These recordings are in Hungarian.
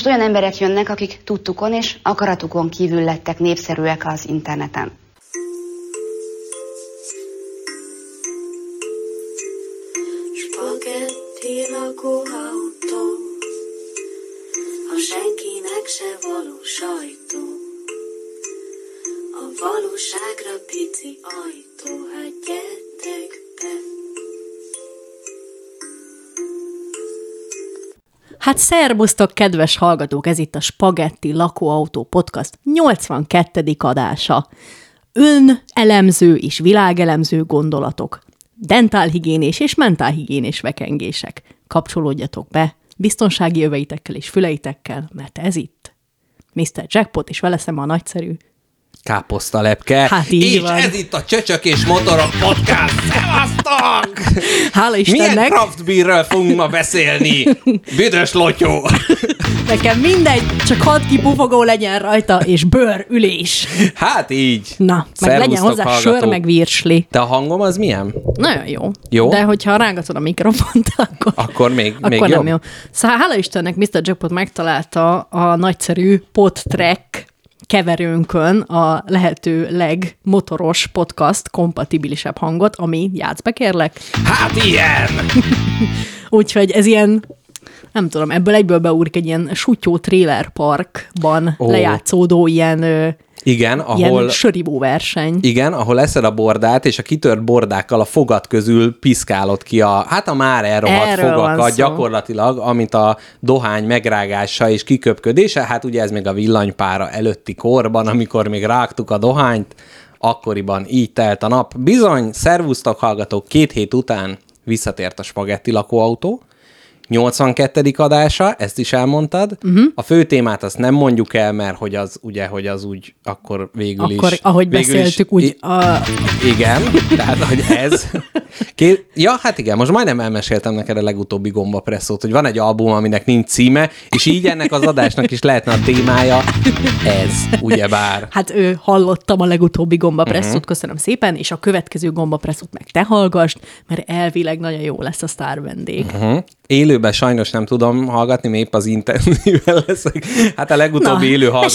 Most olyan emberek jönnek, akik tudtukon és akaratukon kívül lettek népszerűek az interneten. Hát szerbusztok, kedves hallgatók, ez itt a Spagetti Lakóautó Podcast 82. adása. Ön elemző és világelemző gondolatok, dentálhigiénés és mentálhigiénés vekengések. Kapcsolódjatok be biztonsági öveitekkel és füleitekkel, mert ez itt Mr. Jackpot és vele szemben a nagyszerű káposztalepke. Hát így és van. ez itt a Csöcsök és Motorok Podcast. Szevasztok! Hála Milyen Istennek, craft beerről fogunk ma beszélni? Büdös lotyó! nekem mindegy, csak hadd kipufogó legyen rajta, és bőr, ülés. Hát így. Na, meg legyen hozzá hallgatók. sör, meg virsli. Te a hangom az milyen? Nagyon jó. Jó? De hogyha rángatod a mikrofont, akkor... Akkor még, Akkor még nem jobb? jó. Szóval hála Istennek Mr. Jackpot megtalálta a nagyszerű podtrack keverőnkön a lehető legmotoros podcast kompatibilisebb hangot, ami játsz be kérlek. Hát ilyen! Úgyhogy ez ilyen, nem tudom, ebből egyből beúrik egy ilyen sutyó trailer parkban oh. lejátszódó ilyen, Igen, ahol... ilyen ahol... sörivó verseny. Igen, ahol eszed a bordát, és a kitört bordákkal a fogad közül piszkálod ki a, hát a már elrohadt Erről fogakat gyakorlatilag, amit a dohány megrágása és kiköpködése, hát ugye ez még a villanypára előtti korban, amikor még rágtuk a dohányt, akkoriban így telt a nap. Bizony, szervusztok hallgatók, két hét után visszatért a spagetti lakóautó, 82. adása, ezt is elmondtad. Mhm. Uh-huh. A fő témát azt nem mondjuk el, mert hogy az ugye, hogy az úgy akkor végül Akkor, is... ahogy végül beszéltük, is, úgy a, igen, tehát hogy ez. Ké... Ja, hát igen, most majdnem elmeséltem neked a legutóbbi gombapresszót, hogy van egy album, aminek nincs címe, és így ennek az adásnak is lehetne a témája ez, ugyebár. Hát ő hallottam a legutóbbi gombapresszót, Mhm. uh-huh. köszönöm szépen, és a következő gombapresszót meg te hallgassd, mert elvileg nagyon jó lesz a sztár vendég. Mhm. Uh-huh. Élőben sajnos nem tudom hallgatni, mert épp az intenzíven leszek. Hát a legutóbbi Na, élő hallgat...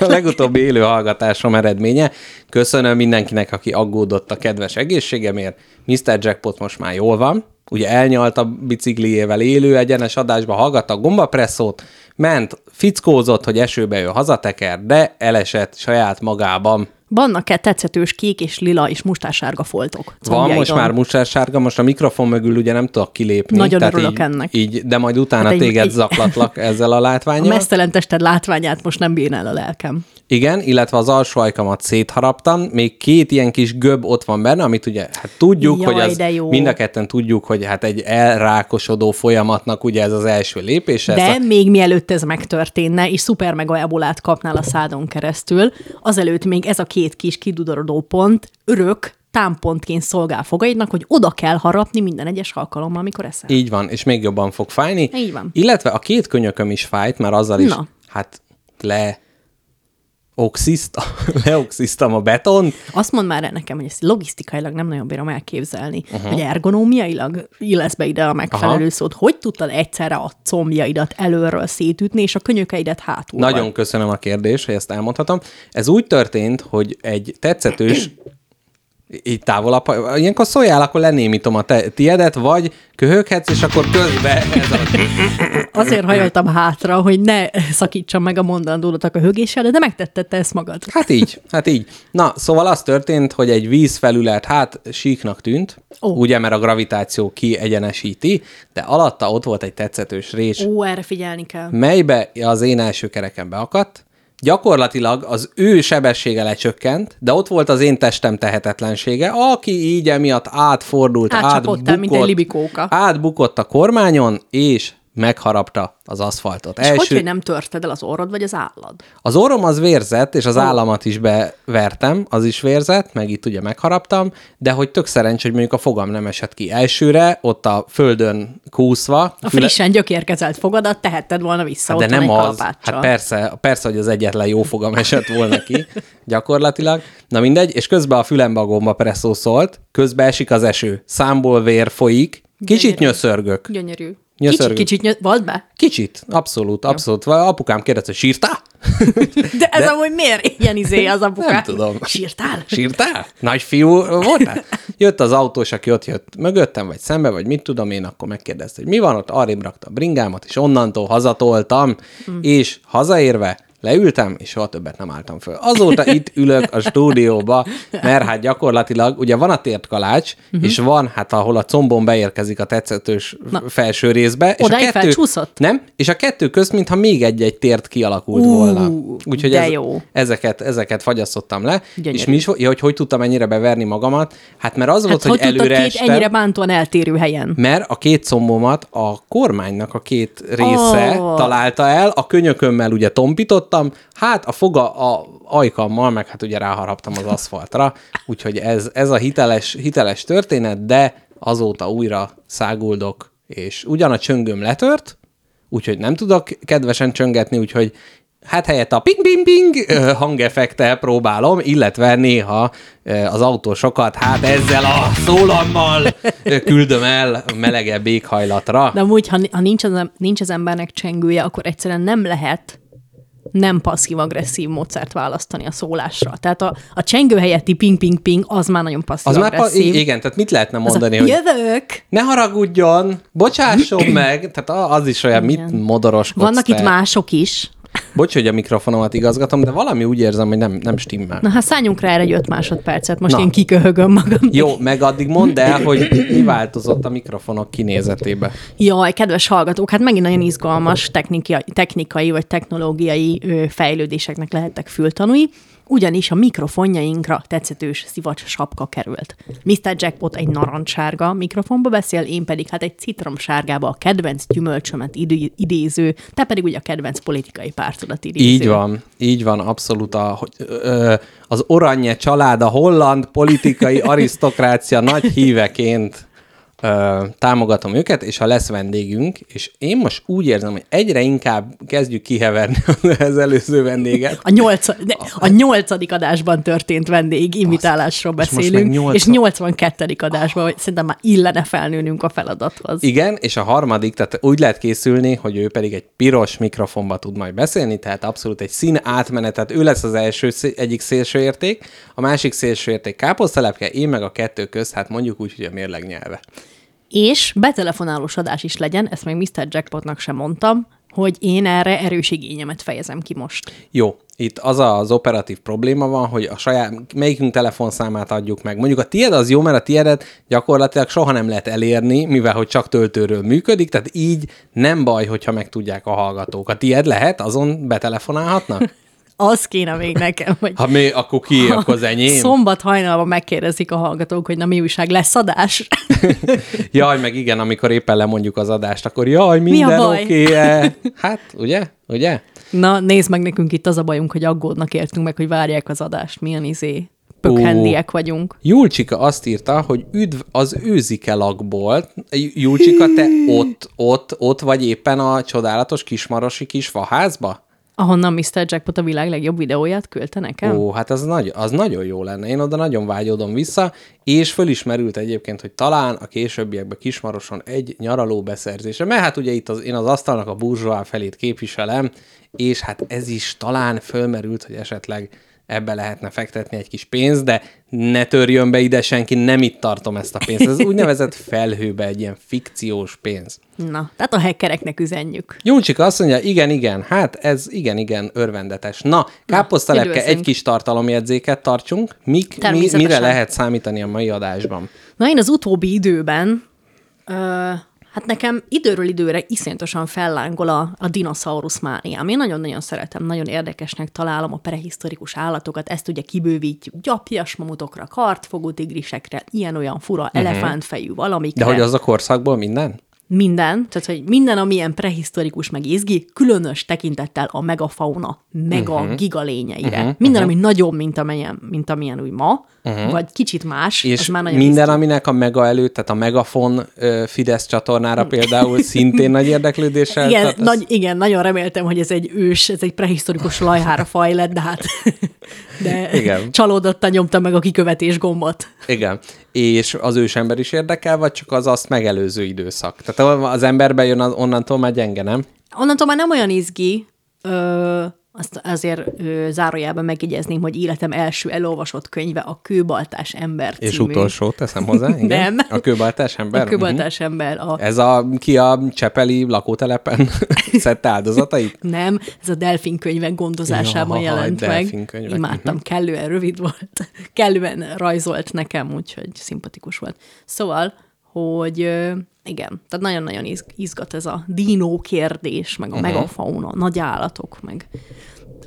A legutóbbi élő hallgatásom eredménye. Köszönöm mindenkinek, aki aggódott a kedves egészségemért. Mr. Jackpot most már jól van. Ugye elnyalt a bicikliével élő egyenes adásba, hallgatta a gombapresszót, ment, fickózott, hogy esőbe ő hazateker, de elesett saját magában. Vannak-e tetszetős kék és lila és mustássárga foltok? Van most már musársárga, most a mikrofon mögül ugye nem tudok kilépni. Nagyon tehát örülök így, ennek. Így, de majd utána Hát egy- téged egy- zaklatlak ezzel a A látványjal. mesztelen tested látványát most nem bírná el a lelkem. Igen, illetve az alsó ajkamat szétharaptam, még két ilyen kis göb ott van benne, amit ugye hát tudjuk, Jaj, hogy az jó. mind a ketten tudjuk, hogy hát egy elrákosodó folyamatnak ugye ez az első lépés. De ezt a, még mielőtt ez megtörténne, és szuper mega ebolát kapnál a szádon keresztül, azelőtt még ez a két kis kidudorodó pont örök támpontként szolgál fogaidnak, hogy oda kell harapni minden egyes alkalommal, amikor eszel. így van, és még jobban fog fájni. Így van. Illetve a két könyököm is fájt, mert azzal is, Na. hát le oxizta, leoxiztam a betont, Azt mondd már nekem, hogy ezt logisztikailag nem nagyon bírom elképzelni, uh-huh. hogy ergonómiailag illesz be ide a megfelelő Aha. szót. Hogy tudtad egyszerre a combjaidat előről szétütni, és a könyökeidet hátul? Nagyon köszönöm a kérdést, hogy ezt elmondhatom. Ez úgy történt, hogy egy tetszetős, így távolabb, ilyenkor szóljál, akkor lenémítom a te, tiedet, vagy köhöghetsz, és akkor közben ez a... Azért hajoltam hátra, hogy ne szakítsam meg a mondandódat a högéssel, de megtetted te ezt magad. Hát így, hát így. Na, szóval az történt, hogy egy vízfelület, hát síknak tűnt, oh. ugye, mert a gravitáció kiegyenesíti, de alatta ott volt egy tetszetős rés, Ó, erre figyelni kell. melybe az én első kereken beakadt, Gyakorlatilag az ő sebessége lecsökkent, de ott volt az én testem tehetetlensége, aki így emiatt átfordult, el, mint egy libikóka. átbukott a kormányon, és megharapta az aszfaltot. És hogy, hogy nem törted el az orrod, vagy az állad? Az orrom az vérzett, és az államat is bevertem, az is vérzett, meg itt ugye megharaptam, de hogy tök szerencs, hogy mondjuk a fogam nem esett ki elsőre, ott a földön kúszva. A frissen gyökérkezelt fogadat tehetted volna vissza de otthon nem az. kalapáccsal. Hát persze, persze, hogy az egyetlen jó fogam esett volna ki, gyakorlatilag. Na mindegy, és közben a fülembe a gombapresszó szólt, közben esik az eső, számból vér folyik, kicsit Gyönyörű. nyöszörgök. Gyönyörű. Kicsit, Nyöszörgött. kicsit. Volt be? Kicsit, abszolút, abszolút. Ja. Apukám kérdezte, hogy sírtál? De ez amúgy miért ilyen izé az apukát? Nem tudom. Sírtál? Sírtál? Nagy fiú voltál? Jött az autós, aki ott jött mögöttem, vagy szembe, vagy mit tudom én, akkor megkérdezte, hogy mi van ott, arrébb rakta a bringámat, és onnantól hazatoltam, Hm. és hazaérve leültem, és soha többet nem álltam föl. Azóta itt ülök a stúdióba, mert hát gyakorlatilag, ugye van a tért kalács, uh-huh. és van, hát ahol a combon beérkezik a tetszetős Na. felső részbe. És Odáig a kettő, felcsúszott? Nem, és a kettő közt, mintha még egy-egy tért kialakult Ú, volna. Úgyhogy ez, jó. ezeket, ezeket fagyasztottam le. Gyönyörű. És mi is, ja, hogy hogy tudtam ennyire beverni magamat? Hát mert az Hát volt, hogy, hogy, előre két estem, ennyire bántóan eltérő helyen? mert a két combomat a kormánynak a két része oh. találta el, a könyökömmel ugye tompítottam, hát a foga a ajkammal, meg hát ugye ráharaptam az aszfaltra, úgyhogy ez, ez a hiteles, hiteles történet, de azóta újra száguldok, és ugyan a csöngöm letört, úgyhogy nem tudok kedvesen csöngetni, úgyhogy hát helyett a ping-ping-ping hangeffektel próbálom, illetve néha az autósokat hát ezzel a szólammal küldöm el melegebb éghajlatra. De amúgy, ha, ha nincs, az, nincs az embernek csengője, akkor egyszerűen nem lehet nem passzív-agresszív módszert választani a szólásra. Tehát a, a csengő helyetti ping-ping-ping az már nagyon Az már, passzív-agresszív. igen, tehát mit lehetne Az a, mondani, hogy jövök! ne haragudjon, bocsásson meg, tehát az is olyan, mit modoroskodsz Vannak te. itt mások is. Bocs, hogy a mikrofonomat igazgatom, de valami úgy érzem, hogy nem, nem stimmel. Na hát szálljunk rá erre egy öt másodpercet, most Na. én kiköhögöm magam. Jó, meg addig mondd el, hogy mi változott a mikrofonok kinézetébe. Jaj, kedves hallgatók, hát megint nagyon izgalmas technikai, technikai vagy technológiai fejlődéseknek lehettek fültanúi, ugyanis a mikrofonjainkra tetszetős szivacs sapka került. Mr. Jackpot egy narancssárga mikrofonba beszél, én pedig hát egy citromsárgába a kedvenc gyümölcsömet idéző, te pedig ugye a kedvenc politikai pártodat idéző. Így van, így van, abszolút a, ö, az Oranje család, a holland politikai arisztokrácia nagy híveként ö, támogatom őket, és ha lesz vendégünk, és én most úgy érzem, hogy egyre inkább kezdjük kiheverni az előző vendéget. A, nyolc, de a nyolcadik adásban történt vendég invitálásról beszélünk, nyolcvan- és 82. adásban, hogy szerintem már illene felnőnünk a feladathoz. Igen, és a harmadik, tehát úgy lehet készülni, hogy ő pedig egy piros mikrofonba tud majd beszélni, tehát abszolút egy szín átmenet, tehát ő lesz az első egyik szélső érték, a másik szélső érték káposztelepke, én meg a kettő köz, hát mondjuk úgy, hogy a mérleg nyelve. És betelefonálós adás is legyen, ezt még Mr. Jackpotnak sem mondtam, hogy én erre erős igényemet fejezem ki most. Jó, itt az az operatív probléma van, hogy a saját, melyikünk telefonszámát adjuk meg. Mondjuk a tiéd az jó, mert a tiédet gyakorlatilag soha nem lehet elérni, mivel hogy csak töltőről működik, tehát így nem baj, hogyha megtudják a hallgatók. A tiéd lehet, azon betelefonálhatnak? Az kéne még nekem, hogy Ha mi, akkor ki, akkor az enyém? szombat hajnalban megkérdezik a hallgatók, hogy na mi újság, lesz adás? Jaj, meg igen, amikor éppen lemondjuk az adást, akkor jaj, minden baj? oké -e? Hát, ugye? Ugye? Na, nézd meg nekünk itt az a bajunk, hogy aggódnak értünk meg, hogy várják az adást. Milyen izé pökhendiek vagyunk. Julcsika azt írta, hogy üdv az őzike lakból. Julcsika, te ott, ott, ott vagy éppen a csodálatos kismarosi kis faházba? Ahonnan Mr. Jackpot a világ legjobb videóját küldte nekem? Ó, hát az, nagy, az nagyon jó lenne. Én oda nagyon vágyódom vissza, és fölismerült egyébként, hogy talán a későbbiekben Kismaroson egy nyaraló beszerzése. Mert hát ugye itt az, én az asztalnak a burzsóá felét képviselem, és hát ez is talán fölmerült, hogy esetleg ebbe lehetne fektetni egy kis pénzt, de ne törjön be ide senki, nem itt tartom ezt a pénzt. Ez úgynevezett felhőbe egy ilyen fikciós pénz. Na, tehát a hackereknek üzenjük. Julcsika azt mondja, igen, igen, hát ez igen, igen, örvendetes. Na, káposztalepke, időzünk. egy kis tartalomjegyzéket tartsunk. Mik, mi, mire lehet számítani a mai adásban? Na én az utóbbi időben, ö, hát nekem időről időre iszonyatosan fellángol a, a dinoszaurusz mániám. Én nagyon-nagyon szeretem, nagyon érdekesnek találom a prehisztorikus állatokat, ezt ugye kibővítjük gyapjas mamutokra, kartfogú tigrisekre, ilyen-olyan fura uh-huh. elefántfejű valamikre. De hogy az a korszakból minden? Minden, tehát hogy minden, ami ilyen prehisztorikus meg izgi, különös tekintettel a megafauna, mega uh-huh. gigalényeire. Uh-huh. Minden, ami nagyobb, mint amilyen, mint amilyen úgy ma, uh-huh. vagy kicsit más, És már nagyon minden, izgi. aminek a mega előtt, tehát a Megafon Fidesz csatornára például szintén nagy érdeklődéssel. Igen, tehát ez- nagy, igen, nagyon reméltem, hogy ez egy ős, ez egy prehisztorikus lajhára faj lett, de hát De Igen. csalódottan nyomta meg a kikövetés gombot. Igen. És az ősember is érdekel, vagy csak az azt megelőző időszak? Tehát az emberbe jön, onnantól már gyenge, nem? Onnantól már nem olyan izgi, ö, azt azért ö, zárójában megjegyezném, hogy életem első elolvasott könyve a Kőbaltás ember című. És utolsó teszem hozzá? Igen? Nem. A kőbaltás ember? A Kőbaltás ember. A, Ez a, ki a Csepeli lakótelepen szedte áldozatait? nem, ez a delfin könyvek gondozásában Jaha, jelent meg. könyvek, Imádtam, kellően rövid volt, kellően rajzolt nekem, úgyhogy szimpatikus volt. Szóval, hogy igen, tehát nagyon-nagyon iz- izgat ez a dinó kérdés, meg a uh-huh. megafauna, a nagy állatok, meg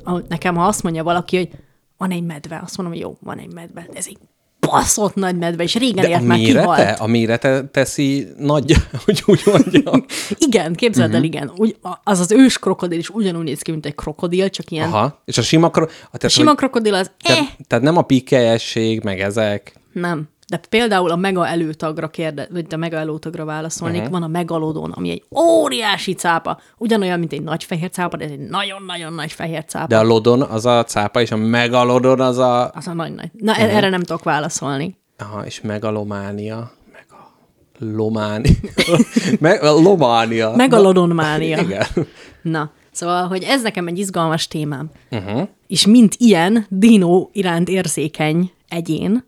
a, nekem, ha azt mondja valaki, hogy van egy medve, azt mondom, hogy jó, van egy medve, ez egy baszott nagy medve, és régen De a élt már kihalt. a mérete teszi nagy, hogy úgy mondjam. Igen, képzeld Mhm. el, igen. Úgy, az az ős krokodil is ugyanúgy néz ki, mint egy krokodil, csak ilyen. Aha. És a sima, kro... tehát, A sima krokodil az, eh, tehát, tehát nem a pikkelyesség, meg ezek. nem. De például a mega előtagra kérde, vagy a mega előtagra válaszolnék, uh-huh. van a megalodon, ami egy óriási cápa, ugyanolyan, mint egy nagy fehér cápa, de ez egy nagyon-nagyon nagy fehér cápa. De a lodon az a cápa, és a megalodon az a... Az a nagy nagy. Na, uh-huh. erre nem tudok válaszolni. Aha, és megalománia. Lománia. meg lománia. Megalodonmánia. Igen. Na, szóval, hogy ez nekem egy izgalmas témám. Uh-huh. És mint ilyen dinó iránt érzékeny egyén,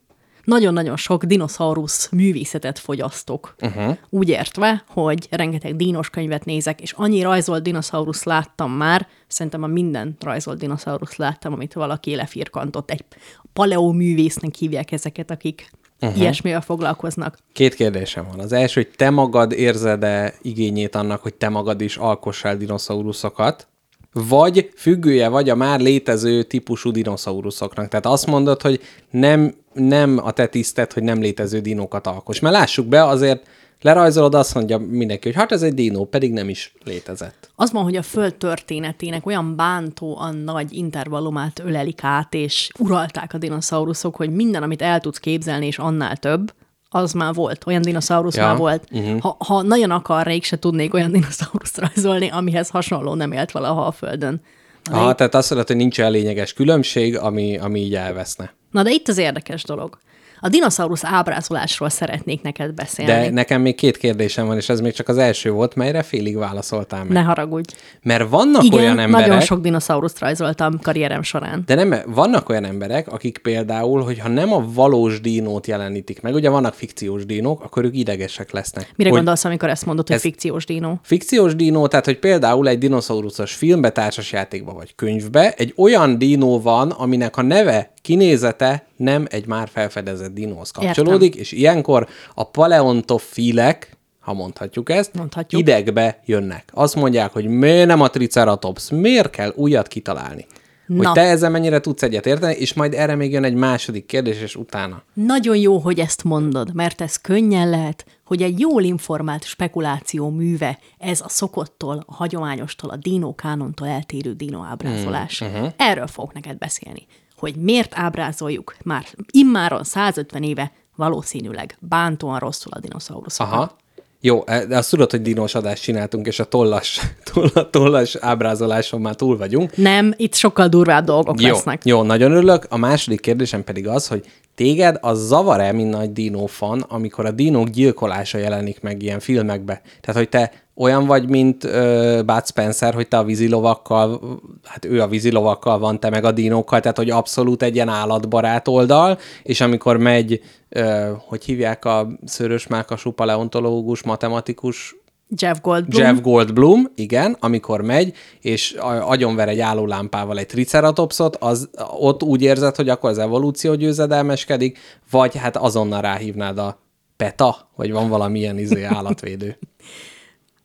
nagyon-nagyon sok dinoszaurusz művészetet fogyasztok. Uh-huh. Úgy értve, hogy rengeteg dínos könyvet nézek, és annyi rajzolt dinoszaurusz láttam már, szerintem a minden rajzolt dinoszaurusz láttam, amit valaki lefirkantott. Egy paleoművésznek hívják ezeket, akik uh-huh. ilyesmivel foglalkoznak. Két kérdésem van. Az első, hogy te magad érzed-e igényét annak, hogy te magad is alkossál dinoszauruszokat, vagy függője vagy a már létező típusú dinoszauruszoknak. Tehát azt mondod, hogy nem, nem a te tiszted, hogy nem létező dinókat alkos. Mert lássuk be, azért lerajzolod, azt mondja mindenki, hogy hát ez egy dinó, pedig nem is létezett. Az van, hogy a föld történetének olyan bántóan nagy intervallumát ölelik át, és uralták a dinoszauruszok, hogy minden, amit el tudsz képzelni, és annál több, az már volt, olyan dinoszaurusz Ja, már volt. Uh-huh. Ha, ha nagyon akarnék, se tudnék olyan dinoszauruszt rajzolni, amihez hasonló nem élt valaha a Földön. Na de, Aha, itt, tehát azt mondod, hogy nincs olyan lényeges különbség, ami, ami így elveszne. na de itt az érdekes dolog. A dinoszaurusz ábrázolásról szeretnék neked beszélni. De nekem még két kérdésem van, és ez még csak az első volt, melyre félig válaszoltál meg. Ne haragudj. Mert vannak Igen, olyan emberek, nagyon sok dinoszaurusz rajzoltam karrierem során. De nem, vannak olyan emberek, akik például, hogyha nem a valós dínót jelenítik meg, ugye vannak fikciós dínók, akkor ők idegesek lesznek. Mire hogy gondolsz, amikor ezt mondod, hogy ez- fikciós dinó? Fikciós dínó, tehát hogy például egy dinoszauruszos filmbe, társasjátékba vagy könyvbe egy olyan dínó van, aminek a neve, kinézete nem egy már felfedezett dinóhoz kapcsolódik, és ilyenkor a paleontofilek, ha mondhatjuk ezt, Mondhatjuk. idegbe jönnek. Azt mondják, hogy miért nem a triceratops, miért kell újat kitalálni? Hogy Na. te ezzel mennyire tudsz egyet érteni, és majd erre még jön egy második kérdés, és utána. Nagyon jó, hogy ezt mondod, mert ez könnyen lehet, hogy egy jól informált spekuláció műve ez a szokottól, a hagyományostól, a dino kánontól eltérő dino ábrázolás. Hmm, Mm, uh-huh. uh-huh. Erről fogok neked beszélni, hogy miért ábrázoljuk már immáron 150 éve valószínűleg bántóan rosszul a dinoszauruszokat. Aha. Jó, e, de azt tudod, hogy dinós adást csináltunk, és a tollas, tollas, tollas ábrázoláson már túl vagyunk. Nem, itt sokkal durvább dolgok Jó, lesznek. jó, nagyon örülök. A második kérdésem pedig az, hogy téged az zavar-e, mint nagy dinó fan, amikor a dinók gyilkolása jelenik meg ilyen filmekbe? Tehát, hogy te olyan vagy, mint uh, Bud Spencer, hogy te a vízilovakkal, hát ő a vízilovakkal van, te meg a dinókkal, tehát, hogy abszolút egy ilyen állatbarát oldal, és amikor megy, uh, hogy hívják a szörös mákasú paleontológus, matematikus Jeff Goldblum. Jeff Goldblum, igen, amikor megy, és agyonver egy állólámpával egy triceratopsot, az ott úgy érzed, hogy akkor az evolúció győzedelmeskedik, vagy hát azonnal ráhívnád a PETA, vagy van valamilyen izé állatvédő.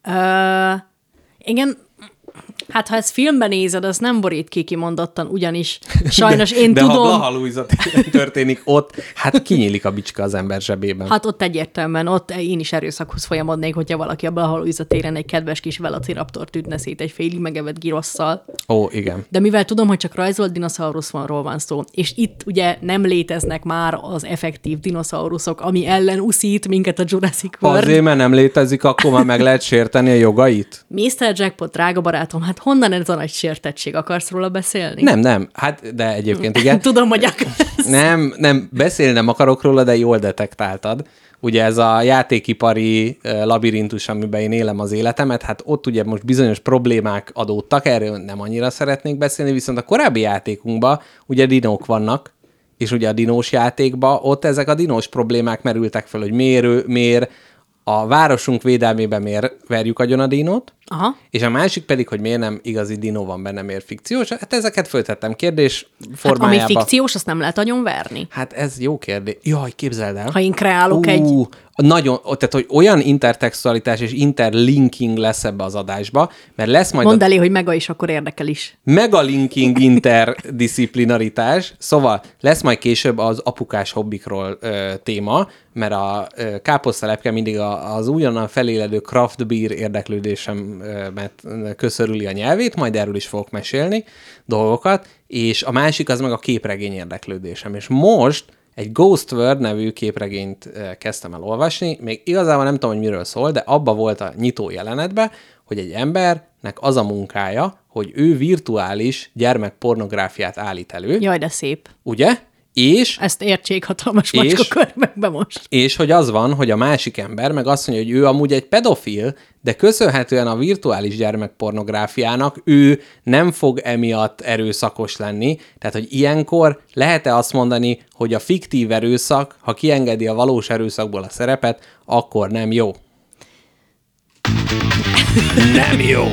Uh, ingen hát ha ezt filmben nézed, az nem borít ki kimondottan, ugyanis sajnos én De tudom... ha Blaha Luisa történik ott, hát kinyílik a bicska az ember zsebében. Hát ott egyértelműen, ott én is erőszakhoz folyamodnék, hogyha valaki a Blahalújza téren egy kedves kis velociraptort ütne szét egy félig megevett girosszal. Ó, igen. De mivel tudom, hogy csak rajzolt dinoszauruszról van szó, és itt ugye nem léteznek már az effektív dinoszauruszok, ami ellen uszít minket a Jurassic World. Azért, mert nem létezik, akkor már meg lehet sérteni a jogait? Mr. Jackpot, drága barátom, barátom, hát honnan ez a nagy sértettség? Akarsz róla beszélni? Nem, nem, hát de egyébként igen. Tudom, hogy akarsz. Nem, nem, beszélni nem akarok róla, de jól detektáltad. Ugye ez a játékipari labirintus, amiben én élem az életemet, hát ott ugye most bizonyos problémák adódtak, erről nem annyira szeretnék beszélni, viszont a korábbi játékunkban ugye dinók vannak, és ugye a dinós játékban ott ezek a dinós problémák merültek fel, hogy miért, miért a városunk védelmében miért verjük agyon a dinót, Aha. és a másik pedig, hogy miért nem igazi dinó van benne, miért fikciós. Hát ezeket föltettem kérdés Hát ami formájába. fikciós, azt nem lehet agyon verni. Hát ez jó kérdés. Jaj, képzeld el. Ha én kreálok egy... Ú, Nagyon, tehát hogy olyan intertextualitás és interlinking lesz ebbe az adásba, mert lesz majd Mondd a elé, hogy mega is, akkor érdekel is. megalinking interdisziplinaritás, szóval lesz majd később az apukás hobbikról ö, téma, mert a ö, mindig a, az újonnan feléledő craft beer érdeklődésemet köszörüli a nyelvét, majd erről is fogok mesélni dolgokat, és a másik az meg a képregény érdeklődésem. És most egy Ghost World nevű képregényt kezdtem el olvasni, még igazából nem tudom, hogy miről szól, de abba volt a nyitó jelenetbe, hogy egy embernek az a munkája, hogy ő virtuális gyermekpornográfiát állít elő, Jaj, de szép. ugye? És, Ezt értsék hatalmas És? macska körmekbe most. és hogy az van, hogy a másik ember meg azt mondja, hogy ő amúgy egy pedofil, de köszönhetően a virtuális gyermekpornográfiának ő nem fog emiatt erőszakos lenni. Tehát, hogy ilyenkor lehet-e azt mondani, hogy a fiktív erőszak, ha kiengedi a valós erőszakból a szerepet, akkor nem jó. nem jó.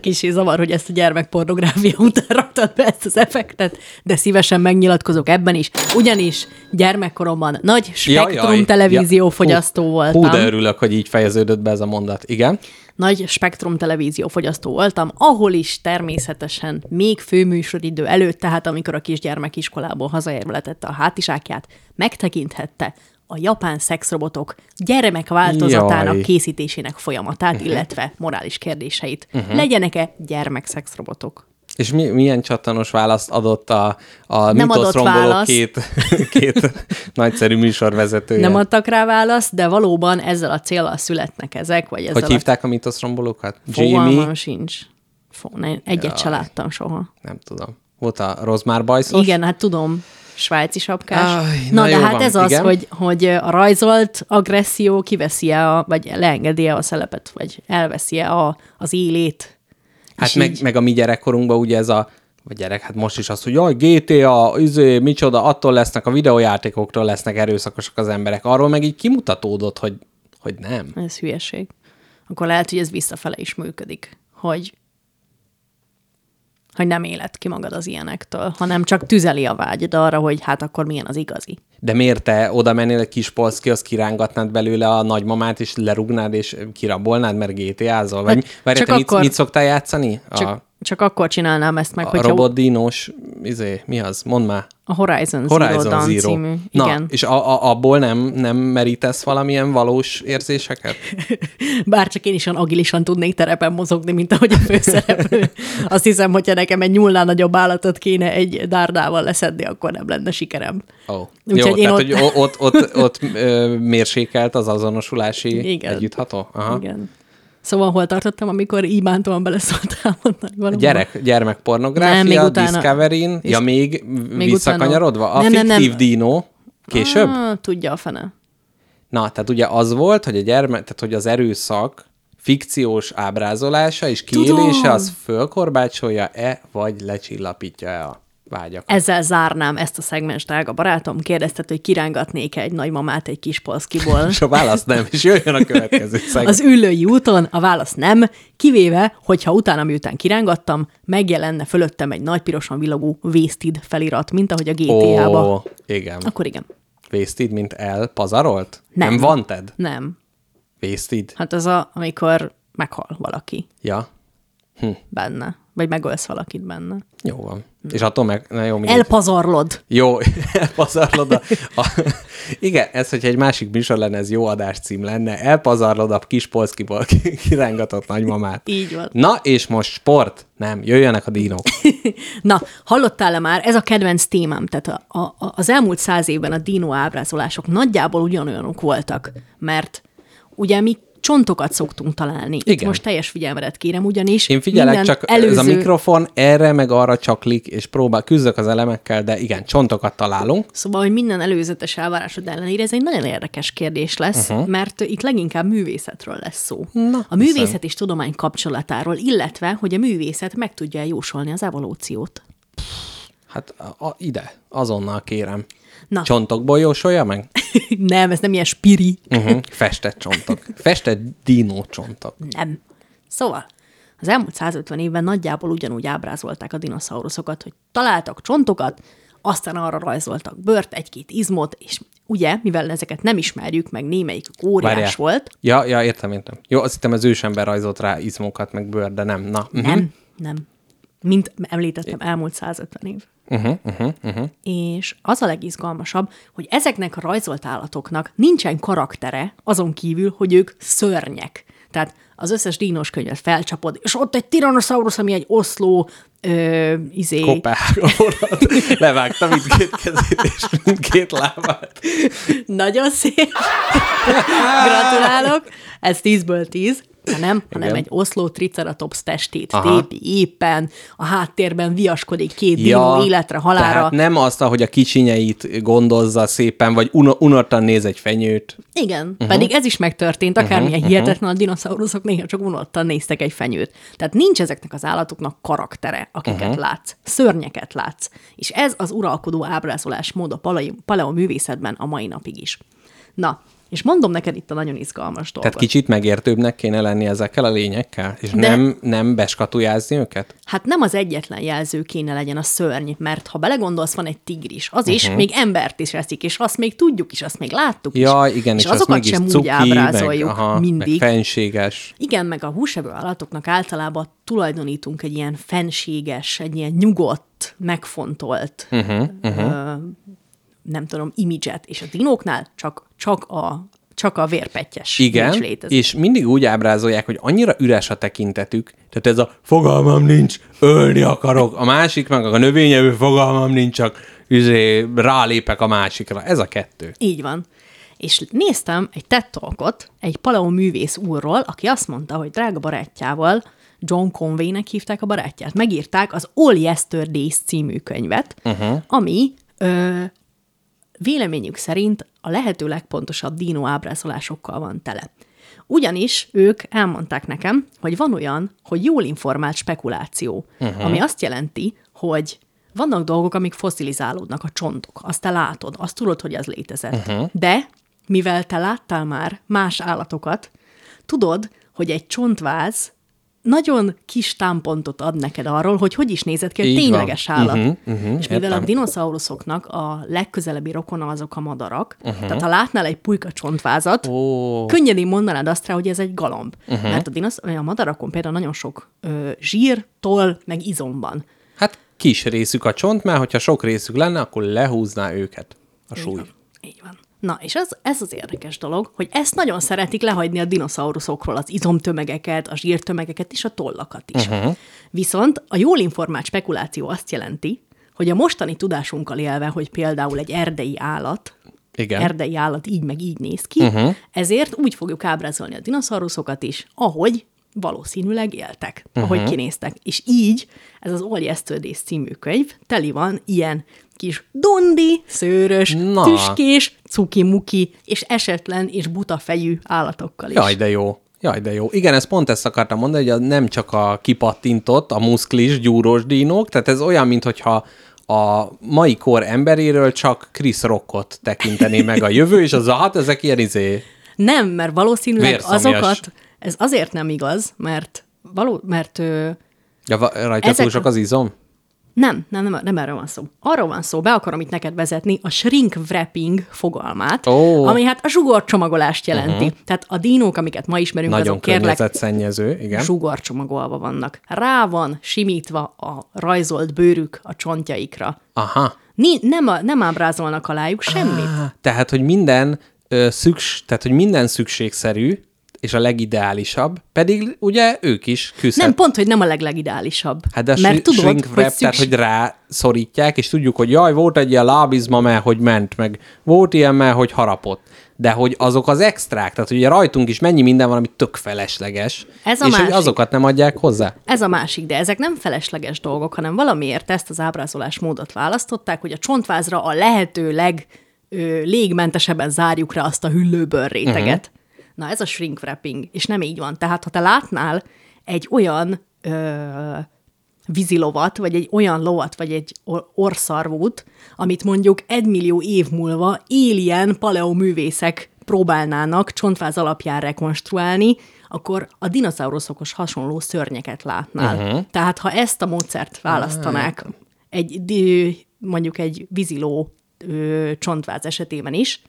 Kicsi zavar, hogy ezt a gyermekpornográfia után raktad be ezt az effektet, de szívesen megnyilatkozok ebben is. Ugyanis gyermekkoromban nagy spektrum televízió Ja. fogyasztó Hú, voltam. Hú, de örülök, hogy így fejeződött be ez a mondat. Igen. nagy spektrum televízió fogyasztó voltam, ahol is természetesen még főműsoridő előtt, tehát amikor a kisgyermek iskolából hazaérve letette a hátizsákját, megtekinthette a japán szexrobotok gyermekváltozatának Jaj. Mhm. készítésének folyamatát, illetve morális kérdéseit. Legyenek-e gyermekszexrobotok? És mi, milyen csatanos választ adott a, a Nem adott választ. két, két nagyszerű műsorvezetője? Nem adtak rá választ, de valóban ezzel a céllal születnek ezek, vagy ezzel Hogy a hívták a mitosz rombolókat? fogalmam Jamie? sincs. Fo- ne, egyet se láttam soha. Nem tudom. Volt a rozmár bajszos? Igen, hát tudom, svájci sapkás. Aj, na, na de hát van, ez az, igen. hogy, hogy a rajzolt agresszió kiveszi-e, a, vagy leengedi-e a szelepet, vagy elveszi-e a, az élét. Hát meg, így- meg a mi gyerekkorunkban ugye ez a vagy gyerek, hát most is az, hogy jaj, GTA, izé, micsoda, attól lesznek, a videójátékoktól lesznek erőszakosak az emberek. Arról meg így kimutatódott, hogy, hogy nem. Ez hülyeség. Akkor lehet, hogy ez visszafele is működik, hogy hogy nem éled ki magad az ilyenektől, hanem csak tüzeli a vágyad arra, hogy hát akkor milyen az igazi. De miért te oda mennél egy kis polszki, az kirángatnád belőle a nagymamát, és lerugnád, és kirabolnád, mert GTA-zol? Vagy, Hát csak te mit, akkor- mit szoktál játszani? Csak, a, csak akkor csinálnám ezt meg, a hogyha robotdínos, izé, mi az? Mondd már. a Horizon, Horizon Zero Dawn Zero. című. Na, Igen. és a, a, abból nem, nem merítesz valamilyen valós érzéseket? Bár csak én is olyan agilisan tudnék terepen mozogni, mint ahogy a főszereplő. Azt hiszem, hogyha nekem egy nyúlnál nagyobb állatot kéne egy dárdával leszedni, akkor nem lenne sikerem. Oh. Úgyhogy Jó, én tehát, ott- hogy ott, ott, ott, ott mérsékelt az azonosulási Igen. együttható? Aha. Igen. Szóval hol tartottam, amikor íbántóan beleszóltál mondani valóban? Gyerek, gyermekpornográfia, Nem, még utána- Discovery-n, és- ja még, még visszakanyarodva? utána- A Nem, nem, nem. fiktív dino később? Ah, tudja a fene. Na, tehát ugye az volt, hogy a gyermek, tehát hogy az erőszak fikciós ábrázolása és kiélése Tudom. az fölkorbácsolja-e, vagy lecsillapítja-e a vágyakat. Ezzel zárnám ezt a szegmens, drága barátom. Kérdezted, hogy kirángatnék egy nagymamát egy kis polszkiból. És a válasz nem, és jöjjön a következő szegmény. Az üllői úton a válasz nem, kivéve, hogyha utána miután kirángattam, megjelenne fölöttem egy nagy pirosan villogó Wasted felirat, mint ahogy a GTA-ba. Ó, igen. Akkor igen. Wasted, mint elpazarolt? Nem. Nem wanted? Nem. Wasted? Hát az a, amikor meghal valaki Ja, benne, vagy megölsz valakit benne. Jó van. És attól meg, na jó, mindegy. Elpazarlod. Jó, elpazarlod a, a... Igen, ez, hogyha egy másik műsor lenne, ez jó adáscím lenne. Elpazarlod a kis polszkiból kirángatott nagymamát. Így van. Na, és most sport. Nem, jöjjenek a dínok. Na, hallottál-e már? Ez a kedvenc témám. Tehát a, a, az elmúlt száz évben a dino ábrázolások nagyjából ugyanolyanok voltak, mert ugye mi csontokat szoktunk találni. Itt Igen. most teljes figyelmedet kérem, ugyanis Én figyelek, csak előző... ez a mikrofon erre meg arra csaklik, és próbál, küzdök az elemekkel, de igen, csontokat találunk. Szóval, hogy minden előzetes elvárásod ellenére, ez egy nagyon érdekes kérdés lesz, uh-huh. mert itt leginkább művészetről lesz szó. Na, a művészet és tudomány kapcsolatáról, illetve, hogy a művészet meg tudja jósolni az evolúciót. Hát a, a, ide, azonnal kérem. Na. Csontokból jósolja meg? nem, ez nem ilyen spiri. Uh-huh. Festett csontok. Festett dinó csontok. Nem. Szóval, az elmúlt 150 évben nagyjából ugyanúgy ábrázolták a dinoszauruszokat, hogy találtak csontokat, aztán arra rajzoltak bört, egy-két izmot, és ugye, mivel ezeket nem ismerjük, meg némelyik óriás Várjál. volt, Ja, ja, értem, értem. Jó, azt hittem az ősember rajzolt rá izmokat, meg bőr, de nem. Na. Uh-huh. Nem, nem. Mint említettem, elmúlt 150 év. Uh-huh, uh-huh, uh-huh. És az a legizgalmasabb, hogy ezeknek a rajzolt állatoknak nincsen karaktere, azon kívül, hogy ők szörnyek. Tehát az összes dínos könyvet felcsapod, és ott egy Tyrannosaurus, ami egy oszló, ö, izé... Kopárolat. Levágta mindkét kezét és mindkét lábát. Nagyon szép. Gratulálok. Ez 10-ből 10. Nem, hanem Igen. egy oszló triceratops testét Aha. tépi éppen, a háttérben viaskodik két dinó életre, halára. Tehát nem azt, hogy a kicsinyeit gondozza szépen, vagy un- unottan néz egy fenyőt. Igen, uh-huh. pedig ez is megtörtént, akármilyen uh-huh. hihetetlen a dinoszauruszok néha csak unottan néztek egy fenyőt. Tehát nincs ezeknek az állatoknak karaktere, akiket uh-huh. látsz. Szörnyeket látsz. És ez az uralkodó ábrázolás mód a paleo, paleo művészetben a mai napig is. Na, és mondom neked itt a nagyon izgalmas dolgot. Tehát kicsit megértőbbnek kéne lenni ezekkel a lényekkel, és De- nem, nem beskatujázni őket? Hát nem az egyetlen jelző kéne legyen a szörny, mert ha belegondolsz, van egy tigris, az is uh-huh. még embert is eszik, és azt még tudjuk is, azt még láttuk is. Ja, igen, és, és, az azokat sem cuki, úgy ábrázoljuk meg, aha, mindig. Meg fenséges. Igen, meg a húsevő állatoknak általában tulajdonítunk egy ilyen fenséges, egy ilyen nyugodt, megfontolt, uh-huh, uh-huh. Ö, nem tudom, imidzset, és a dinóknál csak, csak a csak a vérpettyes Igen, és mindig úgy ábrázolják, hogy annyira üres a tekintetük, tehát ez a fogalmam nincs, ölni akarok, a másik meg a növényevő fogalmam nincs, csak üzé, rálépek a másikra. Ez a kettő. Így van. És néztem egy TED Talkot egy paleo művész úrról, aki azt mondta, hogy drága barátjával, John Conway-nek hívták a barátját, megírták az All Yesterdays című könyvet, uh-huh. ami ö, véleményük szerint a lehető legpontosabb dino ábrázolásokkal van tele. Ugyanis ők elmondták nekem, hogy van olyan, hogy jól informált spekuláció, uh-huh. ami azt jelenti, hogy vannak dolgok, amik foszilizálódnak, a csontok, azt te látod, azt tudod, hogy az létezett. Uh-huh. De mivel te láttál már más állatokat, tudod, hogy egy csontváz nagyon kis támpontot ad neked arról, hogy hogy is nézett ki egy Így van. tényleges állat. Mhm, mhm, És mivel a értem. dinoszauruszoknak a legközelebbi rokona azok a madarak, uh-huh. tehát ha látnál egy pulyka csontvázat, Ó, könnyedén mondanád azt rá, hogy ez egy galamb. Uh-huh. Mert a, dinosz, a madarakon például nagyon sok ö, zsír, toll, meg izom van. hát kis részük a csont, mert hogyha sok részük lenne, akkor lehúzná őket a Így súly. van. Így van. Na, és ez, ez az érdekes dolog, hogy ezt nagyon szeretik lehagyni a dinoszauruszokról, az izomtömegeket, a zsírtömegeket és a tollakat is. Uh-huh. Viszont a jól informált spekuláció azt jelenti, hogy a mostani tudásunkkal élve, hogy például egy erdei állat, Igen. erdei állat így meg így néz ki, uh-huh. ezért úgy fogjuk ábrázolni a dinoszauruszokat is, ahogy valószínűleg éltek, uh-huh. ahogy kinéztek. És így ez az Yesterdays című könyv teli van ilyen kis dondi, szőrös, Na. tüskés, cuki-muki, és esetlen és buta fejű állatokkal is. Jaj, de jó. Jaj, de jó. Igen, ezt pont ezt akartam mondani, hogy nem csak a kipattintott, a muszklis, gyúrós dínók, tehát ez olyan, mintha a mai kor emberéről csak Chris Rockot tekintené meg a jövő, és az a, hát ezek ilyen izé. Nem, mert valószínűleg Vérszomjas. azokat, ez azért nem igaz, mert, való, mert ö, Ja, rajta Ezek- túl sok az izom? Nem, nem, nem, nem erről van szó. Arról van szó, be akarom itt neked vezetni a shrink wrapping fogalmát, Ó. ami hát a zsugorcsomagolást jelenti. Uh-huh. Tehát a dínók, amiket ma ismerünk, Nagyon azok kérlek környezetszennyező, igen. zsugorcsomagolva vannak. Rá van simítva a rajzolt bőrük a csontjaikra. Aha. Ni, nem, a, nem ábrázolnak alájuk semmit. Ah, Tehát, hogy minden ö, szüks, tehát, hogy minden szükségszerű, és a legideálisabb, pedig ugye ők is küzdhet. Nem, pont, hogy nem a leglegideálisabb. Hát de a Mert tudod, shrink hogy wrap, tehát szükség... hogy rá szorítják, és tudjuk, hogy jaj, volt egy ilyen lábizma, mert hogy ment, meg volt ilyen, mert hogy harapott. de hogy azok az extrák, tehát ugye rajtunk is mennyi minden van, ami tök felesleges, Ez a és hogy másik. azokat nem adják hozzá. Ez a másik, de ezek nem felesleges dolgok, hanem valamiért ezt az ábrázolás módot választották, hogy a csontvázra a lehető leg ö, légmentesebben zárjuk rá azt a hüllőből réteget. Uh-huh. Na ez a shrink wrapping, és nem így van. Tehát ha te látnál egy olyan ö, vízilovat, vagy egy olyan lovat, vagy egy or- orszarvút, amit mondjuk egymillió év múlva alien paleoművészek próbálnának csontváz alapján rekonstruálni, akkor a dinoszauruszokhoz hasonló szörnyeket látnál. Uh-huh. Tehát ha ezt a módszert választanák egy, di- mondjuk egy víziló ö, csontváz esetében is,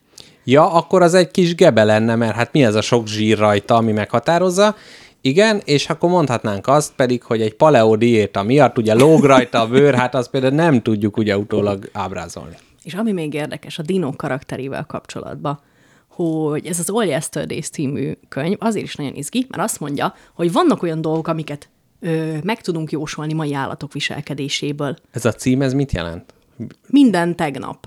Ja, akkor az egy kis gebe lenne, mert hát mi ez a sok zsír rajta, ami meghatározza. Igen, és akkor mondhatnánk azt pedig, hogy egy paleo diéta miatt ugye lóg rajta a bőr, hát azt például nem tudjuk ugye utólag ábrázolni. És ami még érdekes a dinók karakterével kapcsolatban, hogy ez az All Yesterdays című könyv azért is nagyon izgi, mert azt mondja, hogy vannak olyan dolgok, amiket ö, meg tudunk jósolni mai állatok viselkedéséből. Ez a cím, ez mit jelent? Minden tegnap.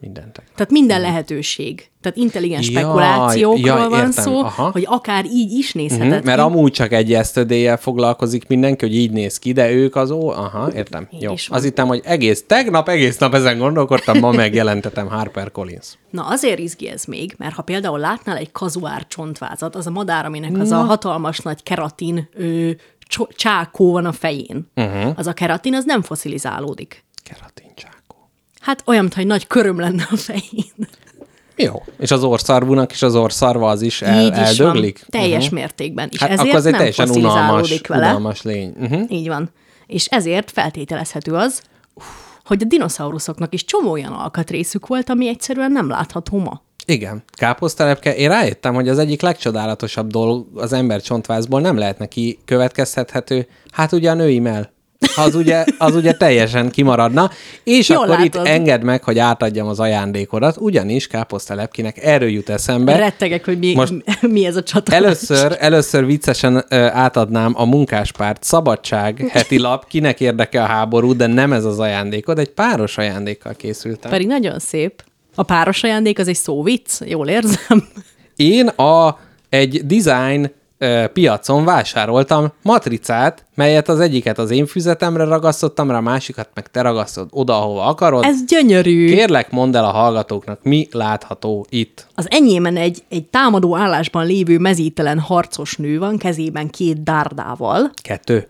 Mindent. Tehát minden lehetőség. Tehát intelligens Jaj, spekulációkról jaj, van értem, szó, aha. hogy akár így is nézheted Mhm, mert ki. amúgy csak egy esztödéjel foglalkozik mindenki, hogy így néz ki, de ők az ó, aha, értem. Jó. Az hittem, hogy egész, tegnap egész nap ezen gondolkodtam, ma megjelentetem Harper Collins. Na azért izgi ez még, mert ha például látnál egy kazuár csontvázat, az a madár, aminek az a hatalmas nagy keratin cso- csákó van a fején, uh-huh. az a keratin, az nem foszilizálódik. Keratincsákó. Hát olyan, mintha egy nagy köröm lenne a fején. Jó. És az orszarvúnak is az orszarva az is el, Így is eldöglik? van. Teljes mértékben. És Hát ezért akkor az egy nem teljesen unalmas, vele. unalmas lény. Uh-huh. Így van. És ezért feltételezhető az, hogy a dinoszauruszoknak is csomó olyan alkatrészük volt, ami egyszerűen nem látható ma. Igen, káposztelepke. Én rájöttem, hogy az egyik legcsodálatosabb dolog az ember csontvázból nem lehet neki következtethető, hát ugye a női mell. Az ugye, az ugye teljesen kimaradna. És Jól akkor itt látod. engedd meg, hogy átadjam az ajándékodat, ugyanis káposztelepkinek erről jut eszembe. Rettegek, hogy mi, Most mi ez a csatolás. Először, először viccesen átadnám a munkáspárt Szabadság heti lap, kinek érdekel a háború, de nem ez az ajándékod, egy páros ajándékkal készültem. Pedig nagyon szép. A páros ajándék az egy szóvic, jól érzem. Én a egy design ö, piacon vásároltam matricát, melyet az egyiket az én füzetemre ragasztottam rá, a másikat meg te ragasztod oda, ahova akarod. Ez gyönyörű. Kérlek, mondd el a hallgatóknak, mi látható itt. Az enyémen egy, egy támadó állásban lévő mezítelen harcos nő van, kezében két dárdával. Kettő.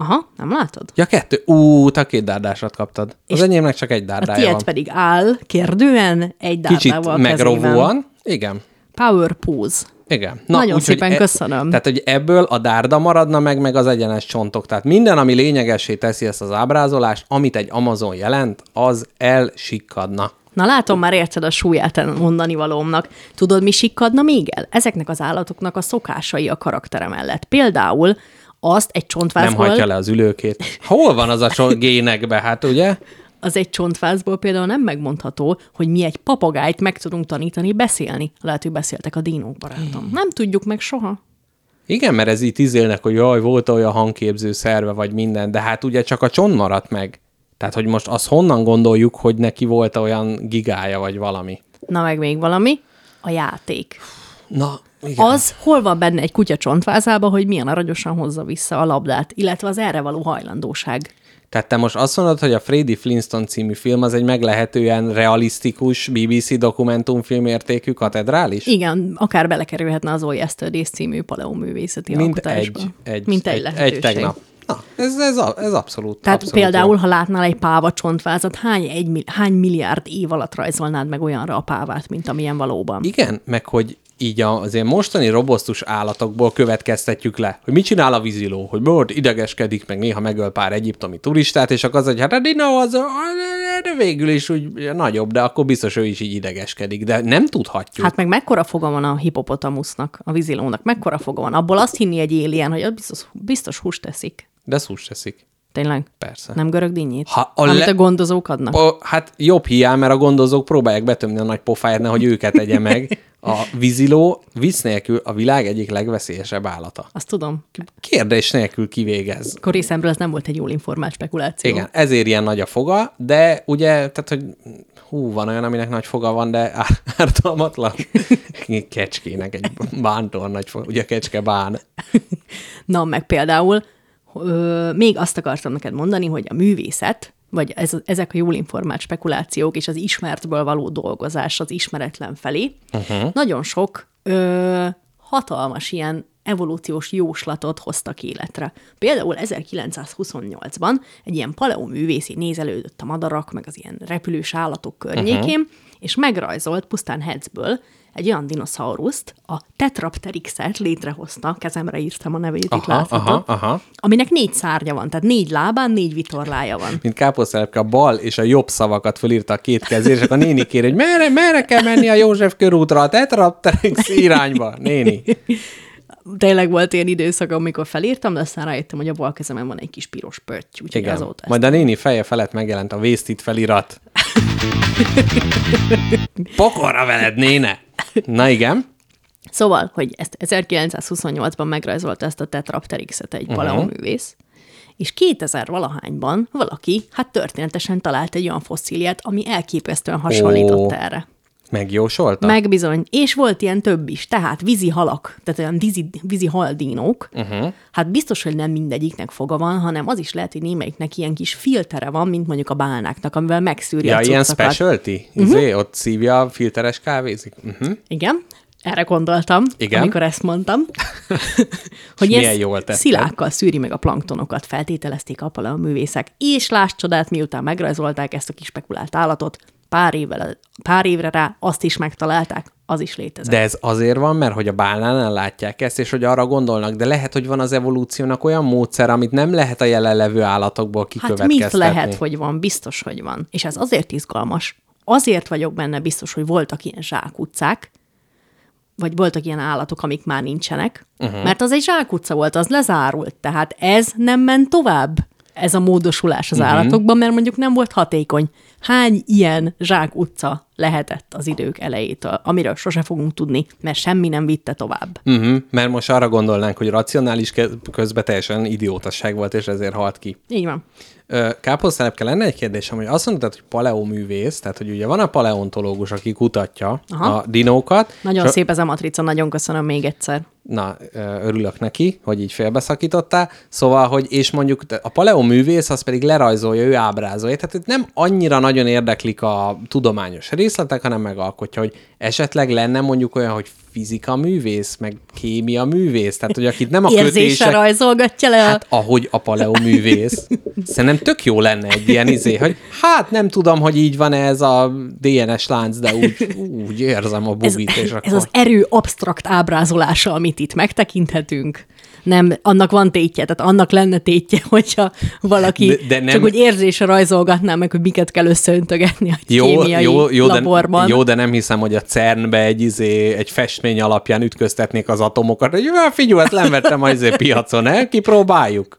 Aha, nem látod? Ja, kettő. Ú, te két dárdásat kaptad. Az És enyémnek csak egy A dárdája tiéd van. pedig áll kérdően egy Kicsit dárdával kezében. megrovóan. Igen. Power pose. Igen. Nagyon úgyhogy szépen köszönöm. Tehát, hogy ebből a dárda maradna meg, meg az egyenes csontok. Tehát minden, ami lényegessé teszi ezt az ábrázolást, amit egy Amazon jelent, az elsikkadna. Na látom, már érted a súlyát mondani valómnak. Tudod, mi sikkadna még el? Ezeknek az állatoknak a szokásai a karaktere mellett. Például azt egy Nem csontvázból, hagyja le az ülőkét. Hol van az a so- génekbe, hát ugye? Az egy csontvázból például nem megmondható, hogy mi egy papagájt meg tudunk tanítani beszélni. Lehet, hogy beszéltek a dinók, barátom. Nem tudjuk meg soha. Igen, mert ez itt izélnek, hogy jaj, volt olyan hangképző szerve, vagy minden, de hát ugye csak a csont maradt meg. Tehát, hogy most azt honnan gondoljuk, hogy neki volt olyan gigája, vagy valami. Na meg még valami, a játék. Na, igen. Az hol van benne egy kutya csontvázában, hogy milyen aranyosan hozza vissza a labdát, illetve az erre való hajlandóság. Tehát te most azt mondod, hogy a Freddy Flintstone című film az egy meglehetően realisztikus BBC dokumentumfilm értékű katedrális? Igen, akár belekerülhetne az All Yesterdays című paleoművészeti Mint alkotásba. egy, egy, Mint egy, egy, lehetőség. egy tegnap. Na, ez, ez, ez abszolút. Tehát abszolút például, jó. ha látnál egy páva csontvázat, hány, egy, hány milliárd év alatt rajzolnád meg olyanra a pávát, mint amilyen valóban? Igen, meg hogy így a- az ilyen mostani robosztus állatokból következtetjük le, hogy mit csinál a víziló, hogy most idegeskedik, meg néha megöl pár egyiptomi turistát, és akkor az, hogy hát a dino az de végül is úgy nagyobb, de akkor biztos ő is így idegeskedik, de nem tudhatjuk. Hát meg mekkora foga van a hipopotamusznak, a vízilónak, mekkora foga van? Abból azt hinni egy éljen, hogy biztos, biztos húst teszik. de szús teszik. Tényleg? Persze. Nem görög dinnyét? Ha a Amit le- a gondozók adnak? O, hát jobb hiány, mert a gondozók próbálják betömni a nagy pofáját, nehogy őket tegye meg. A víziló vicc nélkül a világ egyik legveszélyesebb állata. Azt tudom. Kérdés nélkül kivégez. Akkor részemről ez nem volt egy jól informált spekuláció. Igen, ezért ilyen nagy a foga, de ugye, tehát, hogy hú, van olyan, aminek nagy foga van, de ártalmatlan. Kecskének egy bántóan nagy, fo- ugye kecske bán. Na, meg például ö, még azt akartam neked mondani, hogy a művészet, vagy ez, ezek a jól informált spekulációk és az ismertből való dolgozás az ismeretlen felé, uh-huh. nagyon sok ö, hatalmas ilyen evolúciós jóslatot hoztak életre. Például 1928-ban egy ilyen paleoművészi nézelődött a madarak, meg az ilyen repülős állatok környékén, uh-huh. és megrajzolt pusztán headsből egy olyan dinoszauriszt, a Tetrapterixet létrehozta, kezemre írtam a nevét, itt Aha, láthatod, aha, aha. aminek négy szárnya van, tehát négy lábán, négy vitorlája van. Mint káposztelepke a bal és a jobb szavakat fölírta a két kezére, és akkor a néni kér, hogy merre, merre kell menni a József körútra, a Tetrapteryx irányba, néni. Tényleg volt ilyen időszak, amikor felírtam, de aztán rájöttem, hogy a bal kezemen van egy kis piros pötty, úgyhogy Igen. azóta Majd a néni feje felett megjelent a Wasted felirat. Pokorra veled, néne! Na igen. Szóval, hogy ezt 1928-ban megrajzolta ezt a Tetrapterixet egy uh-huh. paleoművész, és 2000 valahányban valaki, hát történetesen talált egy olyan fosszíliát, ami elképesztően hasonlított Ó. erre. Megjósolta? Meg bizony. És volt ilyen több is. Tehát vízi halak, tehát olyan vízi, vízi haldínók. Mhm. Uh-huh. Hát biztos, hogy nem mindegyiknek foga van, hanem az is lehet, hogy némelyiknek ilyen kis filtere van, mint mondjuk a bálnáknak, amivel megszűri Ja, a ilyen specialty? Uh-huh. Ott szívja a filteres kávézik? Uh-huh. Igen, erre gondoltam, Igen? amikor ezt mondtam. hogy ilyen jól tetted. szilákkal szűri meg a planktonokat, feltételezték a művészek. És láss csodát, miután megrajzolták ezt a kis spekulált állatot, pár, évvel, pár évre rá azt is megtalálták, az is létezik. De ez azért van, mert hogy a bálnánál látják ezt, és hogy arra gondolnak, de lehet, hogy van az evolúciónak olyan módszer, amit nem lehet a jelenlevő állatokból Hát kikövetkeztetni. mit lehet, hogy van? Biztos, hogy van. És ez azért izgalmas. Azért vagyok benne biztos, hogy voltak ilyen zsákutcák, vagy voltak ilyen állatok, amik már nincsenek, uh-huh. mert az egy zsákutca volt, az lezárult, tehát ez nem ment tovább, ez a módosulás az uh-huh. állatokban, mert mondjuk nem volt hatékony. Hány ilyen zsákutca lehetett az idők elejétől, amiről sose fogunk tudni, mert semmi nem vitte tovább. Uh-huh, mert most arra gondolnánk, hogy racionális közben teljesen idiótasság volt, és ezért halt ki. Így van. Káposztelepke, lenne egy kérdésem, hogy azt mondtad, hogy paleoművész, tehát hogy ugye van a paleontológus, aki kutatja Aha. a dinókat. Nagyon szép ez a matrica, nagyon köszönöm még egyszer. Na, örülök neki, hogy így félbeszakítottál. Szóval, hogy és mondjuk a paleoművész az pedig lerajzolja, ő ábrázolja. Tehát itt nem annyira nagyon érdeklik a tudományos részletek, hanem megalkotja, hogy esetleg lenne mondjuk olyan, hogy fizika művész, meg kémia művész. Tehát, hogy akit nem a Érzése kötések... rajzolgatja le a... Hát ahogy a paleoművész. Szerintem tök jó lenne egy ilyen izé, hogy hát nem tudom, hogy így van ez a DNS lánc, de úgy, úgy érzem a ez, bugit, és akkor... ez az erő absztrakt ábrázolása, amit itt megtekinthetünk. Nem, annak van tétje, tehát annak lenne tétje, hogyha valaki De- de, de de nem- csak úgy érzése rajzolgatná meg, hogy miket kell összeöntögetni a Jó, kémiai jó, jó, de, laborban. jó, de nem hiszem, hogy a CERN-be egy, izé, egy festmény alapján ütköztetnék az atomokat, hogy "Ja, figyelj, ezt nem vettem az izé piacon, el, kipróbáljuk.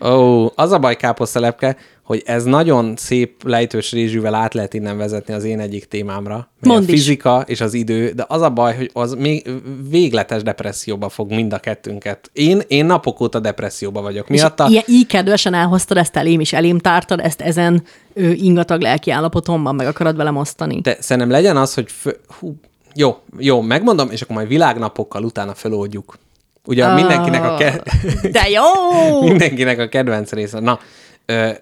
Ó, az a baj, káposztelepke, hogy ez nagyon szép lejtős rézsűvel át lehet innen vezetni az én egyik témámra. Mondd a is. fizika és az idő, de az a baj, hogy az még végletes depresszióba fog mind a kettőnket. Én, én napok óta depresszióba vagyok. Miatta ilyen, így kedvesen elhoztad ezt elém, és elém tártad ezt ezen ő, ingatag lelki állapotomban, meg akarod velem osztani. De szerintem legyen az, hogy fő, hú, jó, jó, megmondom, és akkor majd világnapokkal utána feloldjuk. Ugye Ah. mindenkinek a, ke- De jó! mindenkinek a kedvenc része. Na,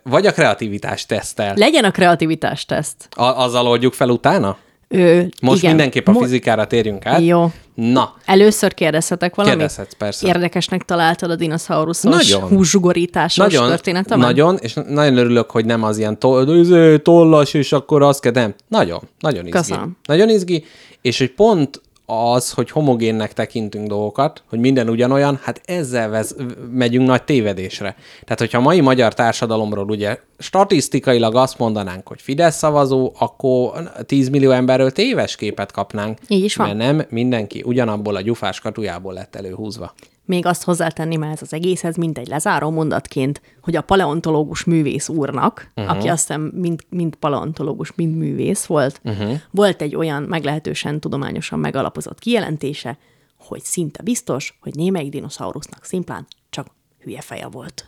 vagy a kreativitás tesztel. Legyen a kreativitás teszt. A- azzal oldjuk fel utána? Ö, Most igen. mindenképp a fizikára térjünk át. Jó. Na, Először kérdezhetek valamit? Kérdezhetsz, persze. Érdekesnek találtad a dinoszauruszos Nagyon. húszsugorításos nagyon, történetemet? nagyon, és nagyon örülök, hogy nem az ilyen izé, tollas, és akkor azt kell, nem. Nagyon, nagyon izgi. Köszönöm. Nagyon izgi, és hogy pont az, hogy homogénnek tekintünk dolgokat, hogy minden ugyanolyan, hát ezzel vez, megyünk nagy tévedésre. Tehát, hogyha a mai magyar társadalomról ugye statisztikailag azt mondanánk, hogy Fidesz szavazó, akkor 10 millió emberről téves képet kapnánk. Így is van. Mert nem mindenki ugyanabból a gyufás katujából lett előhúzva. Még azt hozzátenném már ez az egészhez, mint egy lezáró mondatként, hogy a paleontológus művész úrnak, uh-huh. aki azt hiszem mind, mind paleontológus, mind művész volt, uh-huh. volt egy olyan meglehetősen tudományosan megalapozott kijelentése, hogy szinte biztos, hogy némelyik dinoszaurusznak szimplán csak hülye feje volt.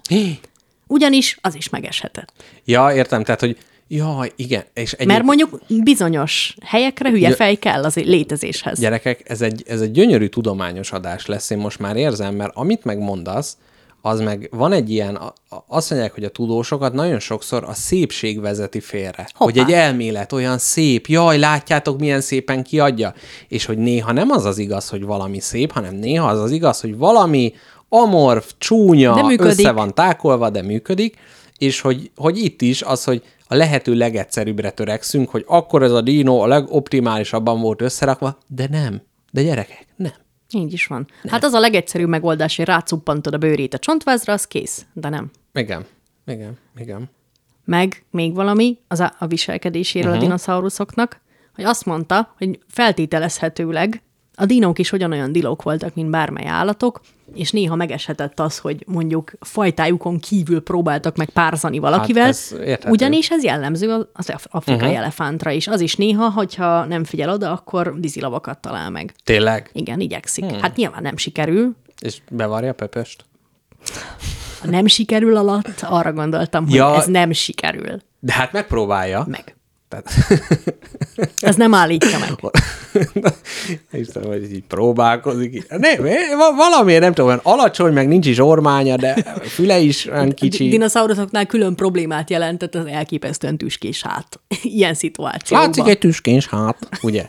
Ugyanis az is megeshetett. Ja, értem, tehát, hogy Jaj, igen. És egy Mert mondjuk bizonyos helyekre hülye fej kell az létezéshez. Gyerekek, ez egy, ez egy gyönyörű tudományos adás lesz, én most már érzem, mert amit megmondasz, az meg van egy ilyen, azt mondják, hogy a tudósokat nagyon sokszor a szépség vezeti félre. Hoppá. Hogy egy elmélet olyan szép, jaj, látjátok, milyen szépen kiadja. És hogy néha nem az az igaz, hogy valami szép, hanem néha az az igaz, hogy valami amorf, csúnya, össze van tákolva, de működik, és hogy, hogy itt is az, hogy a lehető legegyszerűbbre törekszünk, hogy akkor ez a dino a legoptimálisabban volt összerakva, de nem. De gyerekek, nem. Így is van. Hát az a legegyszerűbb megoldás, hogy rácuppantod a bőrét a csontvázra, az kész. De nem. Igen, igen, igen. Meg még valami az a, a viselkedéséről uh-huh. a dinoszauruszoknak, hogy azt mondta, hogy feltételezhetőleg a dinók is ugyanolyan dilók voltak, mint bármely állatok, és néha megeshetett az, hogy mondjuk fajtájukon kívül próbáltak meg párzani valakivel, ez érthető. ugyanis ez jellemző az af- afrikai uh-huh. elefántra is. Az is néha, hogyha nem figyel oda, akkor vízilavakat talál meg. Tényleg? Igen, igyekszik. Hmm. Hát nyilván nem sikerül. És bevarja a pöpöst? A nem sikerül alatt arra gondoltam, hogy Ja. ez nem sikerül. De hát megpróbálja. Meg. Tehát, Ez nem állítja meg. Istenem, hogy így próbálkozik. Nem, va- valamiért nem tudom, olyan alacsony, meg nincs is ormánya, de füle is olyan kicsi. Dinoszauruszoknál külön problémát jelentett az elképesztően tüskés hát. Ilyen szituációban. Látszik egy tüskéns hát, ugye?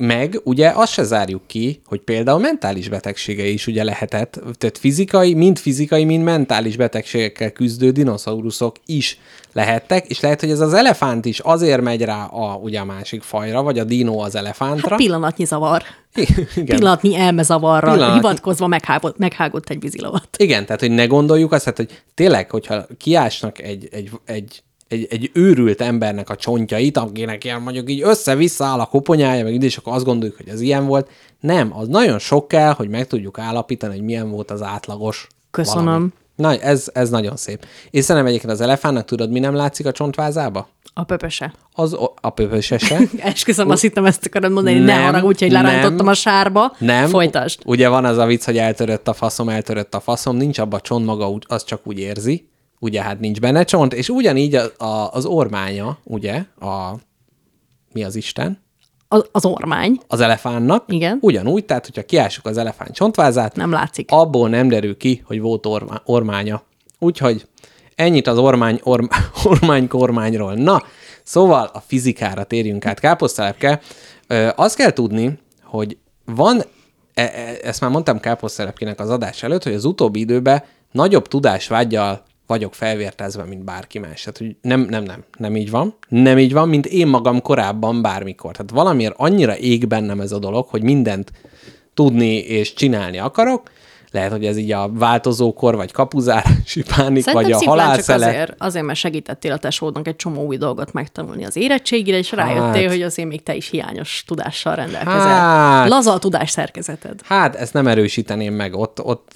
Meg ugye azt se zárjuk ki, hogy például mentális betegségei is ugye lehetett, tehát fizikai, mind fizikai, mind mentális betegségekkel küzdő dinoszauruszok is lehettek, és lehet, hogy ez az elefánt is azért megy rá a, ugye a másik fajra, vagy a dino az elefántra. Hát pillanatnyi zavar. Igen. Pillanatnyi elmezavarra Pillanatnyi. hivatkozva meghágott, meghágott egy vízilavat. Igen, tehát hogy ne gondoljuk azt, hát, hogy tényleg, hogyha kiásnak egy, egy, egy, egy, egy őrült embernek a csontjait, akinek ilyen mondjuk így össze-vissza áll a koponyája, meg ide, és akkor azt gondoljuk, hogy ez ilyen volt. Nem, az nagyon sok kell, hogy meg tudjuk állapítani, hogy milyen volt az átlagos. Köszönöm. Valami. Na, ez, ez nagyon szép. És szerintem egyébként az elefántnak tudod, mi nem látszik a csontvázába? A pöpöse. Az a pöpösese. Esküszöm, azt hittem ezt akarod mondani, ne Nem, haragudj, hogy lerántottam a sárba. Nem. Folytasd. Ugye van az a vicc, hogy eltörött a faszom, eltörött a faszom, nincs abba a csont maga, az csak úgy érzi. Ugye hát nincs benne csont, és ugyanígy a, a, az ormánya, ugye, a mi az Isten? Az, az ormány. Az elefánnak. Igen. Ugyanúgy, tehát hogyha kiássuk az elefánt csontvázát, Nem látszik. abból nem derül ki, hogy volt orma, ormánya. Úgyhogy ennyit az ormány, orm, ormány kormányról. Na, szóval a fizikára térjünk át. Káposztelepke, ö, azt kell tudni, hogy van, e, e, ezt már mondtam Káposztelepkének az adás előtt, hogy az utóbbi időben nagyobb tudásvágyal vagyok felvértezve, mint bárki más. Tehát, hogy nem, nem, nem, nem így van. Nem így van, mint én magam korábban bármikor. Tehát valamiért annyira ég bennem ez a dolog, hogy mindent tudni és csinálni akarok. Lehet, hogy ez így a változókor, vagy kapuzárási pánik, Szerintem vagy a szimplán csak halálszele. azért, azért, mert segítettél a tesódnak egy csomó új dolgot megtanulni az érettségére, és rájöttél, Hát. hogy azért még te is hiányos tudással rendelkezel. Hát. Laza a tudás szerkezeted. Hát, ezt nem erősíteném meg. Ott, ott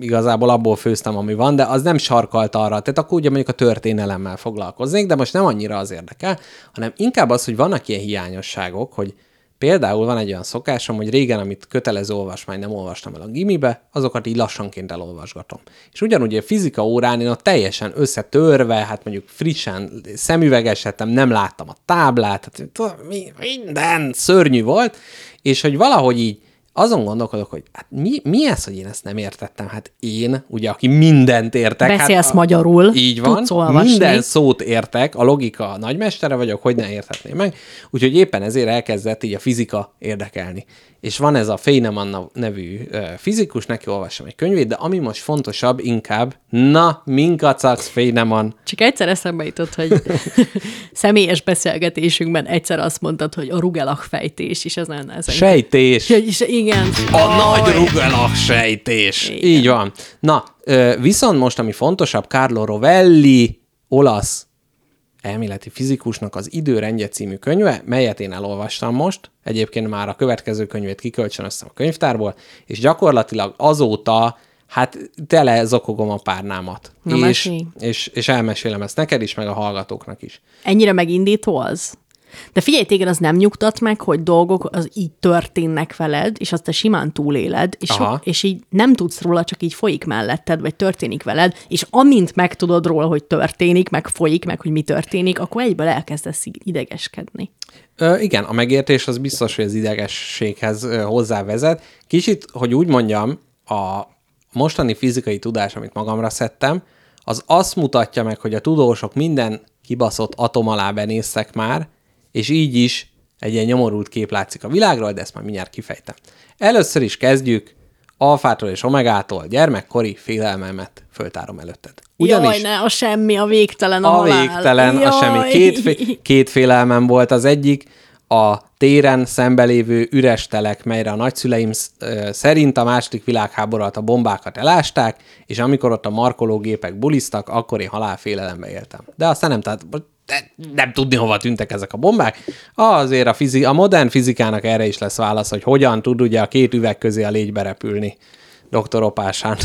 igazából abból főztem, ami van, de az nem sarkalt arra. Tehát akkor ugye mondjuk a történelemmel foglalkoznék, de most nem annyira az érdekel, hanem inkább az, hogy vannak ilyen hiányosságok, hogy például van egy olyan szokásom, hogy régen, amit kötelező olvasmány nem olvastam el a gimibe, azokat így lassanként elolvasgatom. És ugyanúgy a fizika órán én ott teljesen összetörve, hát mondjuk frissen szemüvegesedtem, nem láttam a táblát, hát minden szörnyű volt, és hogy valahogy így azon gondolkodok, hogy hát mi, mi ez, hogy én ezt nem értettem? Hát én, ugye, aki mindent értek. Beszélsz hát magyarul, Így van, tudsz olvasni. minden szót értek, a logika nagymestere vagyok, hogy ne érthetném meg. Úgyhogy éppen ezért elkezdett így a fizika érdekelni. És van ez a Feynman nevű fizikus, neki olvasom egy könyvét, de ami most fontosabb inkább, na, minkacaksz Feynman. Csak egyszer eszembe jutott, hogy személyes beszélgetésünkben egyszer azt mondtad, hogy a rugelak fejtés, és ez nagyon ezen. Sejtés. És igen. A nagy rugelak sejtés. Igen. Így van. Na, viszont most, ami fontosabb, Carlo Rovelli, olasz elméleti fizikusnak az Időrendje című könyve, melyet én elolvastam most. Egyébként már a következő könyvét kikölcsönöztem a könyvtárból, és gyakorlatilag azóta hát tele zokogom a párnámat. Na, és, és, és elmesélem ezt neked is, meg a hallgatóknak is. Ennyire megindító az? De figyelj, téged az nem nyugtat meg, hogy dolgok az így történnek veled, és azt te simán túléled, és, so, és így nem tudsz róla, csak így folyik melletted, vagy történik veled, és amint megtudod róla, hogy történik, meg folyik, meg hogy mi történik, akkor egyből elkezdesz idegeskedni. Ö, igen, a megértés az biztos, hogy az idegességhez hozzávezet. Kicsit, hogy úgy mondjam, a mostani fizikai tudás, amit magamra szedtem, az azt mutatja meg, hogy a tudósok minden kibaszott atom alá benéztek már, és így is egy ilyen nyomorult kép látszik a világról, de ezt már mindjárt kifejtem. Először is kezdjük alfától és omegától gyermekkori félelmemet föltárom előtted. Jaj, ne, a semmi, a végtelen, A halál. végtelen, a Jaj. semmi. Két, fé- két félelmem volt. Az egyik a téren szembelévő üres telek, melyre a nagyszüleim szerint a második világháború alatt a bombákat elásták, és amikor ott a markológépek buliztak, akkor én halálfélelembe éltem. De aztán nem, tehát nem tudni, hova tűntek ezek a bombák. Azért a, fizi- a modern fizikának erre is lesz válasz, hogy hogyan tud ugye a két üveg közé a légybe repülni. Dr. Opásán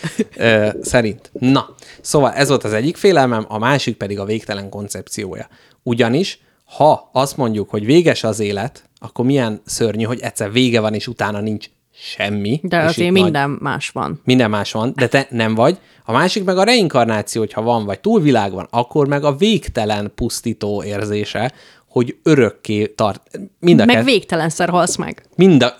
szerint. Na, szóval ez volt az egyik félelmem, a másik pedig a végtelen koncepciója. Ugyanis, ha azt mondjuk, hogy véges az élet, akkor milyen szörnyű, hogy egyszer vége van, és utána nincs semmi. De azért itt nagy- minden más van. minden más van, de te nem vagy. A másik meg a reinkarnáció, hogyha van, vagy túlvilág van, akkor meg a végtelen pusztító érzése, hogy örökké tart. Mind a Meg kett- végtelenszer halsz meg. Mind a,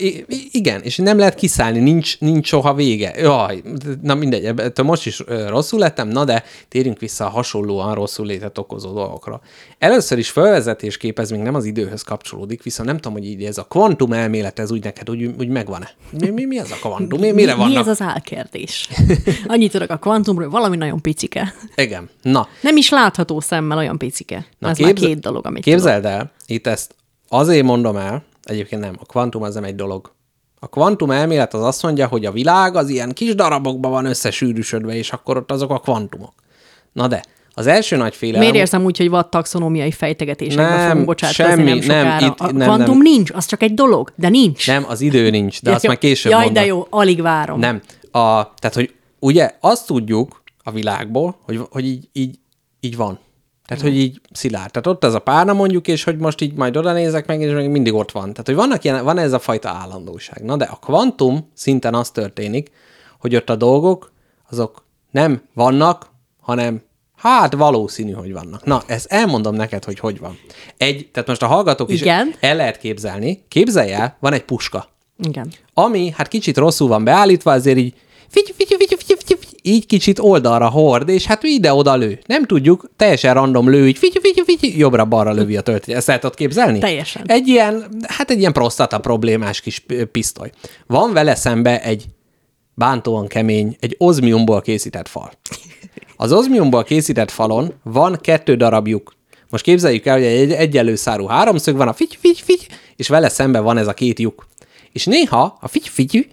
igen, és nem lehet kiszállni, nincs, nincs soha vége. Jaj, na mindegy, ettől most is rosszul lettem, na de térjünk vissza a hasonlóan rosszul létet okozó dolgokra. Először is felvezetésképp ez még nem az időhöz kapcsolódik, viszont nem tudom, hogy így ez a kvantum elmélet, ez úgy neked úgy, úgy megvan-e? Mi, mi, mi ez a kvantum? Mi, mire mi, vannak? mi ez az álkérdés? Annyit tudok a kvantumról, valami nagyon picike. Igen, na, Nem is látható szemmel olyan picike. Na, ez már két dolog, amit Képzeld el, itt ezt azért mondom el, egyébként nem, a kvantum az nem egy dolog. A kvantum elmélet az azt mondja, hogy a világ az ilyen kis darabokban van összesűrűsödve, és akkor ott azok a kvantumok. Na de, az első nagy félelem... Miért érzem úgy, hogy vad taxonómiai fejtegetésekbe Nem, fogunk bocsátkozni semmi, nem nem, sokára? itt- a nem, kvantum nem. nincs, az csak egy dolog, de nincs. Nem, az idő nincs, de Ja, azt jó. már később Jaj, mondom. de jó, alig várom. Nem. A, tehát, hogy ugye azt tudjuk a világból, hogy, hogy így, így, így van. Tehát, hogy így szilárd. Tehát ott ez a párna mondjuk, és hogy most így majd oda nézek meg, és még mindig ott van. Tehát, hogy vannak ilyen, van ez a fajta állandóság. Na de a kvantum szinten az történik, hogy ott a dolgok, azok nem vannak, hanem hát valószínű, hogy vannak. Na, ezt elmondom neked, hogy hogy van. Egy, tehát most a hallgatók Igen. is el lehet képzelni. Képzelj el, van egy puska Igen. ami hát kicsit rosszul van beállítva, azért így fityü, fityü, fityü, fityü, fityü, így kicsit oldalra hord, és hát ide-oda lő. Nem tudjuk, teljesen random lő, így fityü, fityü, fityü, jobbra-balra lövi a töltét. Ezt el tudod képzelni? Teljesen. Egy ilyen, hát egy ilyen prostata problémás kis pisztoly. Van vele szembe egy bántóan kemény, egy ozmiumból készített fal. Az ozmiumból készített falon van kettő darab lyuk. Most képzeljük el, hogy egy egyenlő szárú háromszög van, a figy, figy, figy, és vele szembe van ez a két lyuk. És néha a figy, figy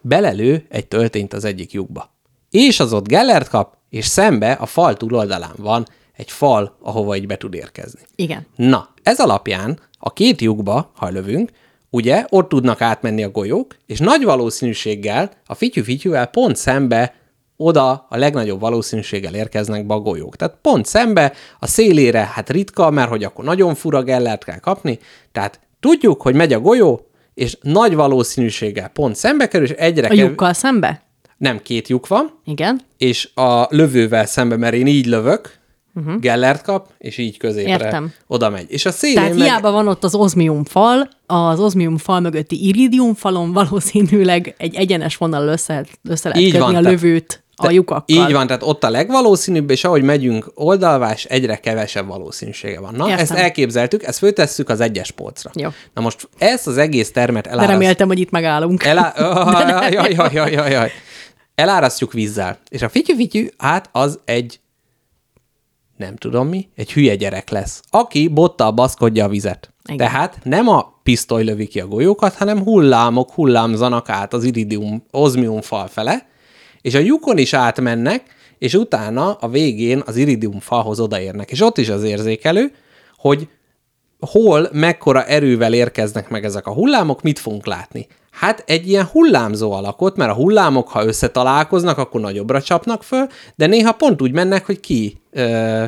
belelő egy töltényt az egyik lyukba. És az ott Gellert kap, és szembe a fal túloldalán van egy fal, ahova így be tud érkezni. Igen. Na, ez alapján a két lyukba, ha lövünk, ugye, ott tudnak átmenni a golyók, és nagy valószínűséggel a fityű-fityűvel pont szembe oda a legnagyobb valószínűséggel érkeznek be a golyók. Tehát pont szembe, a szélére hát ritka, mert hogy akkor nagyon fura gellert kell kapni, tehát tudjuk, hogy megy a golyó, és nagy valószínűséggel pont szembe kerül, és egyre A lyukkal szembe? Nem két lyuk van, Igen. és a lövővel szembe, mert én így lövök, uh-huh. Gellert kap, és így középre Értem. oda megy. És a szélén Tehát meg... hiába van ott az ozmium fal, az ozmium fal mögötti iridium falon valószínűleg egy egyenes vonal össze, össze lehet Így kötni van, a lövőt a lyukakkal. Így van, tehát ott a legvalószínűbb, és ahogy megyünk oldalvás, egyre kevesebb valószínűsége van. Na, Értem. ezt elképzeltük, ezt föltesszük az egyes polcra. Jó. Na most ezt az egész termet De eláraszt... reméltem, hogy itt megállunk. Elá... Jaj, jaj, jaj, jaj, jaj. Elárasztjuk vízzel. És a fityü-fityü, hát az egy nem tudom mi, egy hülye gyerek lesz, aki bottal baszkodja a vizet. Igen. Tehát nem a pisztoly lövi ki a golyókat, hanem hullámok hullámzanak át az iridium, ozmium fal fele, és a lyukon is átmennek, és utána a végén az iridium falhoz odaérnek. És ott is az érzékelő, hogy hol, mekkora erővel érkeznek meg ezek a hullámok, mit fogunk látni? Hát egy ilyen hullámzó alakot, mert a hullámok, ha összetalálkoznak, akkor nagyobbra csapnak föl, de néha pont úgy mennek, hogy ki ö,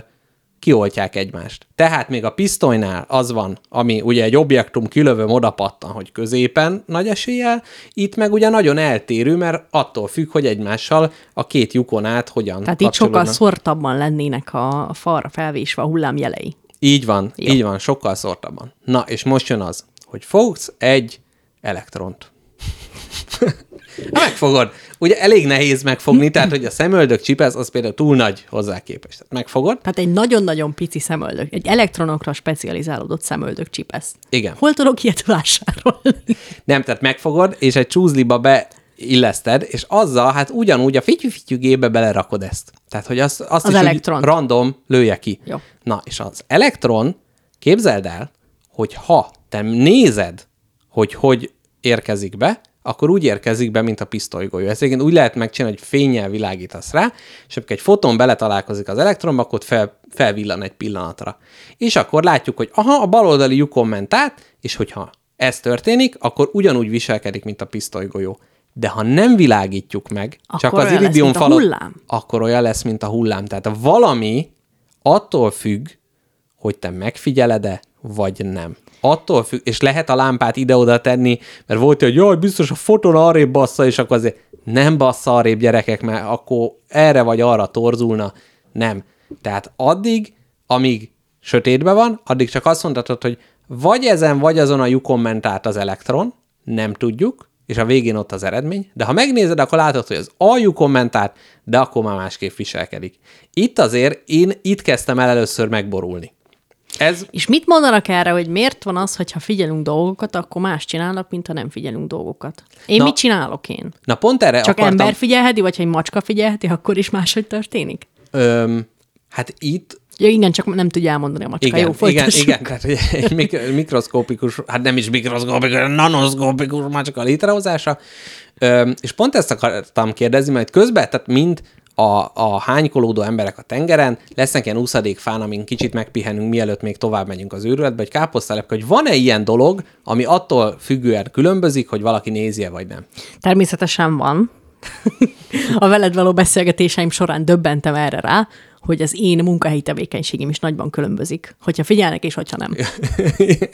kioltják egymást. Tehát még a pisztolynál az van, ami ugye egy objektum kilövöm odapattan, hogy középen nagy eséllyel, itt meg ugye nagyon eltérő, mert attól függ, hogy egymással a két lyukon át hogyan Tehát itt sokkal szortabban lennének a, a falra felvésve a hullámjelei. Így van, Jó. így van, sokkal szortabban. Na, és most jön az, hogy fogsz egy elektront. Megfogod. Ugye elég nehéz megfogni, tehát hogy a szemöldök csipesz, az például túl nagy hozzá képest. Tehát megfogod, Tehát egy nagyon-nagyon pici szemöldök, egy elektronokra specializálódott szemöldök csipesz. Igen. Hol tudok ilyet vásárolni? Nem, tehát megfogod, és egy csúzliba beilleszted, és azzal hát ugyanúgy a fityű-fityű gépbe belerakod ezt. Tehát, hogy azt, azt Az is úgy elektront. random lője ki. Jó. Na, és az elektron, képzeld el, hogy ha te nézed, hogy hogy érkezik be, akkor úgy érkezik be, mint a pisztolygolyó. Ezt egyébként úgy lehet megcsinálni, hogy fényjel világítasz rá, és amikor egy foton beletalálkozik az elektronba, akkor fel, felvillan egy pillanatra. És akkor látjuk, hogy aha, a baloldali lyukon ment át, és hogyha ez történik, akkor ugyanúgy viselkedik, mint a pisztolygolyó. De ha nem világítjuk meg, Akkor csak az iridium falat, akkor olyan lesz, mint a hullám. Tehát valami attól függ, hogy te megfigyeled-e, vagy nem. Attól függ, és lehet a lámpát ide-oda tenni, mert volt, hogy jaj, biztos a foton arrébb bassza, és akkor azért nem bassza arrébb gyerekek, mert akkor erre vagy arra torzulna. Nem. Tehát addig, amíg sötétben van, addig csak azt mondhatod, hogy vagy ezen, vagy azon a lyukon ment át az elektron, nem tudjuk, és a végén ott az eredmény, de ha megnézed, akkor látod, hogy az aljú kommentát, de akkor már másképp viselkedik. Itt azért én itt kezdtem el először megborulni. Ez És mit mondanak erre, hogy miért van az, hogy ha figyelünk dolgokat, akkor más csinálnak, mint ha nem figyelünk dolgokat? Én Na, mit csinálok én? Na pont erre Csak akartam... ember figyelheti, vagy ha egy macska figyelheti, akkor is máshogy történik? Öm, hát itt Ja, igen, csak nem tudja elmondani a macska. igen, Jó, igen, folytassuk. igen, tehát hogy egy mik- mikroszkópikus, hát nem is mikroszkópikus, nanoszkópikus macska létrehozása. Öm, és pont ezt akartam kérdezni, mert közben, tehát mind a, a hánykolódó emberek a tengeren, lesznek ilyen úszadékfán, amin kicsit megpihenünk, mielőtt még tovább megyünk az őrületbe, egy káposztalepke, hogy van-e ilyen dolog, ami attól függően különbözik, hogy valaki nézi vagy nem. Természetesen van. a veled való beszélgetéseim során döbbentem erre rá, hogy az én munkahelyi tevékenységem is nagyban különbözik, hogyha figyelnek és hogyha nem.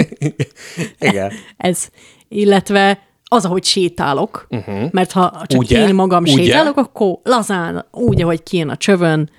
Igen. Ez, illetve az, ahogy sétálok, uh-huh. mert ha csak Ugye? Én magam Ugye? Sétálok, akkor lazán, úgy, ahogy kijön a csövön,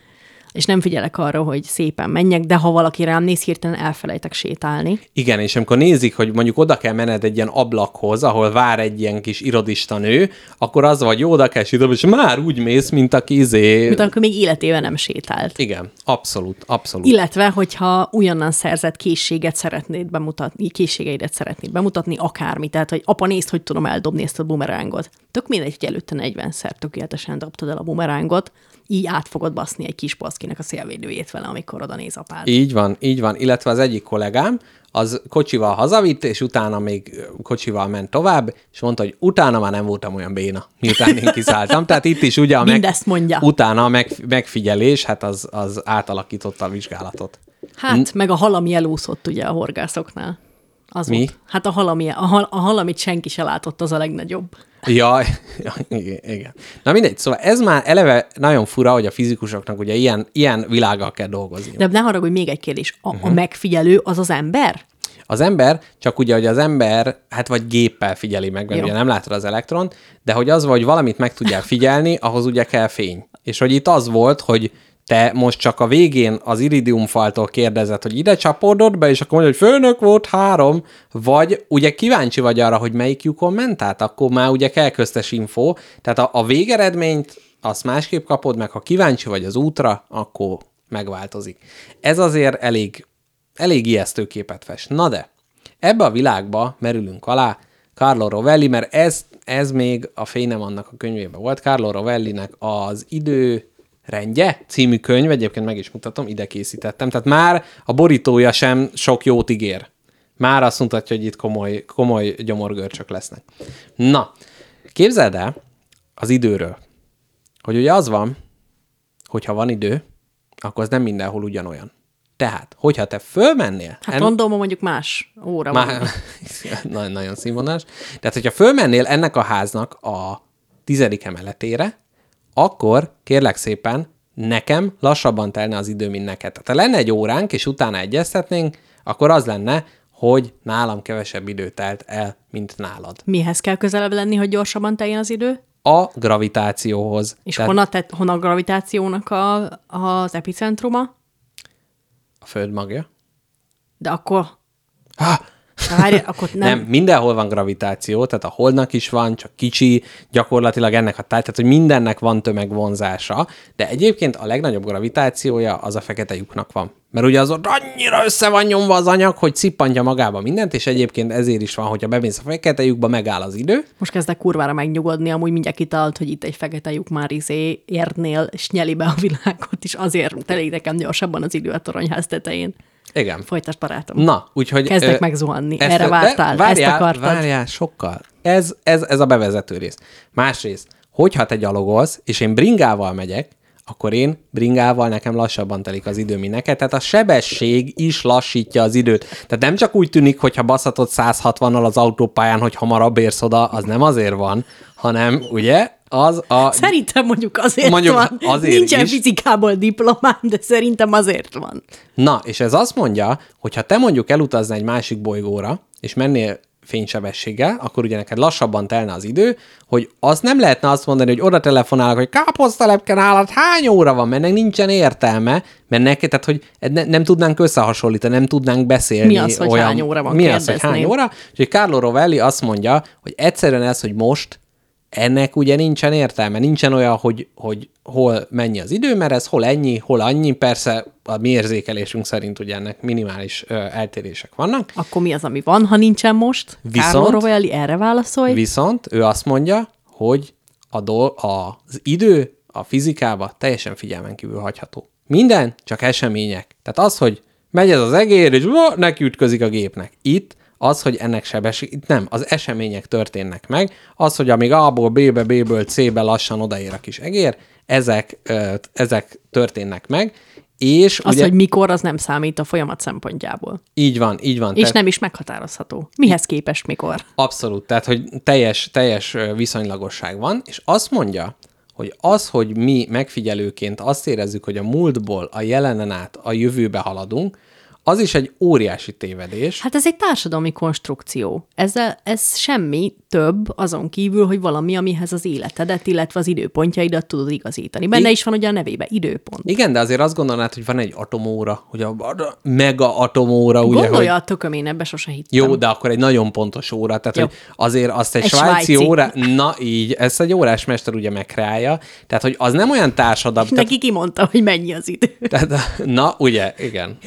és nem figyelek arra, hogy szépen menjek, de ha valaki rám néz, hirtelen elfelejtek sétálni. Igen, és amikor nézik, hogy mondjuk oda kell mened egy ilyen ablakhoz, ahol vár egy ilyen kis irodista nő, akkor az vagy jó, oda kell sítom, és már úgy mész, mint aki izé... Mint akkor még életében nem sétált. Igen, abszolút, abszolút. Illetve, hogyha újonnan szerzett készséget szeretnéd bemutatni, készségeidet szeretnéd bemutatni, akármi. Tehát, hogy apa, nézd, hogy tudom eldobni ezt a bumerángot. Tök mindegy, hogy előtte 40-szer tökéletesen dobtad el a bumerángot, így át fogod baszni egy kis paszkinek a szélvédőjét vele, amikor oda néz apád. Így van, így van. Illetve az egyik kollégám, az kocsival hazavitt, és utána még kocsival ment tovább, és mondta, hogy utána már nem voltam olyan béna, miután én kiszálltam. Tehát itt is ugye a Mindezt mondja. utána a meg, megfigyelés, hát az, az átalakította a vizsgálatot. Hát, meg a hal, ami elúszott ugye a horgászoknál. Az Mi? Volt. Hát a hal, ami, a, hal, a hal, amit senki se látott, az a legnagyobb. Ja, ja igen, igen. Na mindegy, szóval ez már eleve nagyon fura, hogy a fizikusoknak ugye ilyen, ilyen világgal kell dolgozni. De ne haragudj, még egy kérdés. A, Mhm. uh-huh. a megfigyelő az az ember? Az ember, csak ugye, hogy az ember, hát vagy géppel figyeli meg, mert Jó. ugye nem látod az elektront, de hogy az, hogy valamit meg tudjál figyelni, ahhoz ugye kell fény. És hogy itt az volt, hogy te most csak a végén az iridiumfaltól kérdezed, hogy ide csapódott be, és akkor mondja, hogy főnök volt három, vagy ugye kíváncsi vagy arra, hogy melyik lyukon ment át, akkor már ugye kell köztes info, tehát a, a végeredményt azt másképp kapod, meg ha kíváncsi vagy az útra, akkor megváltozik. Ez azért elég, elég ijesztő képet fest. Na de, ebbe a világba merülünk alá Carlo Rovelli, mert ez, ez még a Fényem annak a könyvében volt. Carlo Rovellinek az idő rendje című könyv, egyébként meg is mutatom, ide készítettem. Tehát már a borítója sem sok jót ígér. Már azt mutatja, hogy itt komoly, komoly gyomorgörcsök lesznek. Na, képzeld el az időről, hogy ugye az van, hogyha van idő, akkor az nem mindenhol ugyanolyan. Tehát, hogyha te fölmennél... Hát en- Londonban mondjuk más óra van. már, nagyon, nagyon színvonalas. Tehát, hogyha fölmennél ennek a háznak a tizedik emeletére, akkor kérlek szépen nekem lassabban telne az idő, mint neked. Tehát ha lenne egy óránk, és utána egyeztetnénk, akkor az lenne, hogy nálam kevesebb idő telt el, mint nálad. Mihez kell közelebb lenni, hogy gyorsabban teljen az idő? A gravitációhoz. És Tehát... honnan, tett, honnan a gravitációnak a, az epicentruma? A Föld magja. De akkor... Ha! Várj, akkor nem. nem. mindenhol van gravitáció, tehát a holdnak is van, csak kicsi, gyakorlatilag ennek a táj, tehát hogy mindennek van tömegvonzása, de egyébként a legnagyobb gravitációja az a fekete lyuknak van. Mert ugye az ott annyira össze van nyomva az anyag, hogy cippantja magába mindent, és egyébként ezért is van, hogyha bemész a fekete lyukba, megáll az idő. Most kezdek kurvára megnyugodni, amúgy mindjárt kitalt, hogy itt egy fekete lyuk már izé érnél, és nyeli be a világot, és azért telik nekem gyorsabban az idő a toronyház tetején. Igen. Folytasd, barátom. Na, úgyhogy... Kezdek ö, megzuhanni. ezt- Erre vártál, várjál, ezt akartad. Várjál, sokkal. Ez, ez, ez a bevezető rész. Másrészt, hogyha te gyalogolsz, és én bringával megyek, akkor én bringával nekem lassabban telik az idő, mint neked. Tehát a sebesség is lassítja az időt. Tehát nem csak úgy tűnik, hogyha baszhatod 160-nal az autópályán, hogy hamarabb érsz oda, az nem azért van, hanem ugye az a... Szerintem mondjuk azért Mondjuk van. azért Nincsen is. fizikából diplomám, de szerintem azért van. Na, és ez azt mondja, hogy ha te mondjuk elutazna egy másik bolygóra, és mennél fénysebességgel, akkor ugye neked lassabban telne az idő, hogy azt nem lehetne azt mondani, hogy oda telefonálok, hogy káposztalepken állat hány óra van, mert nincsen értelme, mert neked, tehát hogy ne, nem tudnánk összehasonlítani, nem tudnánk beszélni. Mi az, hogy olyan, hány óra van, Mi az, hogy hány óra? Úgyhogy Carlo Rovelli azt mondja, hogy egyszerűen ez, hogy most ennek ugye nincsen értelme, nincsen olyan, hogy, hogy hol mennyi az idő, mert ez hol ennyi, hol annyi, persze a mi érzékelésünk szerint ugye ennek minimális ö, eltérések vannak, Akkor mi az, ami van, ha nincsen most? Viszont- Carlo Rovelli erre válaszolj. viszont ő azt mondja, hogy a dol- a, az idő a fizikába teljesen figyelmen kívül hagyható. Minden, csak események. Tehát az, hogy megy ez az egér, és ó, neki ütközik a gépnek. Itt az, hogy ennek sebesség, itt nem, az események történnek meg, az, hogy amíg A-ból B-be, B-ből C-be lassan odaér a kis egér, ezek, ezek történnek meg, és Az, ugye hogy mikor, az nem számít a folyamat szempontjából. így van, így van. És tehát- nem is meghatározható. Mihez képest mikor? Abszolút, tehát hogy teljes, teljes viszonylagosság van, és azt mondja, hogy az, hogy mi megfigyelőként azt érezzük, hogy a múltból a jelenen át a jövőbe haladunk, az is egy óriási tévedés. Hát ez egy társadalmi konstrukció. Ezzel, ez semmi több azon kívül, hogy valami, amihez az életedet, illetve az időpontjaidat tudod igazítani. Benne I- is van ugye a nevébe időpont. Igen, de azért azt gondolnád, hogy van egy atomóra, hogy a, mega atomóra, ugye, Gondolja hogy a tököm, én ebbe sose hittem. jó, de akkor egy nagyon pontos óra, tehát Jó. hogy azért azt egy, Egy svájci, svájci. óra, na így, ezt egy órás mester ugye megkrája, tehát hogy az nem olyan társadalmi, tehát Neki kimondta, hogy mennyi az idő. Tehát, na, ugye, igen.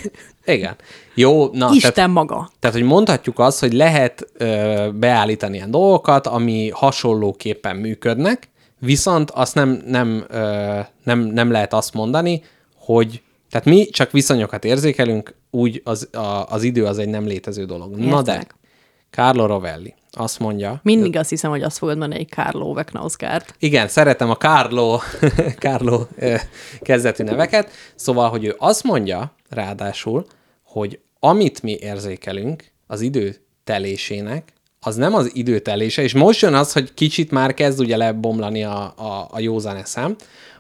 Igen. Jó, na, Isten tehát, maga. tehát, hogy mondhatjuk azt, hogy lehet ö, beállítani ilyen dolgokat, ami hasonlóképpen működnek, viszont azt nem, nem, ö, nem, nem lehet azt mondani, hogy tehát mi csak viszonyokat érzékelünk, úgy az, a, az idő az egy nem létező dolog. Na de. Carlo Rovelli azt mondja, Mindig azt hiszem, hogy azt fogod mondani, egy Carlo Veknausgárt. igen, szeretem a Carlo, Carlo kezdetű neveket, szóval, hogy ő azt mondja, ráadásul, hogy amit mi érzékelünk az idő telésének, az nem az idő telése, és most jön az, hogy kicsit már kezd ugye lebomlani a, a, a józan eszem,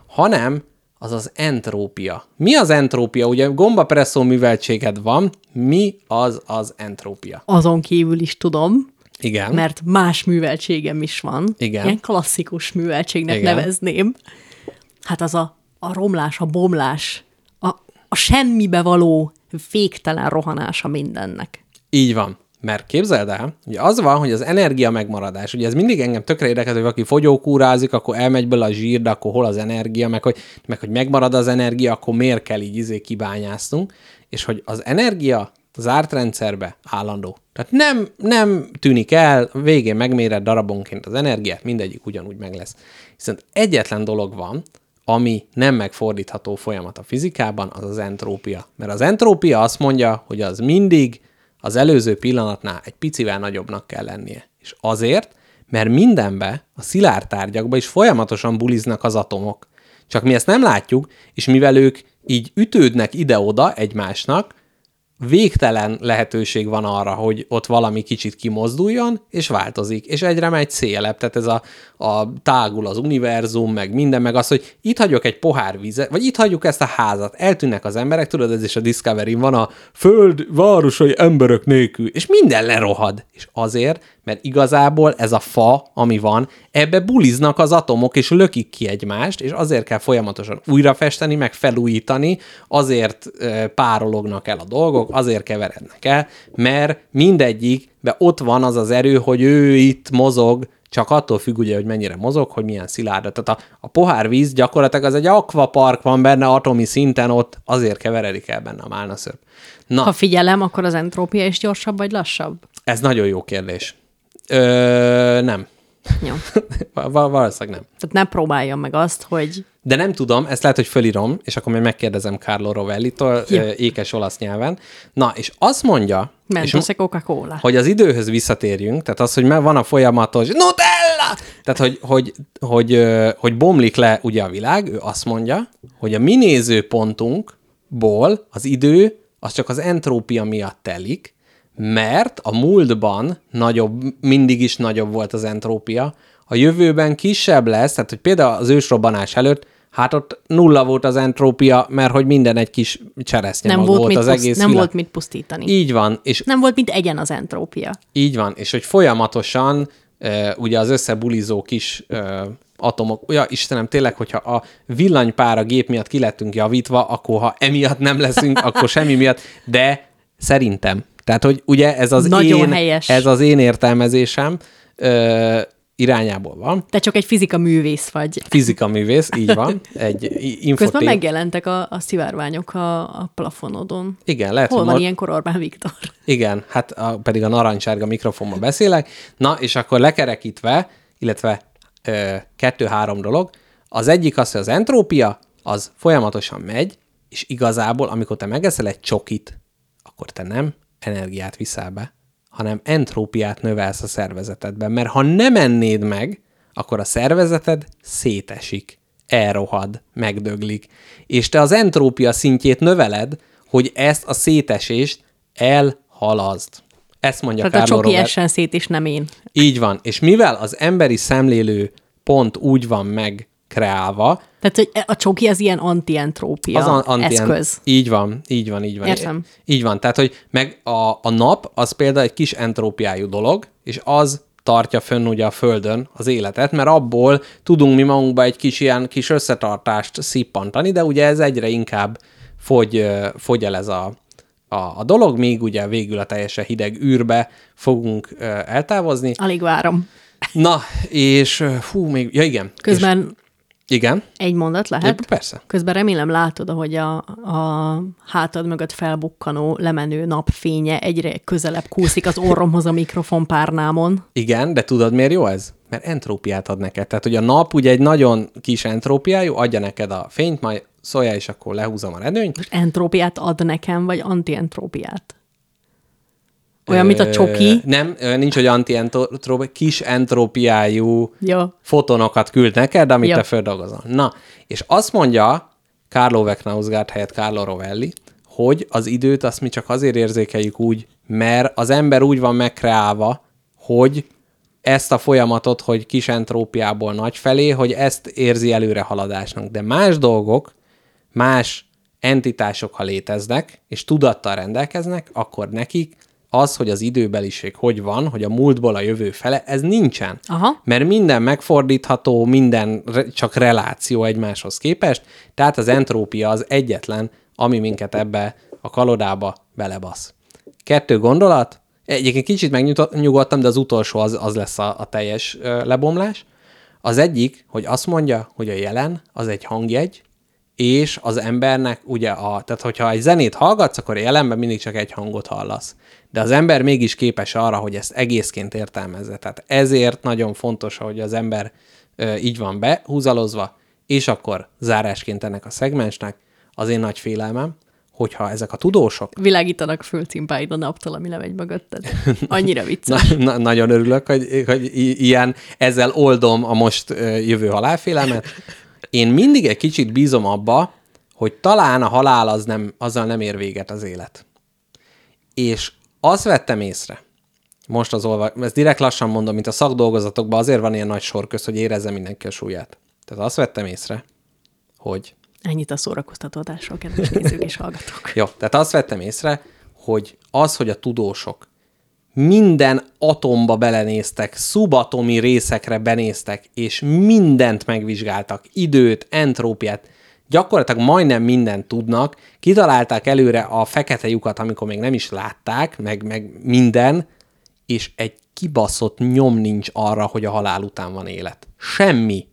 hanem az az entrópia. Mi az entrópia? Ugye gombapresszó műveltséged van, mi az az entrópia? Azon kívül is tudom, Igen. mert más műveltségem is van. Igen. Ilyen klasszikus műveltségnek Igen. nevezném. Hát az a, a romlás, a bomlás, a, semmibe való féktelen rohanása mindennek. Így van. Mert képzeld el, ugye az van, hogy az energia megmaradás, ugye ez mindig engem tökre érdekel, hogy valaki fogyókúrázik, akkor elmegy bele a zsír, de akkor hol az energia, meg hogy, meg hogy megmarad az energia, akkor miért kell így izé kibányásznunk, és hogy az energia zárt rendszerbe állandó. Tehát nem, nem tűnik el, végén megméred darabonként az energiát, mindegyik ugyanúgy meg lesz. Viszont egyetlen dolog van, ami nem megfordítható folyamat a fizikában, az az entrópia. Mert az entrópia azt mondja, hogy az mindig az előző pillanatnál egy picivel nagyobbnak kell lennie. És azért, mert mindenbe, a szilárd tárgyakba is folyamatosan buliznak az atomok. Csak mi ezt nem látjuk, és mivel ők így ütődnek ide-oda egymásnak, végtelen lehetőség van arra, hogy ott valami kicsit kimozduljon, és változik, és egyre megy szélebb, tehát ez a, a tágul az univerzum, meg minden, meg az, hogy itt hagyok egy pohár vizet, vagy itt hagyjuk ezt a házat, eltűnnek az emberek, tudod, ez is a discovery van a föld városai emberek nélkül, és minden lerohad. És azért, mert igazából ez a fa, ami van, ebbe buliznak az atomok, és lökik ki egymást, és azért kell folyamatosan újrafesteni, meg felújítani, azért párolognak el a dolgok, azért keverednek el, mert mindegyikbe ott van az az erő, hogy ő itt mozog, csak attól függ ugye, hogy mennyire mozog, hogy milyen szilárd. Tehát a, a pohár víz gyakorlatilag az egy akvapark van benne atomi szinten, ott azért keveredik el benne a málnaszörp. Na, ha figyelem, akkor az entrópia is gyorsabb vagy lassabb? Ez nagyon jó kérdés. Ö, nem. Jó. Valószínűleg nem. Tehát ne próbáljam meg azt, hogy... De nem tudom, ezt lehet, hogy fölírom, és akkor még megkérdezem Carlo Rovelli-tól ékes olasz nyelven. Na, és azt mondja... Mentos és, Coca-Cola. Hogy az időhöz visszatérjünk, tehát az, hogy van a folyamatos Nutella! Tehát, hogy, hogy, hogy, hogy bomlik le ugye a világ, ő azt mondja, hogy a mi nézőpontunkból az idő az csak az entrópia miatt telik, mert a múltban nagyobb, mindig is nagyobb volt az entrópia, a jövőben kisebb lesz, tehát hogy például az ősrobbanás előtt, hát ott nulla volt az entrópia, mert hogy minden egy kis cseresznye nem volt, volt az puszt, egész Nem világ. volt mit pusztítani. Így van. És nem volt mit egyen az entrópia. Így van, és hogy folyamatosan ugye az összebulizó kis atomok, ja Istenem, tényleg, hogyha a villanypára gép miatt kilettünk javítva, akkor ha emiatt nem leszünk, akkor semmi miatt, de szerintem tehát, hogy ugye ez az, Nagyon én, helyes. ez az én értelmezésem ö, irányából van. Te csak egy fizika művész vagy. Fizika művész, így van. Egy infotép. Közben megjelentek a, a szivárványok a, a plafonodon. Igen, lehet, Hol van mar... ilyenkor Orbán Viktor? Igen, hát a, pedig a narancsárga mikrofonban beszélek. Na, és akkor lekerekítve, illetve kettő-három dolog. Az egyik az, hogy az entrópia, az folyamatosan megy, és igazából, amikor te megeszel egy csokit, akkor te nem energiát viszel be, hanem entrópiát növelsz a szervezetedben, mert ha nem ennéd meg, akkor a szervezeted szétesik, elrohad, megdöglik, és te az entrópia szintjét növeled, hogy ezt a szétesést elhalazd. Ezt mondja Tehát Carlo a csoki essen szét, és nem én. Így van. És mivel az emberi szemlélő pont úgy van meg kreálva. Tehát, hogy a csoki az ilyen antientrópia az anti eszköz. Így van, így van, így van. Értem. Így van, tehát, hogy meg a, a nap az például egy kis entrópiájú dolog, és az tartja fönn ugye a Földön az életet, mert abból tudunk mi magunkba egy kis ilyen kis összetartást szippantani, de ugye ez egyre inkább fogy, fogy el ez a, a, a dolog, még ugye végül a teljesen hideg űrbe fogunk eltávozni. Alig várom. Na, és hú, még, ja igen. Közben és, igen. Egy mondat lehet? Ja, persze. Közben remélem látod, hogy a, a hátad mögött felbukkanó, lemenő napfénye egyre közelebb kúszik az orromhoz a mikrofonpárnámon. Igen, de tudod miért jó ez? Mert entrópiát ad neked. Tehát, hogy a nap ugye egy nagyon kis entrópiájú, adja neked a fényt, majd szóljál, és akkor lehúzom a redőnyt. Most entrópiát ad nekem, vagy antientrópiát? Olyan, mint a csoki. Nem, nincs, hogy antientrópia, kis entrópiájú ja. fotonokat küld neked, amit ja. te földolgozol. Na, és azt mondja Carlo Wecknausgaard helyett Carlo Rovelli, hogy az időt azt mi csak azért érzékeljük úgy, mert az ember úgy van megkreálva, hogy ezt a folyamatot, hogy kis entrópiából nagy felé, hogy ezt érzi előrehaladásnak. De más dolgok, más entitások, ha léteznek, és tudattal rendelkeznek, akkor nekik az, hogy az időbeliség hogy van, hogy a múltból a jövő fele, ez nincsen. Aha. Mert minden megfordítható, minden csak reláció egymáshoz képest, tehát az entrópia az egyetlen, ami minket ebbe a kalodába belebasz. Kettő gondolat, egyébként kicsit megnyugodtam, de az utolsó az, az lesz a, a teljes lebomlás. Az egyik, hogy azt mondja, hogy a jelen az egy hangjegy, és az embernek ugye a, tehát hogyha egy zenét hallgatsz, akkor a jelenben mindig csak egy hangot hallasz. De az ember mégis képes arra, hogy ezt egészként értelmezze. Tehát ezért nagyon fontos, hogy az ember ö, így van behúzalozva, és akkor zárásként ennek a szegmensnek az én nagy félelmem, hogyha ezek a tudósok... Világítanak földcimpáid a naptól, ami lemegy mögötted. Annyira vicces. na, na, nagyon örülök, hogy, hogy ilyen, ezzel oldom a most jövő halálfélelmet. Én mindig egy kicsit bízom abba, hogy talán a halál az nem, azzal nem ér véget az élet. És azt vettem észre, most az olva, ezt direkt lassan mondom, mint a szakdolgozatokban, azért van ilyen nagy sorköz, hogy érezze mindenki a súlyát. Tehát azt vettem észre, hogy Ennyit a szórakoztató adásról, kedves nézők és hallgatók. Jó, tehát azt vettem észre, hogy az, hogy a tudósok minden atomba belenéztek, szubatomi részekre benéztek, és mindent megvizsgáltak, időt, entrópiát, gyakorlatilag majdnem mindent tudnak, kitalálták előre a fekete lyukat, amikor még nem is látták, meg, meg minden, és egy kibaszott nyom nincs arra, hogy a halál után van élet. Semmi.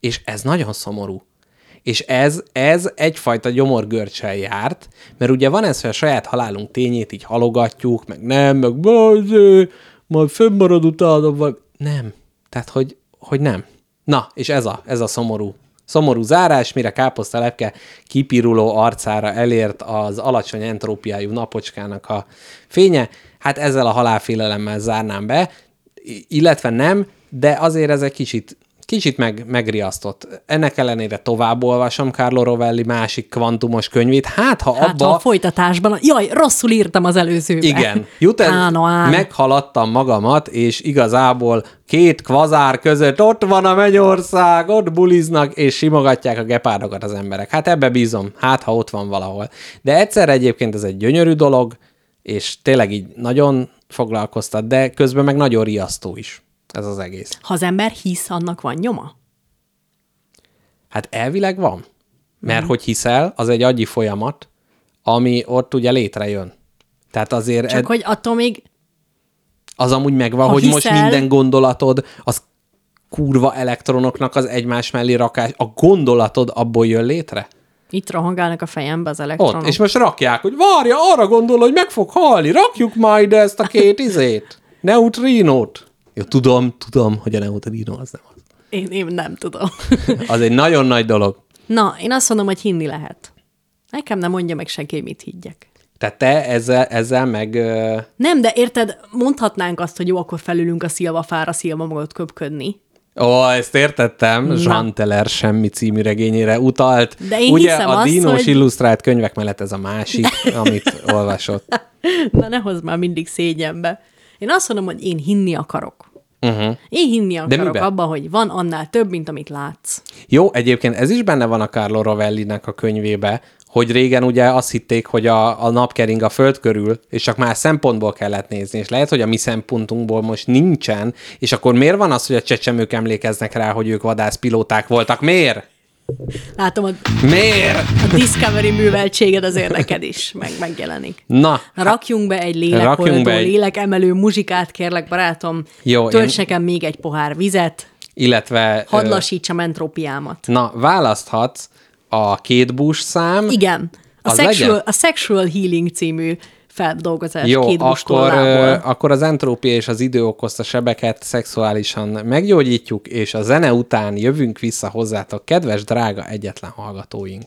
És ez nagyon szomorú. És ez, ez egyfajta gyomorgörcsel járt, mert ugye van ez, hogy a saját halálunk tényét így halogatjuk, meg nem, meg bazé, majd fönnmarad utána, vagy nem. Tehát, hogy, hogy nem. Na, és ez a, ez a szomorú, szomorú zárás, mire káposztalepke kipiruló arcára elért az alacsony entrópiájú napocskának a fénye. Hát ezzel a halálfélelemmel zárnám be, illetve nem, de azért ez egy kicsit kicsit meg, megriasztott. Ennek ellenére tovább olvasom Carlo Rovelli másik kvantumos könyvét. Hát, ha Hát abba... ha a folytatásban, jaj, rosszul írtam az előzőben. Igen, jut ez, Kánoán. meghaladtam magamat, és igazából két kvazár között ott van a mennyország, ott buliznak, és simogatják a gepárdokat az emberek. Hát ebbe bízom, hát ha ott van valahol. De egyszer egyébként ez egy gyönyörű dolog, és tényleg így nagyon foglalkoztat, de közben meg nagyon riasztó is ez az egész. Ha az ember hisz, annak van nyoma? Hát elvileg van. Mert hogy hiszel, az egy agyi folyamat, ami ott ugye létrejön. Tehát azért Csak ed- hogy attól még az amúgy megvan, Ha hogy most hiszel- minden gondolatod, az kurva elektronoknak az egymás mellé rakás, a gondolatod abból jön létre? itt rohangálnak a fejembe az elektronok. Ott, és most rakják, hogy várja, arra gondol, hogy meg fog halni, rakjuk majd ezt a két izét, neutrinót. Jó, tudom, tudom, hogy a neutrino az nem az. Én, én nem tudom. Az egy nagyon nagy dolog. Na, én azt mondom, hogy hinni lehet. Nekem nem mondja meg senki, hogy mit higgyek. Tehát te ezzel, ezzel meg... ö, Nem, de érted, mondhatnánk azt, hogy jó, akkor felülünk a szilvafára szilva magot köpködni. Ó, ezt értettem. Na. Jean Teller semmi című regényére utalt. De én Ugye a azt, Dinos hogy- illusztrált könyvek mellett ez a másik, amit olvasott. Na, ne hozz már mindig szégyenbe. Én azt mondom, hogy én hinni akarok. Uh-huh. Én hinni akarok miben? abban, hogy van annál több, mint amit látsz. Jó, egyébként ez is benne van a Carlo Rovellinek a könyvébe, hogy régen ugye azt hitték, hogy a, a nap kering a föld körül, és csak más szempontból kellett nézni, és lehet, hogy a mi szempontunkból most nincsen, és akkor miért van az, hogy a csecsemők emlékeznek rá, hogy ők vadászpilóták voltak? Miért? Látom, a, Miért? a Discovery műveltséged azért neked is meg, megjelenik. Na, Na, rakjunk be egy lélekoldó, be egy- lélekemelő muzsikát, kérlek, barátom. Jó, Tölts én- nekem még egy pohár vizet, illetve... hadd lassítsam entrópiámat. Na, választhatsz a két busz szám. Igen. A sexual, legyen? a sexual Healing című feldolgozás Jó, két akkor, akkor az entrópia és az idő okozta sebeket szexuálisan meggyógyítjuk, és a zene után jövünk vissza hozzátok, kedves, drága egyetlen hallgatóink.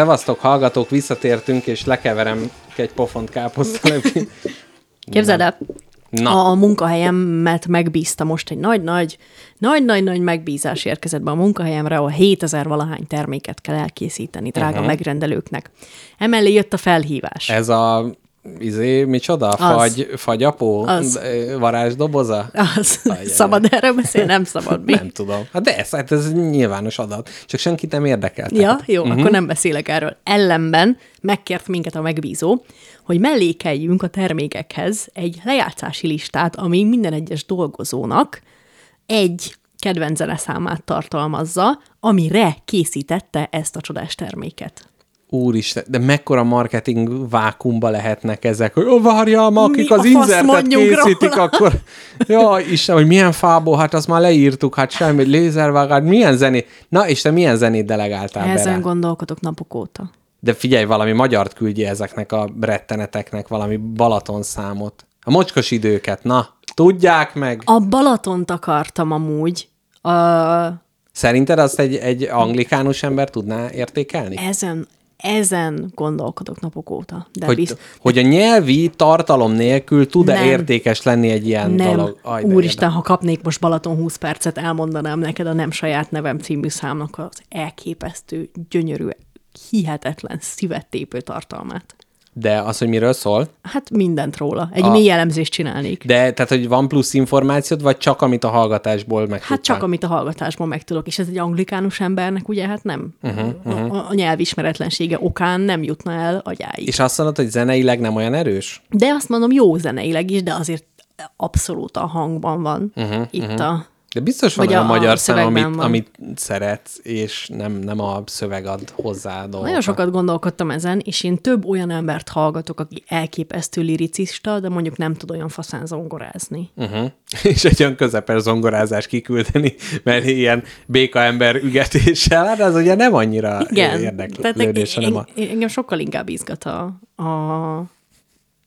Szevasztok, hallgatók, visszatértünk, és lekeverem egy pofont káposztal. Képzeld el, Na. a munkahelyemet megbízta most egy nagy-nagy, nagy-nagy-nagy megbízás érkezett be a munkahelyemre, ahol 7000 valahány terméket kell elkészíteni drága uh-huh. megrendelőknek. Emellé jött a felhívás. Ez a izé, micsoda? Fagy, fagyapó? Az. D- Varázsdoboza? Az, Ajajaj. szabad erre beszélni? Nem szabad. Mi? Nem tudom. Hát de ez, hát ez nyilvános adat. Csak senkit nem érdekel. Ja, Tehát. jó, uh-huh. akkor nem beszélek erről. Ellenben megkért minket a megbízó, hogy mellékeljünk a termékekhez egy lejátszási listát, ami minden egyes dolgozónak egy kedvenc zeneszámát tartalmazza, amire készítette ezt a csodás terméket. Úristen, de mekkora marketing vákumba lehetnek ezek, hogy ó, várjál, ma akik Mi az inzertet készítik, róla? akkor... Ja, Isten, hogy milyen fából, hát azt már leírtuk, hát semmi, lézervágás, milyen zenét. Na, és te milyen zenét delegáltál Ezen rá? gondolkodok napok óta. De figyelj, valami magyart küldje ezeknek a retteneteknek, valami Balaton számot. A mocskos időket, na, tudják meg. A Balatont akartam amúgy. A, Szerinted azt egy, egy anglikánus ember tudná értékelni? ezen, ezen gondolkodok napok óta. De hogy, bizt- hogy a nyelvi tartalom nélkül tud-e értékes lenni egy ilyen Nem. dolog? Aj, Úristen, ha kapnék most Balaton 20 percet, elmondanám neked a Nem saját nevem című számnak az elképesztő, gyönyörű, hihetetlen, szívettépő tartalmát. De az, hogy miről szól? Hát mindent róla. Egy A- mély elemzést csinálnék. De tehát, hogy van plusz információd, vagy csak amit a hallgatásból meg Hát csak amit a hallgatásból megtudok, és ez egy anglikánus embernek ugye hát nem. Mhm, Uh-huh, A, a nyelvismeretlensége okán nem jutna el agyáig. És azt mondod, hogy zeneileg nem olyan erős? De azt mondom, jó zeneileg is, de azért abszolút a hangban van uh-huh, itt uh-huh. a... De biztos van olyan a- magyar szám, amit, van. amit szeretsz, és nem, nem a szöveg ad hozzá dolgokat. Nagyon sokat gondolkodtam ezen, és én több olyan embert hallgatok, aki elképesztő liricista, de mondjuk nem tud olyan faszán zongorázni. Uh-huh. És egy olyan közepes zongorázás kiküldeni, mert ilyen béka ember ügetéssel, hát az ugye nem annyira Igen, érdeklődés, hanem a, en- engem sokkal inkább izgat a, a,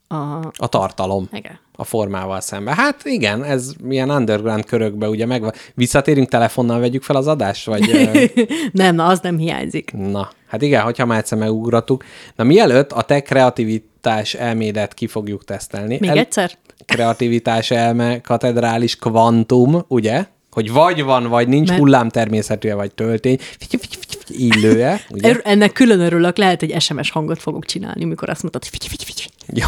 a a tartalom. igen. A formával szemben. Hát igen, ez milyen underground körökbe ugye megvan. Visszatérünk telefonnal, vegyük fel az adást, vagy... Nem, na, az nem hiányzik. Na, hát igen, hogyha már egyszer megugrottuk. Na mielőtt a te kreativitás elmédet ki fogjuk tesztelni. Még egyszer? Kreativitás elme, katedrális, kvantum, ugye? Hogy vagy van, vagy nincs, Mert- hullám természetűe, vagy töltény, fityi, fityi, fityi, illője, ugye? Ennek külön örülök, lehet egy SMS hangot fogok csinálni, mikor azt mondod, figy, figy, figy. Jó.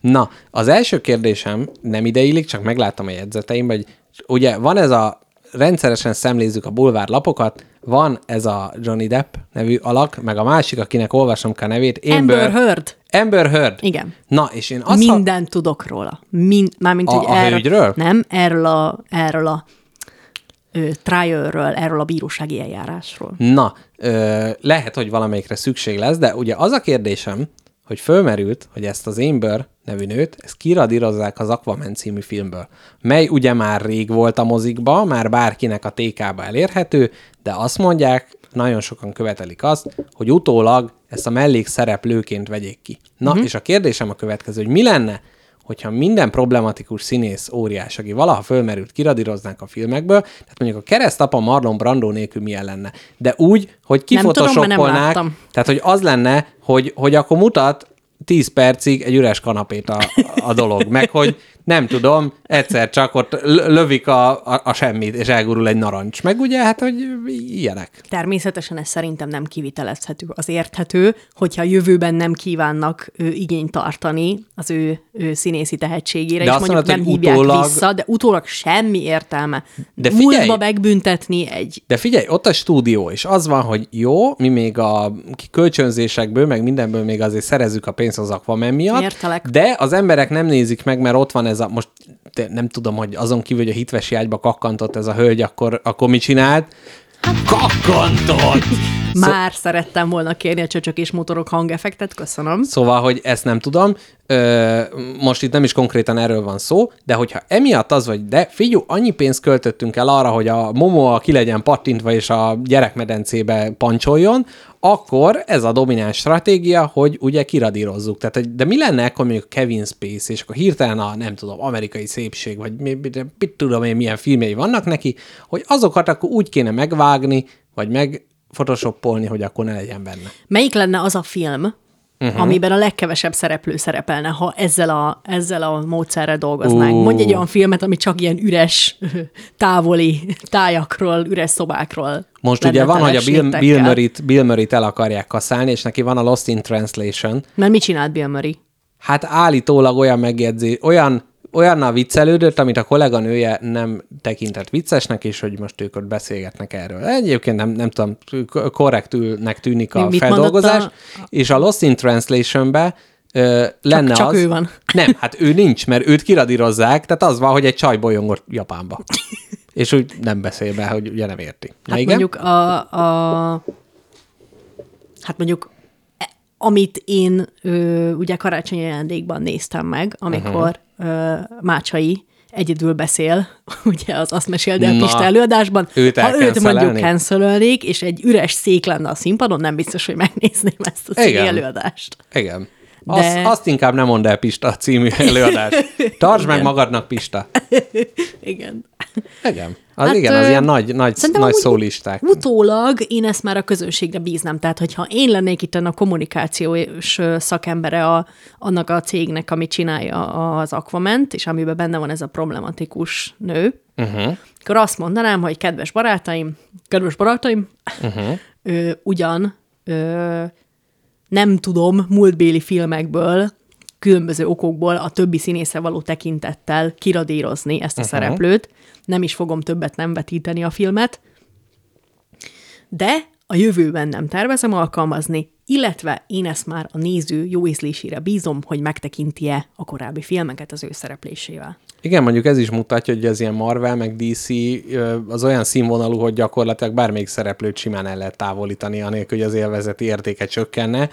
Na, az első kérdésem nem ideillik, csak megláttam a jegyzeteimben, hogy ugye van ez a, rendszeresen szemlézzük a bulvárlapokat, van ez a Johnny Depp nevű alak, meg a másik, akinek olvasom kell a nevét. Amber Heard. Amber Heard. Igen. Na, és én azt ha- Mindent tudok róla. Mind, mármint, A- hogy a erről, hölgyről? Nem, erről a, erről a trialről, erről a bírósági eljárásról. Na, ö, lehet, hogy valamelyikre szükség lesz, de ugye az a kérdésem, hogy fölmerült, hogy ezt az Amber nevű nőt, ezt kiradírozzák az Aquaman című filmből, mely ugye már rég volt a mozikba, már bárkinek a TK-ba elérhető, de azt mondják, nagyon sokan követelik azt, hogy utólag ezt a mellékszereplőként vegyék ki. Na, uh-huh. és a kérdésem a következő, hogy mi lenne, hogyha minden problematikus színész óriás, aki valaha fölmerült, kiradíroznánk a filmekből, tehát mondjuk a keresztapa Marlon Brando nélkül milyen lenne. De úgy, hogy láttam. tehát hogy az lenne, hogy, hogy akkor mutat 10 percig egy üres kanapét a, a dolog, meg hogy nem tudom, egyszer csak ott lövik a, a, a semmit, és elgurul egy narancs. Meg ugye, hát, hogy ilyenek. Természetesen ez szerintem nem kivitelezhető. Az érthető, hogyha a jövőben nem kívánnak ő, igényt tartani az ő, ő színészi tehetségére, De és mondjuk mondod, nem hívják utólag- vissza, de utólag semmi értelme. De figyelj! Múltba megbüntetni egy De figyelj, ott a stúdió, és az van, hogy jó, mi még a kölcsönzésekből, meg mindenből még azért szerezzük a pénzt az Aquaman miatt, Értelek. de az emberek nem nézik meg, mert ott van ez a, most nem tudom, hogy azon kívül, hogy a hitvesi ágyba kakkantott ez a hölgy, akkor, akkor mit csinált? Kakkantott! Már szerettem volna kérni a csöcsök és motorok hangeffektet, köszönöm. Szóval, hogy ezt nem tudom, ö, most itt nem is konkrétan erről van szó, de hogyha emiatt az vagy, de figyelj, annyi pénzt költöttünk el arra, hogy a Momoa ki legyen pattintva és a gyerekmedencébe pancsoljon, akkor ez a domináns stratégia, hogy ugye kiradírozzuk. Tehát, de mi lenne akkor mondjuk Kevin Space, és akkor hirtelen a, nem tudom, amerikai szépség, vagy mi, mi, mit tudom én, milyen filmjei vannak neki, hogy azokat akkor úgy kéne megvágni, vagy meg photoshopolni, hogy akkor ne legyen benne. Melyik lenne az a film, uh-huh. amiben a legkevesebb szereplő szerepelne, ha ezzel a, ezzel a módszerrel dolgoznánk? Ú. Mondj egy olyan filmet, ami csak ilyen üres, távoli tájakról, üres szobákról Most ugye van, hogy a Bill. Bill, Murray-t, Bill Murray-t el akarják kaszálni, és neki van a Lost in Translation. Mert mit csinált Bill Murray? Hát állítólag olyan megjegyzé, olyan olyannal viccelődött, amit a kolléganője nem tekintett viccesnek, és hogy most ők ott beszélgetnek erről. Egyébként nem, nem tudom, korrektülnek tűnik a Mi- mit feldolgozás, mondott és a Lost in Translation-be ö, lenne csak az... ő van. Nem, hát ő nincs, mert őt kiradírozzák, tehát az van, hogy egy csaj bolyongott Japánba. és úgy nem beszél be, hogy ugye nem érti. Na Hát igen? mondjuk a, a... Hát mondjuk e- amit én ö, ugye karácsonyi ajándékban néztem meg, amikor uh-huh. Ö, Mácsai egyedül beszél, ugye az azt meséld el Pista előadásban. őt ha őt mondjuk cancelölnék, és egy üres szék lenne a színpadon, nem biztos, hogy megnézném ezt a Igen. előadást. Igen. De- Azt, azt inkább nem mondd el Pista című előadást. Tartsd meg magadnak, Pista. Igen. Igen. Az Hát, igen, az ö, ilyen nagy, nagy, nagy szólisták. Utólag én ezt már a közönségre bíznám. Tehát, hogyha én lennék itt a kommunikációs szakembere a, annak a cégnek, ami csinálja az Aquament, és amiben benne van ez a problematikus nő, uh-huh. akkor azt mondanám, hogy kedves barátaim, kedves barátaim, uh-huh. ö, ugyan ö, nem tudom múltbéli filmekből, különböző okokból a többi színészre való tekintettel kiradírozni ezt a uh-huh. szereplőt. Nem is fogom többet nem vetíteni a filmet, de a jövőben nem tervezem alkalmazni, illetve én ezt már a néző jó ízlésére bízom, hogy megtekinti-e a korábbi filmeket az ő szereplésével. Igen, mondjuk ez is mutatja, hogy az ilyen Marvel, meg DC az olyan színvonalú, hogy gyakorlatilag bármelyik szereplőt simán el lehet távolítani, anélkül, hogy az élvezeti értéke csökkenne.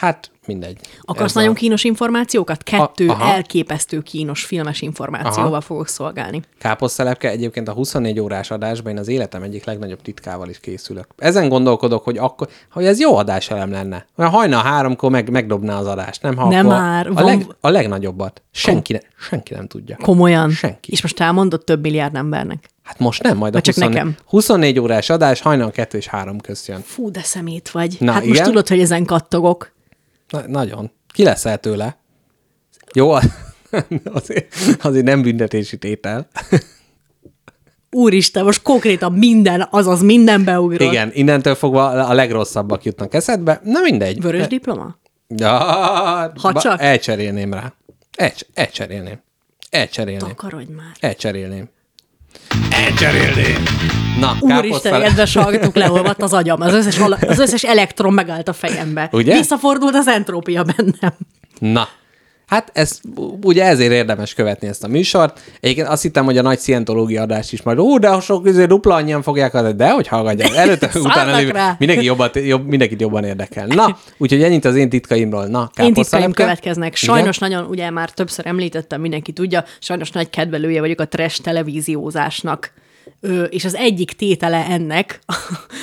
Hát mindegy. Akarsz Ez nagyon a... kínos információkat? Kettő A- aha. elképesztő kínos filmes információval Aha. fogok szolgálni. Káposztelepke egyébként a 24 órás adásban én az életem egyik legnagyobb titkával is készülök. Ezen gondolkodok, hogy akkor, hogy ez jó adáselem lenne. Olyan hajnal háromkor meg, megdobná az adást, nem? Ha Nem már, a, van- leg, a legnagyobbat. Senki, ne, senki nem tudja. Komolyan. Senki. És most elmondott több milliárd embernek. Hát most nem, majd a csak 24, nekem? 24 órás adás hajnal 2 és 3 közt jön. Fú, de szemét vagy. Na, hát most igen? tudod, hogy ezen kattogok. Na, nagyon. Ki leszel tőle? Jó, azért, azért nem büntetési tétel. Úristen, most konkrétan minden, azaz minden beugrott. Igen, innentől fogva a legrosszabbak jutnak eszedbe. Na mindegy. Vörös diploma? Ja, Ha csak. Elcserélném rá. Elcs- elcserélném. Elcserélném. Takarodj már. Elcserélném. Elcserélném. Na, Úristen, kedves hallgatók, leolvadt az agyam. Az összes, az összes elektron megállt a fejembe. Ugye? Visszafordult az entrópia bennem. Na, hát ez, ugye ezért érdemes követni ezt a műsort. Egyébként azt hittem, hogy a nagy szientológia adás is majd, ó, de a sok izé, dupla annyian fogják adni, de hogy hallgatják, előtte, utána lévő, mindenki jobban, jobb, mindenkit jobban érdekel. Na, úgyhogy ennyit az én titkaimról. Na, Én titkaim következnek. Sajnos nagyon, ugye már többször említettem, mindenki tudja, sajnos nagy kedvelője vagyok a trash televíziózásnak. És az egyik tétele ennek,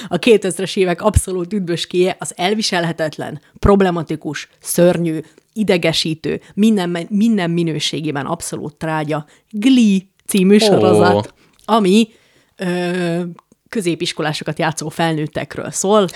a 2000-es évek abszolút üdvöskéje, az elviselhetetlen, problematikus, szörnyű, idegesítő, minden, minden minőségében abszolút trágya. Glee című sorozat, ami ö, középiskolásokat játszó felnőttekről szól.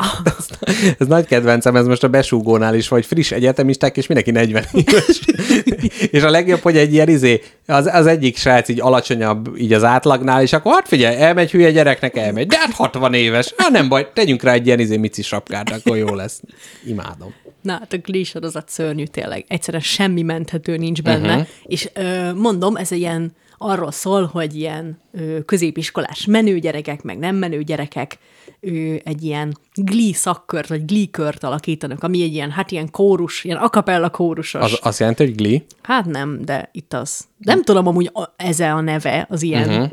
Ez nagy kedvencem, ez most a besúgónál is, vagy friss egyetemisták, és mindenki 40 éves. és a legjobb, hogy egy ilyen izé, az, az egyik srác így alacsonyabb így az átlagnál, és akkor hát figyelj, elmegy hülye gyereknek, elmegy, de hát 60 éves, hát nem baj, tegyünk rá egy ilyen izé mici sapkát, akkor jó lesz. Imádom. Na, hát a Glee sorozat szörnyű tényleg. Egyszerűen semmi menthető nincs benne. Uh-huh. És ö, mondom, ez egy ilyen arról szól, hogy ilyen ö, középiskolás menő gyerekek, meg nem menő gyerekek ö, egy ilyen Glee szakkört, vagy Glee kört alakítanak, ami egy ilyen, hát ilyen kórus, ilyen akapella kórusos. Az azt jelenti, hogy Glee? Hát nem, de itt az. Nem tudom amúgy a, ez a neve az ilyen,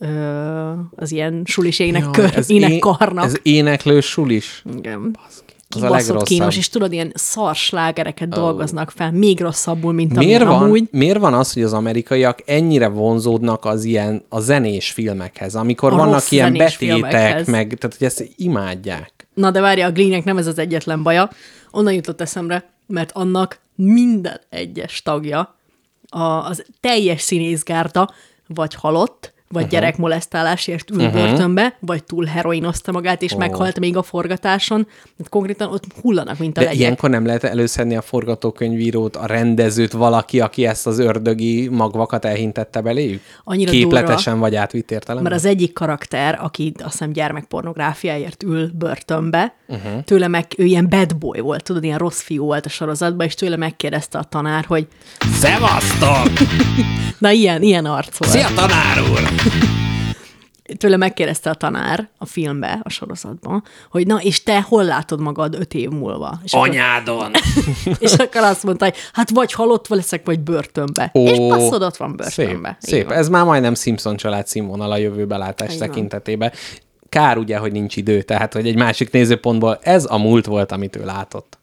uh-huh. az ilyen suliségnek, kör, ez, énekkarnak. ez éneklős sulis. Igen. A Kibaszott kínos, és tudod, ilyen szarslágereket oh. dolgoznak fel, még rosszabbul, mint Miért van, amúgy. miért van az, hogy az amerikaiak ennyire vonzódnak az ilyen a zenés filmekhez, amikor A vannak ilyen betétek, filmekhez. meg, tehát hogy ezt imádják. Na de várja, a Glee-nek nem ez az egyetlen baja. Onnan jutott eszemre, mert annak minden egyes tagja, a, az teljes színészgárda, vagy halott, vagy uh-huh. gyerekmolesztálásért ül uh-huh. börtönbe, vagy túl heroinozta magát, és oh. meghalt még a forgatáson. Hát konkrétan ott hullanak, mint a De legyek. ilyenkor nem lehet előszedni a forgatókönyvírót, a rendezőt, valaki, aki ezt az ördögi magvakat elhintette beléjük? Annyira Képletesen vagy átvitt értelemben? Mert az egyik karakter, aki azt hiszem gyermekpornográfiáért ül börtönbe, uh-huh. tőle meg, ő ilyen bad boy volt, tudod, ilyen rossz fiú volt a sorozatban, és tőle megkérdezte a tanár, hogy Szevasztok! na ilyen, ilyen arc volt. Szia, tanár úr! Tőle megkérdezte a tanár a filmbe, a sorozatban, hogy na, és te hol látod magad öt év múlva? És akkor, Anyádon! és akkor azt mondta, hogy hát vagy halott leszek, vagy börtönbe. Ó, és passzod, ott van Szép, börtönbe. Így szép. van. Ez már majdnem Simpson család színvonal a jövőbelátás tekintetében. Kár ugye, hogy nincs idő, tehát hogy egy másik nézőpontból ez a múlt volt, amit ő látott.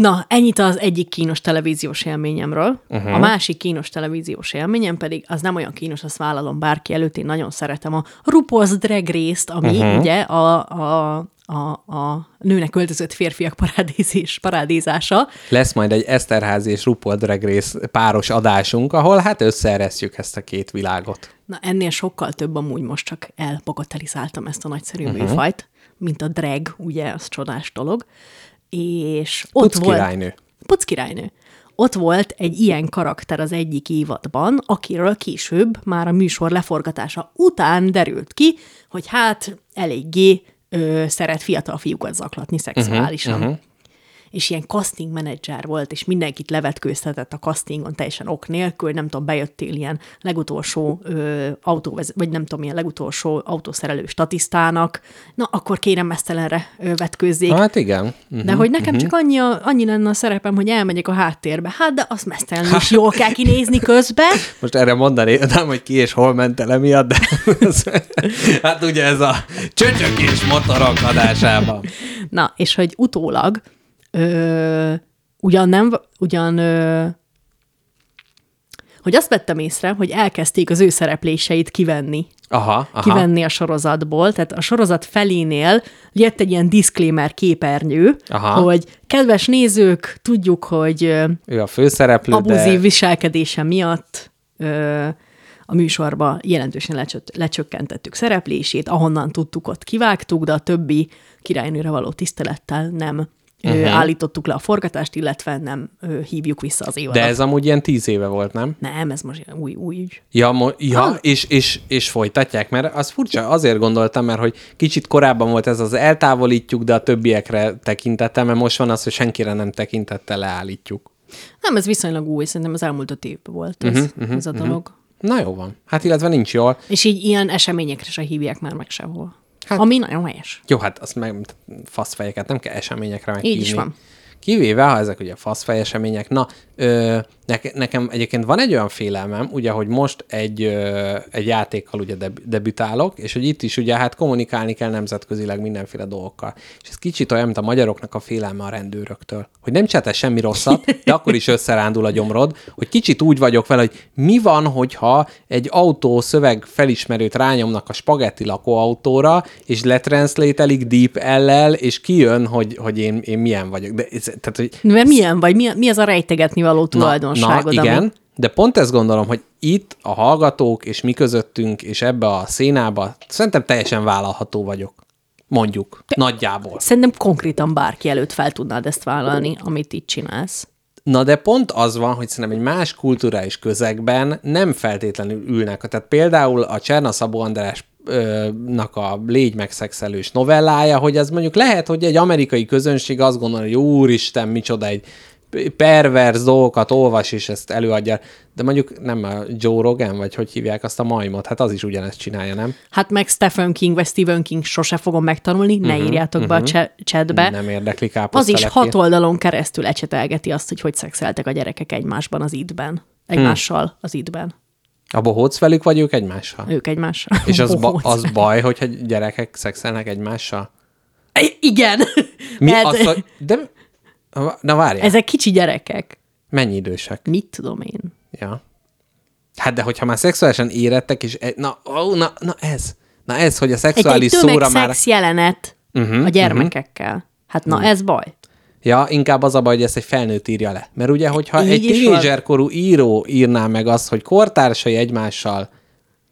Na, ennyit az egyik kínos televíziós élményemről. Uh-huh. A másik kínos televíziós élményem pedig, az nem olyan kínos, azt vállalom bárki előtt, én nagyon szeretem a RuPaul's Drag Race-t, ami uh-huh. ugye a, a, a, a nőnek öltözött férfiak parádézés, parádézása. Lesz majd egy Eszterházi és RuPaul Drag Race páros adásunk, ahol hát összeeresztjük ezt a két világot. Na, ennél sokkal több amúgy most csak elbagatelizáltam ezt a nagyszerű uh-huh. műfajt, mint a drag, ugye, az csodás dolog. És ott Puc volt... királynő. Puc királynő. Ott volt egy ilyen karakter az egyik évadban, akiről később, már a műsor leforgatása után derült ki, hogy hát eléggé ö, szeret fiatal fiúkat zaklatni szexuálisan. Uh-huh, uh-huh. És ilyen casting menedzser volt, és mindenkit levetkőztetett a castingon teljesen ok nélkül, nem tudom, bejöttél ilyen legutolsó ö, autóvez, vagy nem tudom, ilyen legutolsó autószerelő statisztának, na akkor kérem mesztelenre ö, vetkőzzék. Hát igen. Uh-huh. De hogy nekem csak annyi, a, annyi lenne a szerepem, hogy elmegyek a háttérbe. Hát, de azt mesztelenül is jól kell kinézni közben. Most erre mondani, nem, hogy ki és hol ment el emiatt, de hát ugye ez a csöcsökés motorok adásában. Na, és hogy utólag ö, ugyan nem, ugyan ö, hogy azt vettem észre, hogy elkezdték az ő szerepléseit kivenni. Aha, aha. kivenni a sorozatból. Tehát a sorozat felénél jött egy ilyen disclaimer képernyő, Aha. hogy kedves nézők, tudjuk, hogy Ő a főszereplő, abuzív de... viselkedése miatt ö, a műsorba jelentősen lecsö- lecsökkentettük szereplését, ahonnan tudtuk, ott kivágtuk, de a többi királynőre való tisztelettel nem uh-huh. állítottuk le a forgatást, illetve nem ö, hívjuk vissza az évadot. De ez amúgy ilyen tíz éve volt, nem? Nem, ez most új, új ügy. Ja, mo- ja Ah. és, és, és folytatják, mert az furcsa, azért gondoltam, mert hogy kicsit korábban volt ez az eltávolítjuk, de a többiekre tekintettel, mert most van az, hogy senkire nem tekintette, leállítjuk. Nem, ez viszonylag új, szerintem az elmúlt öt évben volt ez, uh-huh, uh-huh, ez a dolog. Uh-huh. Na jó van. Hát illetve nincs jól. És így ilyen eseményekre se hívják már meg sehol. Hát- Ami nagyon helyes. Jó, hát azt meg faszfejeket nem kell eseményekre meghívni. Így is van. Kivéve, ha ezek ugye faszfej események. Na, ö, neke, nekem egyébként van egy olyan félelmem, ugye, hogy most egy, ö, egy játékkal ugye deb- debütálok, és hogy itt is ugye hát kommunikálni kell nemzetközileg mindenféle dolgokkal. És ez kicsit olyan, mint a magyaroknak a félelme a rendőröktől. Hogy nem csináltál semmi rosszat, de akkor is összerándul a gyomrod, hogy kicsit úgy vagyok vele, hogy mi van, hogyha egy autó szöveg felismerőt rányomnak a spagetti lakóautóra, és letranslatelik deep ellel, és kijön, hogy, hogy én, én milyen vagyok. De ez, tehát, hogy Mert milyen vagy? Mi, mi az a rejtegetni való tulajdonságod? Na, igen, Ami... de pont ezt gondolom, hogy itt a hallgatók és mi közöttünk, és ebbe a szénába szerintem teljesen vállalható vagyok. Mondjuk, nagyjából. Szerintem konkrétan bárki előtt fel tudnád ezt vállalni, amit itt csinálsz. Na de pont az van, hogy szerintem egy más kulturális közegben nem feltétlenül ülnek. Tehát például a Cserna Szabó András nak a légy megszexelős novellája, hogy az mondjuk lehet, hogy egy amerikai közönség azt gondolja, hogy úristen, micsoda egy perverz dolgokat olvas, és ezt előadja. De mondjuk nem a Joe Rogan, vagy hogy hívják azt a majmot, hát az is ugyanezt csinálja, nem? Hát meg Stephen King vagy Stephen King sose fogom megtanulni, ne írjátok be a cse- chatbe. Nem érdekli Az káposzta is hat oldalon keresztül ecsetelgeti azt, hogy hogy szexeltek a gyerekek egymásban az idben. Egymással az idben. A bohóc velük, vagy ők egymással? Ők egymással. És az, ba- az baj, hogyha gyerekek szexelnek egymással? I- Igen. Mi Mert azt, hogy... De... Na várjál, Ez... Ezek kicsi gyerekek. mennyi idősek? Mit tudom én? Ja. Hát de hogyha már szexuálisan érettek, és... e- Na, ó, na, na ez. Na ez, hogy a Egy, szexuális egy szóra tömegszex már... már... jelenet uh-huh, a gyermekekkel. Hát na, ez baj. Ja, inkább az a baj, hogy ezt egy felnőtt írja le. Mert ugye, hogyha Így egy tínézserkorú író írná meg azt, hogy kortársai egymással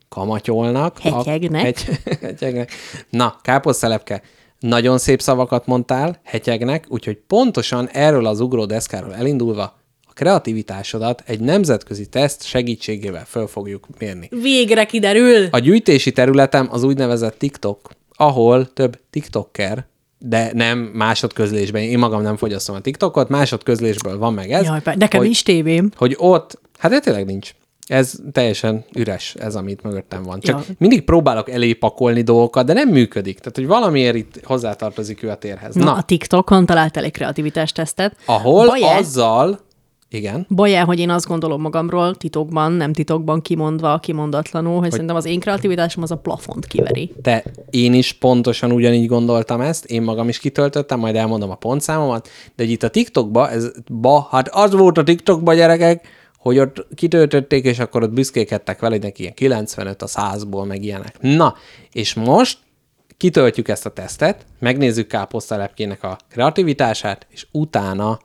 kamatyolnak. ak- Hetyegnek. Hegy, hetyegnek. Na, káposztelepke, nagyon szép szavakat mondtál, hetyegnek, úgyhogy pontosan erről az ugródeszkáról elindulva a kreativitásodat egy nemzetközi teszt segítségével föl fogjuk mérni. Végre kiderül! A gyűjtési területem az úgynevezett TikTok, ahol több TikToker, de nem másodközlésben, én magam nem fogyasztom a TikTokot, másodközlésből van meg ez. Jaj, nekem hogy, is tévém. Hogy ott, hát de tényleg nincs. Ez teljesen üres, ez, amit mögöttem van. Csak Ja. mindig próbálok elé pakolni dolgokat, de nem működik. Tehát, hogy valamiért itt hozzátartozik ő a térhez. Na, Na, a TikTokon találtál egy kreativitástesztet. ahol Baj azzal, igen, Baj el, hogy én azt gondolom magamról, titokban, nem titokban, kimondva, kimondatlanul, hogy, szerintem az én kreativitásom az a plafont kiveri. De én is pontosan ugyanígy gondoltam ezt, én magam is kitöltöttem, majd elmondom a pontszámomat, de hogy itt a TikTokba, ez, ba, hát az volt a TikTokba gyerekek, hogy ott kitöltötték, és akkor ott büszkékedtek vele, hogy neki ilyen 95 a 100-ból, meg ilyenek. Na, és most kitöltjük ezt a tesztet, megnézzük káposztalepkének a kreativitását, és utána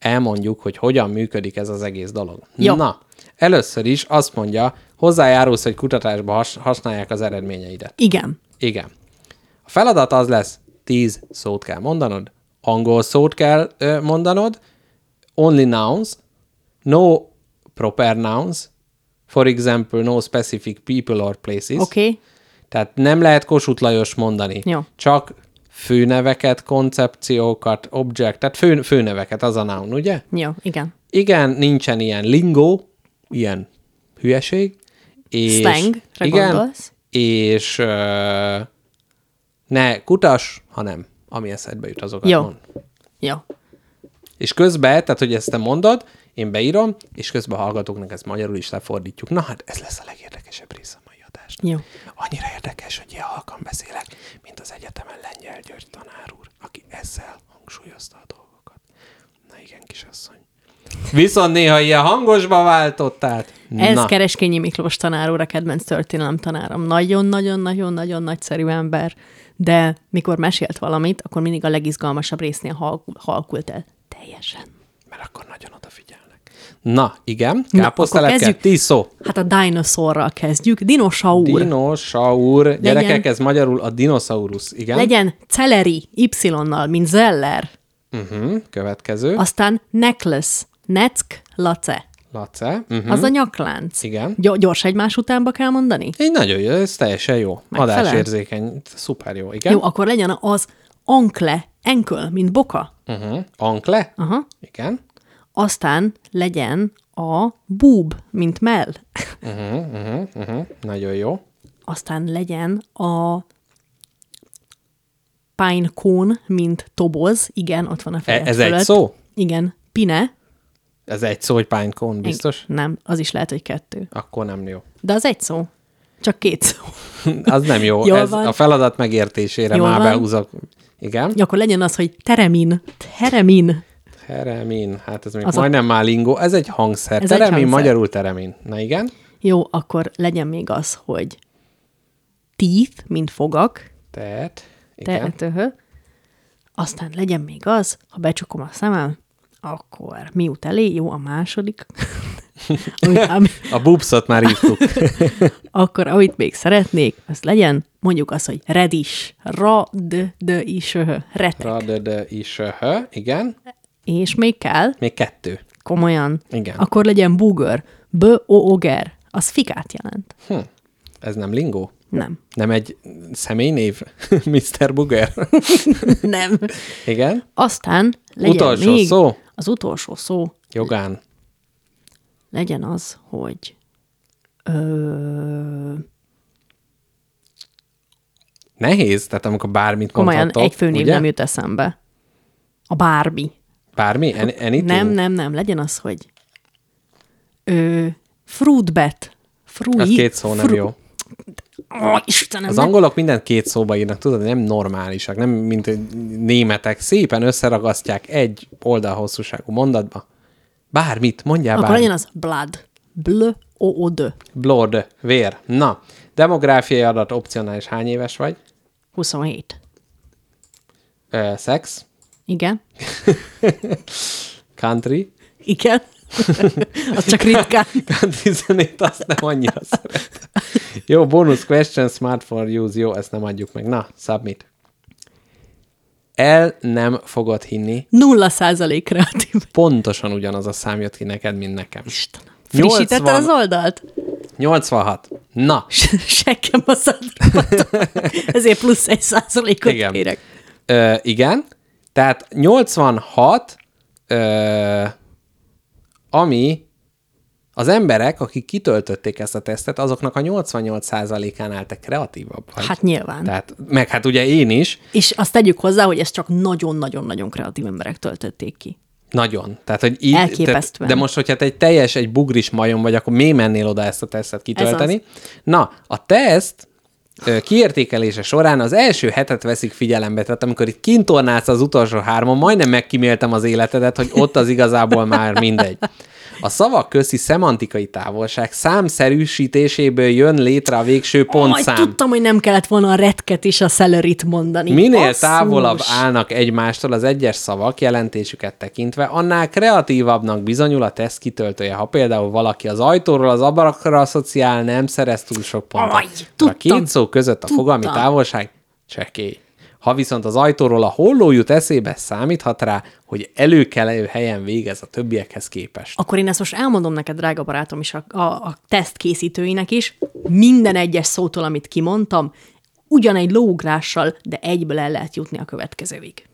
elmondjuk, hogy hogyan működik ez az egész dolog. Jó. Na, először is azt mondja, hozzájárulsz, hogy kutatásba has- használják az eredményeidet. Igen. Igen. A feladat az lesz, 10 szót kell mondanod, angol szót kell ö, mondanod, only nouns, no proper nouns, for example, no specific people or places. Oké. Okay. Tehát nem lehet Kossuth Lajos mondani. Jó. Csak főneveket, koncepciókat, object, tehát fő, főneveket, az a noun, ugye? Jó, igen. Igen, nincsen ilyen lingo, ilyen hülyeség. És, Slangre igen, gondolsz? és uh, ne kutas, hanem ami eszedbe jut, azokat Jó. mond. Jó. És közben, tehát hogy ezt te mondod, én beírom, és közben a hallgatóknak ezt magyarul is lefordítjuk. Na hát ez lesz a legérdekesebb része adásnak. Jó. Annyira érdekes, hogy ilyen halkan beszélek, mint az egyetemen Lengyel György tanár úr, aki ezzel hangsúlyozta a dolgokat. Na igen, kisasszony. Viszont néha ilyen hangosba váltottál. Ez Na, Kereskényi Miklós tanár úr, a kedvenc történelem tanárom. Nagyon-nagyon-nagyon-nagyon nagyszerű ember, de mikor mesélt valamit, akkor mindig a legizgalmasabb résznél halk- halkult el. Teljesen. mert akkor nagyon odafigyelnek. Na, igen, káposztelepke, kezdjük. tíz szó. Hát a dinoszorral kezdjük. Dinosaur. Dinosaur. Gyerekek, ez magyarul a dinosaurus, igen. Legyen celeri, Y-nal, mint zeller. Uh-huh. Következő. Aztán necklace, neck, lace. Lace. Uh-huh. Az a nyaklánc. Igen. Gy- gyors egymás utánba kell mondani? Így nagyon jó, ez teljesen jó. Megfelel? Adásérzékeny, szuper jó, igen. Jó, akkor legyen az ankle, enköl, mint boka. Uh-huh. Ankle. Aha. Igen. Aztán legyen a búb, mint mell. Uh-huh, uh-huh, uh-huh. Nagyon jó. Aztán legyen a pinecone, mint toboz. Igen, ott van a fejed E- ez egy fölött. szó? Igen. Pine. Ez egy szó, hogy pinecone, biztos? Nem, az is lehet, hogy kettő. Akkor nem jó. De az egy szó. Csak két szó. Az nem jó. Jól ez van. a feladat megértésére Jól már van. behúzok. Igen. Ja, akkor legyen az, hogy teremin. Teremin. Teremin. Hát ez még Az a- majdnem már lingó. Ez egy hangszer. Ez egy teremin, hangszer. magyarul teremin. Na igen. Jó, akkor legyen még az, hogy teeth, mint fogak. Tehát. Igen. Te, töhö. Aztán legyen még az, ha becsukom a szemem, akkor mi jut elé? Jó, a második. Ami- ami- A bubszot már írtuk. akkor amit még szeretnék, az legyen mondjuk az, hogy redis, ra, d, d, is, ö, retek. Radöd is. Hö. Igen. És még kell, Még kettő. komolyan, Igen. akkor legyen booger, b, o, oger. Az fikát jelent. Hm. Ez nem lingó? Nem. Nem egy személynév? Mr. Booger? Nem. Igen. Aztán legyen Utolsó még szó? az utolsó szó Jogán. legyen az, hogy ö, Nehéz, tehát amikor bármit komolyan mondhatok, egy főnév ugye? nem jut eszembe. A bármi. Bármi? Any- anything? Nem, nem, nem. Legyen az, hogy ö, fruitbet. Fruit. Az két szó nem jó. Ó, Istenem, Az nem- angolok mindent két szóba írnak, tudod, nem normálisak, nem mint németek. Szépen összeragasztják egy oldal hosszúságú mondatba. Bármit, mondjál Akkor bármit. legyen az blood. Bl, o, o, d. Blood, vér. Na, demográfiai adat opcionális. Hány éves vagy? 27. Ö, szex, Igen. country. Igen. az csak ritkán. Country zenét azt nem annyira szeretem. Jó, bonus question, smart for use. Jó, ezt nem adjuk meg. Na, submit. El nem fogod hinni, Nulla százalék kreatív. pontosan ugyanaz a szám jött ki neked, mint nekem. Istenem. Frissítetted 80. az oldalt? 86. Na, Sekkem a százalékot. Ezért plusz egy százalékot Igen. kérek. Ö, igen, tehát 86, ö, ami az emberek, akik kitöltötték ezt a tesztet, azoknak a 88%-ánál te kreatívabb vagy. Hát nyilván. Tehát, meg hát ugye én is, És azt tegyük hozzá, hogy ezt csak nagyon-nagyon-nagyon kreatív emberek töltötték ki. nagyon. Tehát, hogy így, Elképesztően. de most, hogyha te egy teljes, egy bugris majom vagy, akkor mi mennél oda ezt a tesztet kitölteni? Na, a teszt kiértékelése során az első hetet veszik figyelembe, tehát amikor itt kintornálsz az utolsó hárman, majdnem megkíméltem az életedet, hogy ott az igazából már mindegy. A szavak közti szemantikai távolság számszerűsítéséből jön létre a végső pontszám. tudtam, hogy nem kellett volna a retket és a celerit mondani. Minél Basszus! távolabb állnak egymástól az egyes szavak jelentésüket tekintve, annál kreatívabbnak bizonyul a teszt kitöltője. Ha például valaki az ajtóról az ablakra asszociál, nem szerez túl sok pontot. Aj, a két szó között a fogalmi Tudtam. távolság csekély. Ha viszont az ajtóról a holló jut eszébe, számíthat rá, hogy előkelő helyen végez a többiekhez képest. Akkor én ezt most elmondom neked, drága barátom, és a, a, a teszt készítőinek is, minden egyes szótól, amit kimondtam, ugyanegy lóugrással, de egyből el lehet jutni a következőig.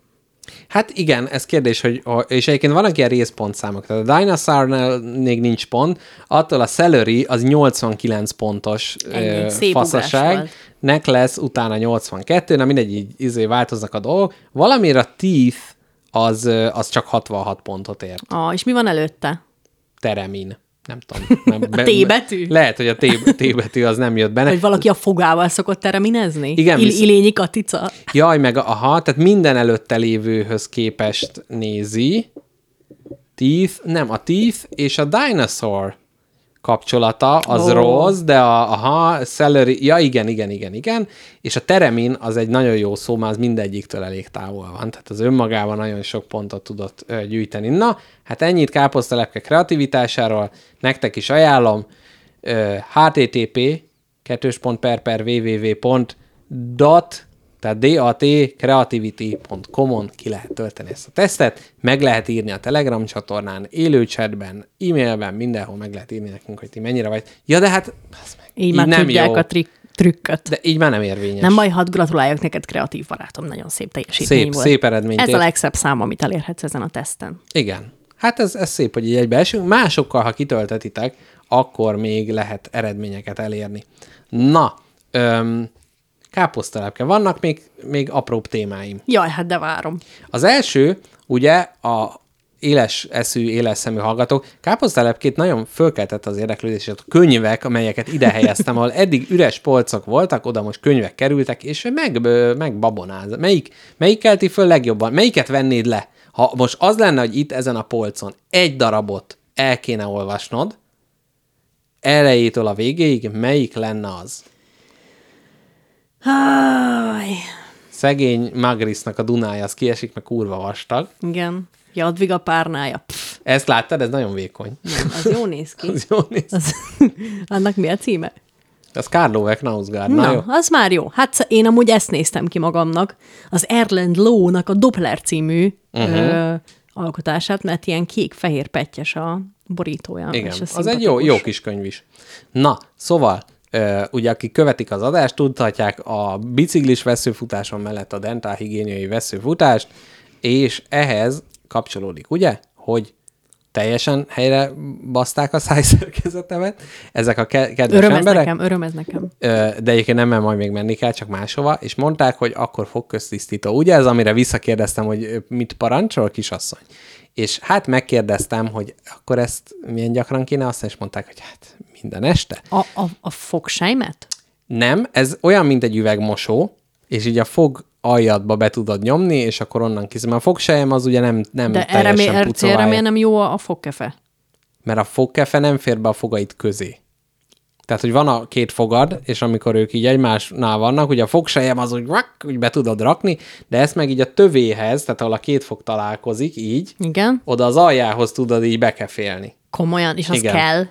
Hát igen, ez kérdés, hogy, és egyébként vannak ilyen részpontszámok. Tehát a Dinosaur-nál még nincs pont, attól a Celery az 89 pontos Ennyi, ö, szép faszaság, volt. Necklace utána 82, na mindegy, így izé változnak a dolgok. Valamiért a Teeth az, az csak 66 pontot ért. Ah, és mi van előtte? Teremin. Nem tudom. Nem, A T betű? Lehet, hogy a T, T betű az nem jött benne. Hogy valaki a fogával szokott tereminezni? Igen, Il- visz- Ilényi Katica. Jaj, meg a- aha, tehát minden előtte lévőhöz képest nézi. Teeth, nem, a Teeth és a Dinosaur kapcsolata az oh. rossz, de a, aha, celery, ja igen, igen, igen, igen, és a teremin az egy nagyon jó szó, már az mindegyiktől elég távol van, tehát az önmagában nagyon sok pontot tudott ö, gyűjteni. Na, hát ennyit káposztelepke kreativitásáról, nektek is ajánlom, ö, http kettős tehát datcreativity.com-on ki lehet tölteni ezt a tesztet, meg lehet írni a Telegram csatornán, élő chatben, e-mailben, mindenhol meg lehet írni nekünk, hogy ti mennyire vagy. Ja, de hát meg, Így, már tudják jó. a trik- trükköt. De így már nem érvényes. Nem baj, hadd gratuláljak neked, kreatív barátom. Nagyon szép teljesítmény Szép, volt. szép eredményt Ez a legszebb szám, amit elérhetsz ezen a teszten. Igen. Hát ez, ez szép, hogy így egybeesünk. Másokkal, ha kitöltetitek, akkor még lehet eredményeket elérni. Na, öm, káposztelepke. Vannak még, még apróbb témáim. Jaj, hát de várom. Az első, ugye a éles eszű, éles szemű hallgatók, káposztelepkét nagyon fölkeltett az érdeklődését a könyvek, amelyeket ide helyeztem, ahol eddig üres polcok voltak, oda most könyvek kerültek, és meg, meg babonáz. Melyik, melyik kelti föl legjobban? Melyiket vennéd le? Ha most az lenne, hogy itt ezen a polcon egy darabot el kéne olvasnod, elejétől a végéig, melyik lenne az? Háj. Szegény Magrisnak a Dunája, az kiesik, meg kurva vastag. Igen. Jadviga párnája. Pff, Ezt láttad? Ez nagyon vékony. nem, az jó néz ki. Az jó néz. Az, annak mi a címe? Az Karlovek Nausgard. Na, Na, jó. az már jó. Hát én amúgy ezt néztem ki magamnak. Az Erland Lowe-nak a Doppler című uh-huh. ö, alkotását, mert ilyen kék-fehér pettyes a borítója. Igen, az egy jó, jó kis könyv is. Na, szóval, ugye akik követik az adást, tudhatják a biciklis veszőfutáson mellett a dentálhigiéniai veszőfutást, és ehhez kapcsolódik, ugye, hogy teljesen helyre baszták a szájszerkezetemet, ezek a ke- kedves Öröm ez emberek. nekem, öröm ez nekem. De egyébként nem, mert majd még menni kell, csak máshova, és mondták, hogy akkor fogköztisztító. Ugye ez, amire visszakérdeztem, hogy mit parancsol, kisasszony? És hát megkérdeztem, hogy akkor ezt milyen gyakran kéne, azt is mondták, hogy hát minden este. A, a, a fogsejmet? Nem, ez olyan, mint egy üvegmosó, és így a fog aljadba be tudod nyomni, és akkor onnan kiszem. A fogsejem az ugye nem, nem De erre, mi, erre miért nem jó a, a fogkefe? mert a fogkefe nem fér be a fogaid közé. Tehát, hogy van a két fogad, és amikor ők így egymásnál vannak, ugye a fogsejem az úgy, rak, úgy be tudod rakni, de ezt meg így a tövéhez, tehát ahol a két fog találkozik, így, Igen? oda az aljához tudod így bekefélni. Komolyan, és az Igen. kell.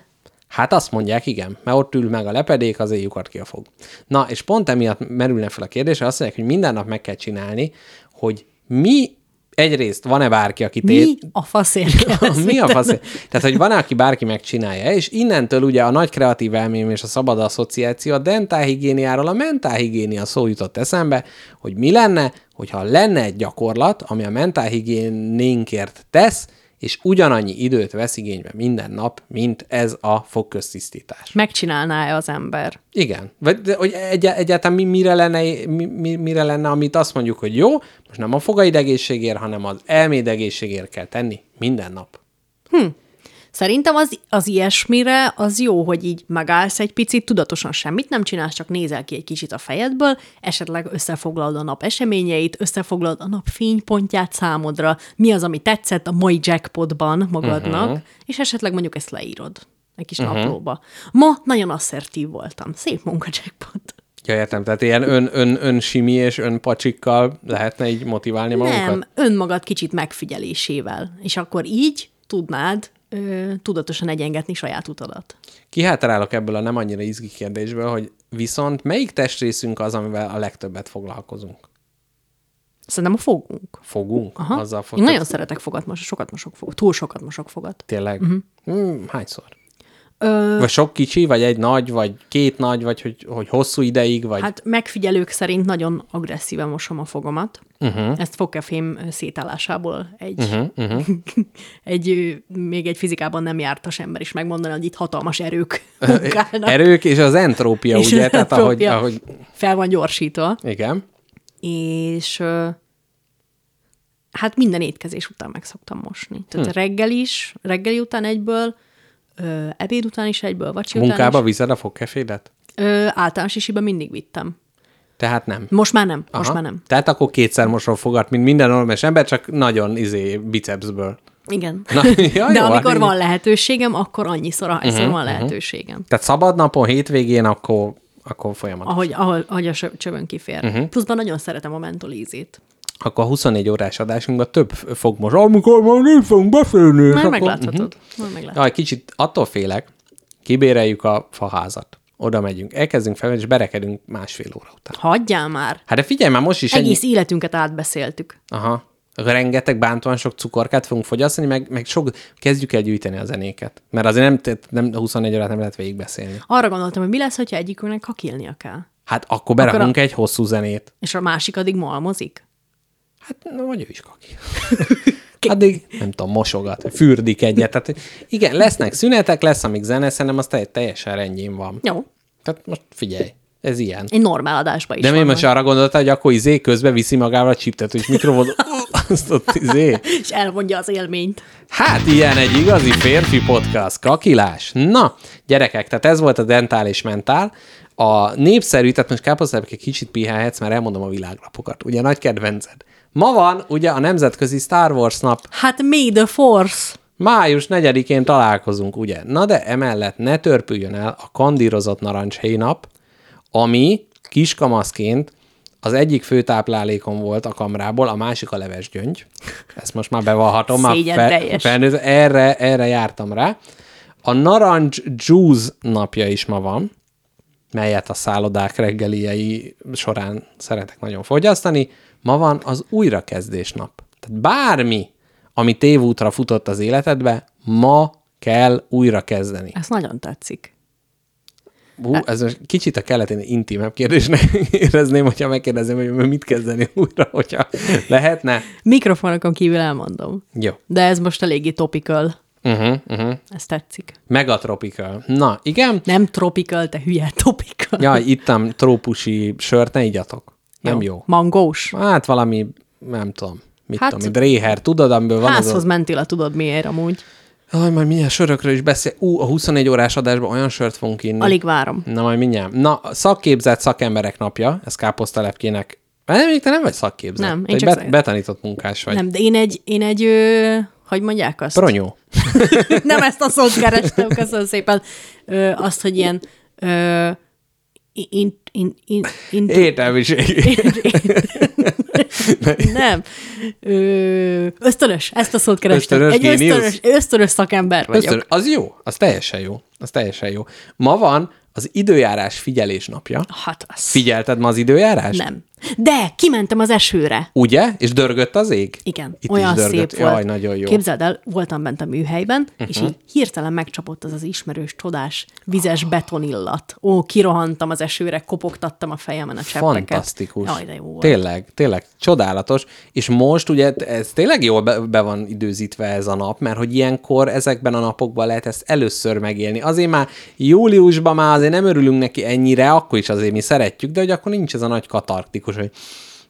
Hát azt mondják, igen, mert ott ül meg a lepedék, az éjjukat ki a fog. Na, és pont emiatt merülne fel a kérdés, azt mondják, hogy minden nap meg kell csinálni, hogy mi egyrészt van-e bárki, aki Mi tét... a faszért Mi a mit fasz? Tehát, hogy van aki bárki megcsinálja, és innentől ugye a nagy kreatív elmém és a szabad asszociáció a dentálhigiéniáról a mentálhigiénia szó jutott eszembe, hogy mi lenne, hogyha lenne egy gyakorlat, ami a mentálhigiénénkért tesz, és ugyanannyi időt vesz igénybe minden nap, mint ez a fogköztisztítás. Megcsinálná-e az ember? Igen. Vagy de, hogy egy, egyáltalán mi, mire, lenne, mi, mi, mire lenne, amit azt mondjuk, hogy jó, most nem a fogaid egészségért, hanem az elméd egészségért kell tenni minden nap. Szerintem az, az ilyesmire az jó, hogy így megállsz egy picit, tudatosan semmit nem csinálsz, csak nézel ki egy kicsit a fejedből, esetleg összefoglalod a nap eseményeit, összefoglalod a nap fénypontját számodra, mi az, ami tetszett a mai jackpotban magadnak, uh-huh. és esetleg mondjuk ezt leírod egy kis uh-huh. naplóba. Ma nagyon asszertív voltam. Szép munka, jackpot. Ja, értem, tehát ilyen ön, ön, önsimi és önpacsikkal lehetne így motiválni magunkat? Nem, önmagad kicsit megfigyelésével. És akkor így tudnád ö, tudatosan egyengetni saját utadat. Kihátrálok ebből a nem annyira izgi kérdésből, hogy viszont melyik testrészünk az, amivel a legtöbbet foglalkozunk? Szerintem a fogunk. Fogunk? Aha. Azzal fog... Én nagyon szeretek fogat mosok, sokat mosok fogat. Túl sokat mosok fogat. Tényleg? Uh-huh. Mm, hányszor? Ö, Vagy sok kicsi, vagy egy nagy, vagy két nagy, vagy hogy, hogy hosszú ideig, vagy... hát megfigyelők szerint nagyon agresszíven mosom a fogamat. Uh-huh. Ezt fogkefém szétállásából egy, uh-huh, uh-huh. egy még egy fizikában nem jártas ember is megmondani, hogy itt hatalmas erők munkálnak. Erők és az entrópia, És ugye? az Tehát ahogy, entrópia ahogy... Fel van gyorsítva. Igen. és hát minden étkezés után meg szoktam mosni. Tehát hm. reggel is, reggeli után egyből, ö, ebéd után is egyből, vacsi után Munkába is. viszed a fogkefédet? Ö, általános isiben mindig vittem. Tehát nem. Most már nem, most már nem. Tehát akkor kétszer mosol fogat, mint minden normális ember, csak nagyon izé bicepsből. Igen. Na, ja, De jó, amikor hát van lehetőségem, akkor annyiszor, ahányszor uh-huh, van lehetőségem. Tehát szabad napon, hétvégén, akkor, akkor folyamatos. Ahogy, ahogy, ahogy a sö- csövön kifér. Mhm. Uh-huh. Pluszban nagyon szeretem a mentolízét. Akkor a 24 órás adásunkban több fog most, amikor már nem fogunk beszélni. Majd akkor- megláthatod. Jaj, kicsit attól félek, kibéreljük a faházat. Oda megyünk, elkezdünk fel, és berekedünk másfél óra után. Hagyjál már! Hát de figyelj már, most is Egész ennyi... életünket átbeszéltük. Aha. Rengeteg bántóan sok cukorkát fogunk fogyasztani, meg, meg sok, kezdjük el gyűjteni a zenéket. Mert azért nem, nem 24 órát nem lehet végigbeszélni. Arra gondoltam, hogy mi lesz, hogyha egyikünknek hakilnia kell. Hát akkor berakunk Akkor a- egy hosszú zenét. És a másik addig malmozik? Hát, na, vagy ő is kaki. Addig, nem tudom, mosogat, fürdik egyet. Tehát, igen, lesznek szünetek, lesz, amíg zene, szerintem az te- teljesen rendjén van. Jó. Tehát most figyelj, ez ilyen. Egy normál adásba is De mi most arra gondoltál, hogy akkor izé közbe viszi magával a csiptet, hogy mikrofon, azt ott izé. És elmondja az élményt. Hát ilyen egy igazi férfi podcast, kakilás. Na, gyerekek, tehát ez volt a dentál és mentál. A népszerű, tehát most káposztábbak egy kicsit pihelhetsz, mert elmondom a világlapokat. Ugye nagy kedvenced. Ma van ugye a Nemzetközi Star Wars nap. Hát may the force. Május 4-én találkozunk, ugye? Na de emellett ne törpüljön el a kandírozott narancshéj nap, ami kiskamaszként az egyik főtáplálékom volt a kamrából, a másik a leves gyöngy. Ezt most már bevallhatom. már Szégyenteljes. felnőtt- erre, erre jártam rá. A narancs juice napja is ma van, melyet a szállodák reggeliei során szeretek nagyon fogyasztani. Ma van az újrakezdés nap. Tehát bármi, ami tévútra futott az életedbe, ma kell újra kezdeni. Ez nagyon tetszik. Hú, ez most kicsit a kelletén intimebb kérdésnek érezném, hogyha megkérdezném, hogy mit kezdeni újra, hogyha lehetne. Mikrofonokon kívül elmondom. Jó. De ez most eléggé topical. Uh-huh, uh-huh. Ez tetszik. Megatropical. Na, igen. Nem tropical, te hülye, topical. Jaj, ittam trópusi sört, ne igyatok. Nem jó. Mangós. Hát valami, nem tudom, mit Hát- tudom, dréher, tudod, amiből van Házhoz az a... mentél, tudod miért amúgy. Jaj, majd milyen sörökről is beszél. Ú, a 24 órás adásban olyan sört fogunk inni. Alig várom. Na, majd mindjárt. Na, szakképzett szakemberek napja, ez káposztalepkének. Nem, még te nem vagy szakképzett. Nem, én csak szak- betanított munkás vagy. Nem, de én egy, én egy ö, hogy mondják azt? Pronyó. nem ezt a szót kerestem, köszönöm szépen. Ö, azt, hogy ilyen ö, in, in, in, in, Értelmiség. nem. Ö, ösztönös, ezt a szót kerestem. Ösztönös Egy géniusz? ösztönös, ösztönös szakember vagyok. Ösztön, az jó, az teljesen jó. Az teljesen jó. Ma van az időjárás figyelés napja. Hát az. Figyelted ma az időjárást? Nem. De kimentem az esőre. Ugye? És dörgött az ég? Igen, Itt olyan is dörgött. szép volt. Jaj, nagyon jó. Képzeld el, voltam bent a műhelyben, uh-huh. és így hirtelen megcsapott az az ismerős, csodás, vizes betonillat. Ó, kirohantam az esőre, kopogtattam a fejemen a cseppeket. Fantasztikus. Jaj, de jó volt. Tényleg, tényleg, csodálatos. És most ugye ez tényleg jól be, be van időzítve ez a nap, mert hogy ilyenkor ezekben a napokban lehet ezt először megélni. Azért már júliusban már azért nem örülünk neki ennyire, akkor is azért mi szeretjük, de hogy akkor nincs ez a nagy katartikus, hogy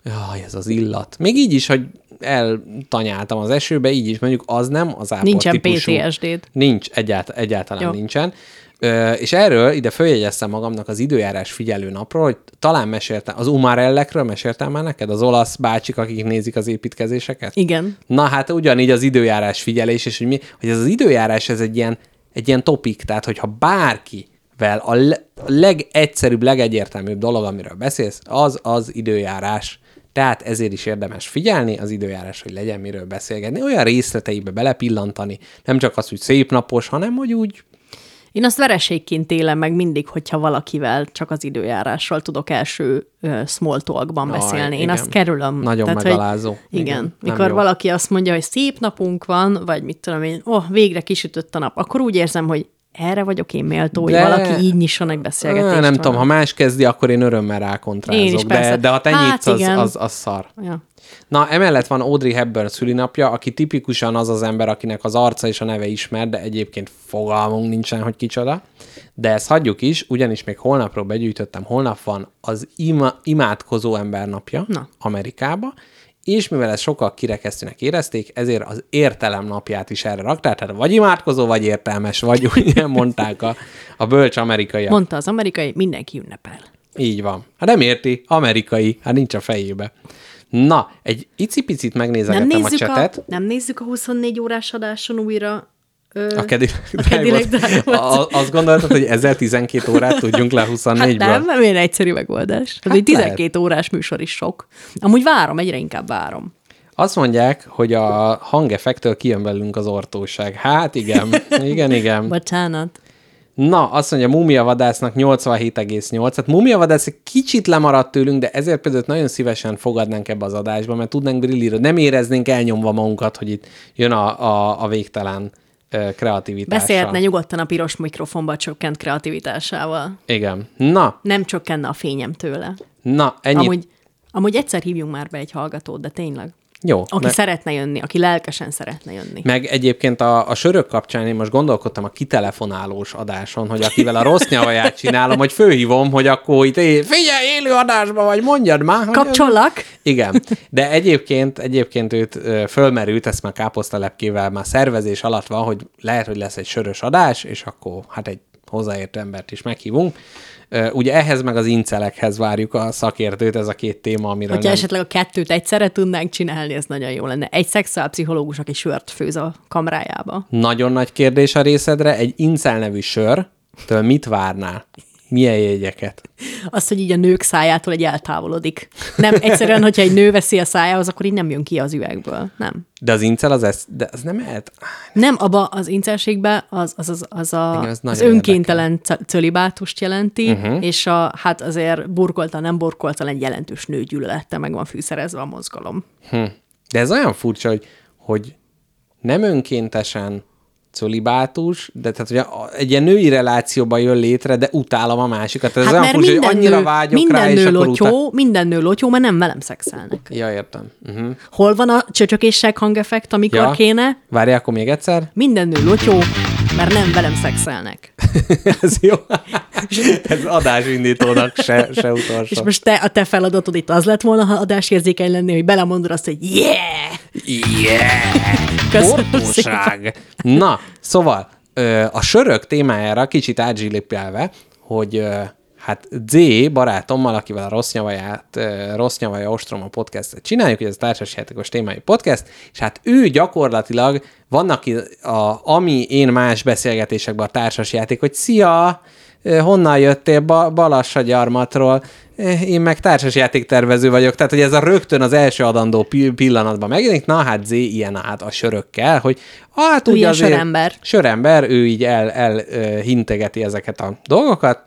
jaj, ez az illat. Még így is, hogy eltanyáltam az esőbe, így is mondjuk az nem az ápor Nincsen típusú. PTSD-d. Nincs, egyált, egyáltalán Jó. nincsen. Ö, és erről ide följegyeztem magamnak az időjárás figyelő napról, hogy talán meséltem, az Umarellekről meséltem már neked, az olasz bácsik, akik nézik az építkezéseket? Igen. Na hát ugyanígy az időjárás figyelés, és hogy, mi, hogy ez az időjárás, ez egy ilyen, egy ilyen topik, tehát hogyha bárkivel a, le, a legegyszerűbb, legegyértelműbb dolog, amiről beszélsz, az az időjárás. Tehát ezért is érdemes figyelni az időjárás, hogy legyen miről beszélgetni, olyan részleteibe belepillantani, nem csak az, hogy szép napos, hanem hogy úgy Én azt vereségként élem meg mindig, hogyha valakivel csak az időjárásról tudok első uh, small talkban Aj, beszélni. Én igen. azt kerülöm. Nagyon hogy- megalázó. Igen. Igen, igen. Mikor jó. valaki azt mondja, hogy szép napunk van, vagy mit tudom én, oh, végre kisütött a nap, akkor úgy érzem, hogy erre vagyok én méltó, hogy De- valaki így nyisson egy beszélgetést. Nem velem. tudom, ha más kezdi, akkor én örömmel Én rákontrázok, is, de, persze. de ha te Hát nyitsz, az, az, az szar. Ja. Na, emellett van Audrey Hepburn szülinapja, aki tipikusan az az ember, akinek az arca és a neve ismer, de egyébként fogalmunk nincsen, hogy kicsoda. De ezt hagyjuk is, ugyanis még holnapról begyűjtöttem, holnap van az ima, imádkozó ember napja Na. Amerikába, és mivel ezt sokkal kirekesztőnek érezték, ezért az értelem napját is erre rakták, tehát vagy imádkozó, vagy értelmes, vagy ugye mondták a, a bölcs amerikaiak. Mondta az amerikai, mindenki ünnepel. Így van. Hát nem érti, amerikai, hát nincs a fejébe. Na, egy icipicit Nem megnézegettem a nézzük a, csetet. nem nézzük a 24 órás adáson újra A Cadillac Drive-ot. A- Azt gondoltad, hogy ezzel 12 órát tudjunk le 24-ből? Hát nem, nem ilyen egyszerű megoldás. Hát egy 12 órás műsor is sok. Amúgy várom, egyre inkább várom. Azt mondják, hogy a hangeffektől kijön belünk az ortóság. Hát igen, igen, igen. Bocsánat. Na, azt mondja, Mumia vadásznak 87,8. Hát Mumia vadász egy kicsit lemaradt tőlünk, de ezért például nagyon szívesen fogadnánk ebbe az adásba, mert tudnánk brillírozni. Nem éreznénk elnyomva magunkat, hogy itt jön a, a, a végtelen ö, kreativitással. Beszélhetne nyugodtan a piros mikrofonba csökkent kreativitásával. Igen. Na, Nem csökkenne a fényem tőle. na, ennyi. Amúgy, amúgy egyszer hívjunk már be egy hallgatót, de tényleg. Jó. Aki mert- szeretne jönni, aki lelkesen szeretne jönni. Meg egyébként a, a sörök kapcsán én most gondolkodtam a kitelefonálós adáson, hogy akivel a rossz nyavaját csinálom, hogy főhívom, hogy akkor itt é- figyelj, élő adásban vagy, mondjad már. hogy- Kapcsollak? Igen, de egyébként, egyébként őt fölmerült, ezt már káposztalepkével már szervezés alatt van, hogy lehet, hogy lesz egy sörös adás, és akkor hát egy hozzáértő embert is meghívunk. Ugye ehhez meg az incelekhez várjuk a szakértőt, ez a két téma, amiről Hogyha nem... esetleg a kettőt egyszerre tudnánk csinálni, ez nagyon jó lenne. Egy szexuálpszichológus, aki sört főz a kamrájába. Nagyon nagy kérdés a részedre, egy incel nevű sör, től mit várnál? Milyen jegyeket? Azt, hogy így a nők szájától egy eltávolodik. Nem, egyszerűen, hogyha egy nő veszi a szájához, akkor így nem jön ki az üvegből. Nem. De az incel az ez, de az nem el... Nem, abba az incelségbe az, az, az, az, a, Igen, az az önkéntelen cölibátust jelenti, uh-huh. és a, hát azért burkolta, nem burkolta, egy jelentős nőgyűlölette meg van fűszerezve a mozgalom. Hm. De ez olyan furcsa, hogy, hogy nem önkéntesen cölibátus, de tehát a- egy ilyen női relációban jön létre, de utálom a másikat. Tehát ez olyan furcsa, hogy annyira vágyok minden rá, és nő akkor lotyó, utál... minden nő lotyó, mert nem velem szexelnek. Ja, értem. Uh-huh. Hol van a csöcsökésség hangeffekt, amikor Ja. kéne? Várj, akkor még egyszer. Minden nő lotyó, mert nem velem szexelnek. ez jó. ez adásindítónak se, se És utolsó. most te, a te feladatod itt az lett volna, ha adásérzékeny lennél, hogy belemondod azt, hogy yeah! Yeah! Köszönöm Ortóság! Na, szóval a sörök témájára kicsit átzsilipelve, hogy hát Z barátommal, akivel a Rossz Nyavaját, Rossz Nyavaja Ostroma podcastet csináljuk, hogy ez a társasjátékos témájú podcast, és hát ő gyakorlatilag vannak a, ami én más beszélgetésekben a társasjáték, hogy szia, honnan jöttél? Ba- Balassagyarmatról. Ö, Én meg társasjátéktervező vagyok, tehát hogy ez a rögtön az első adandó pi- pillanatban megjelenik, na hát Z ilyen hát a sörökkel, hogy hát ugye azért, sörember. sörember, ő így el, el hintegeti ezeket a dolgokat,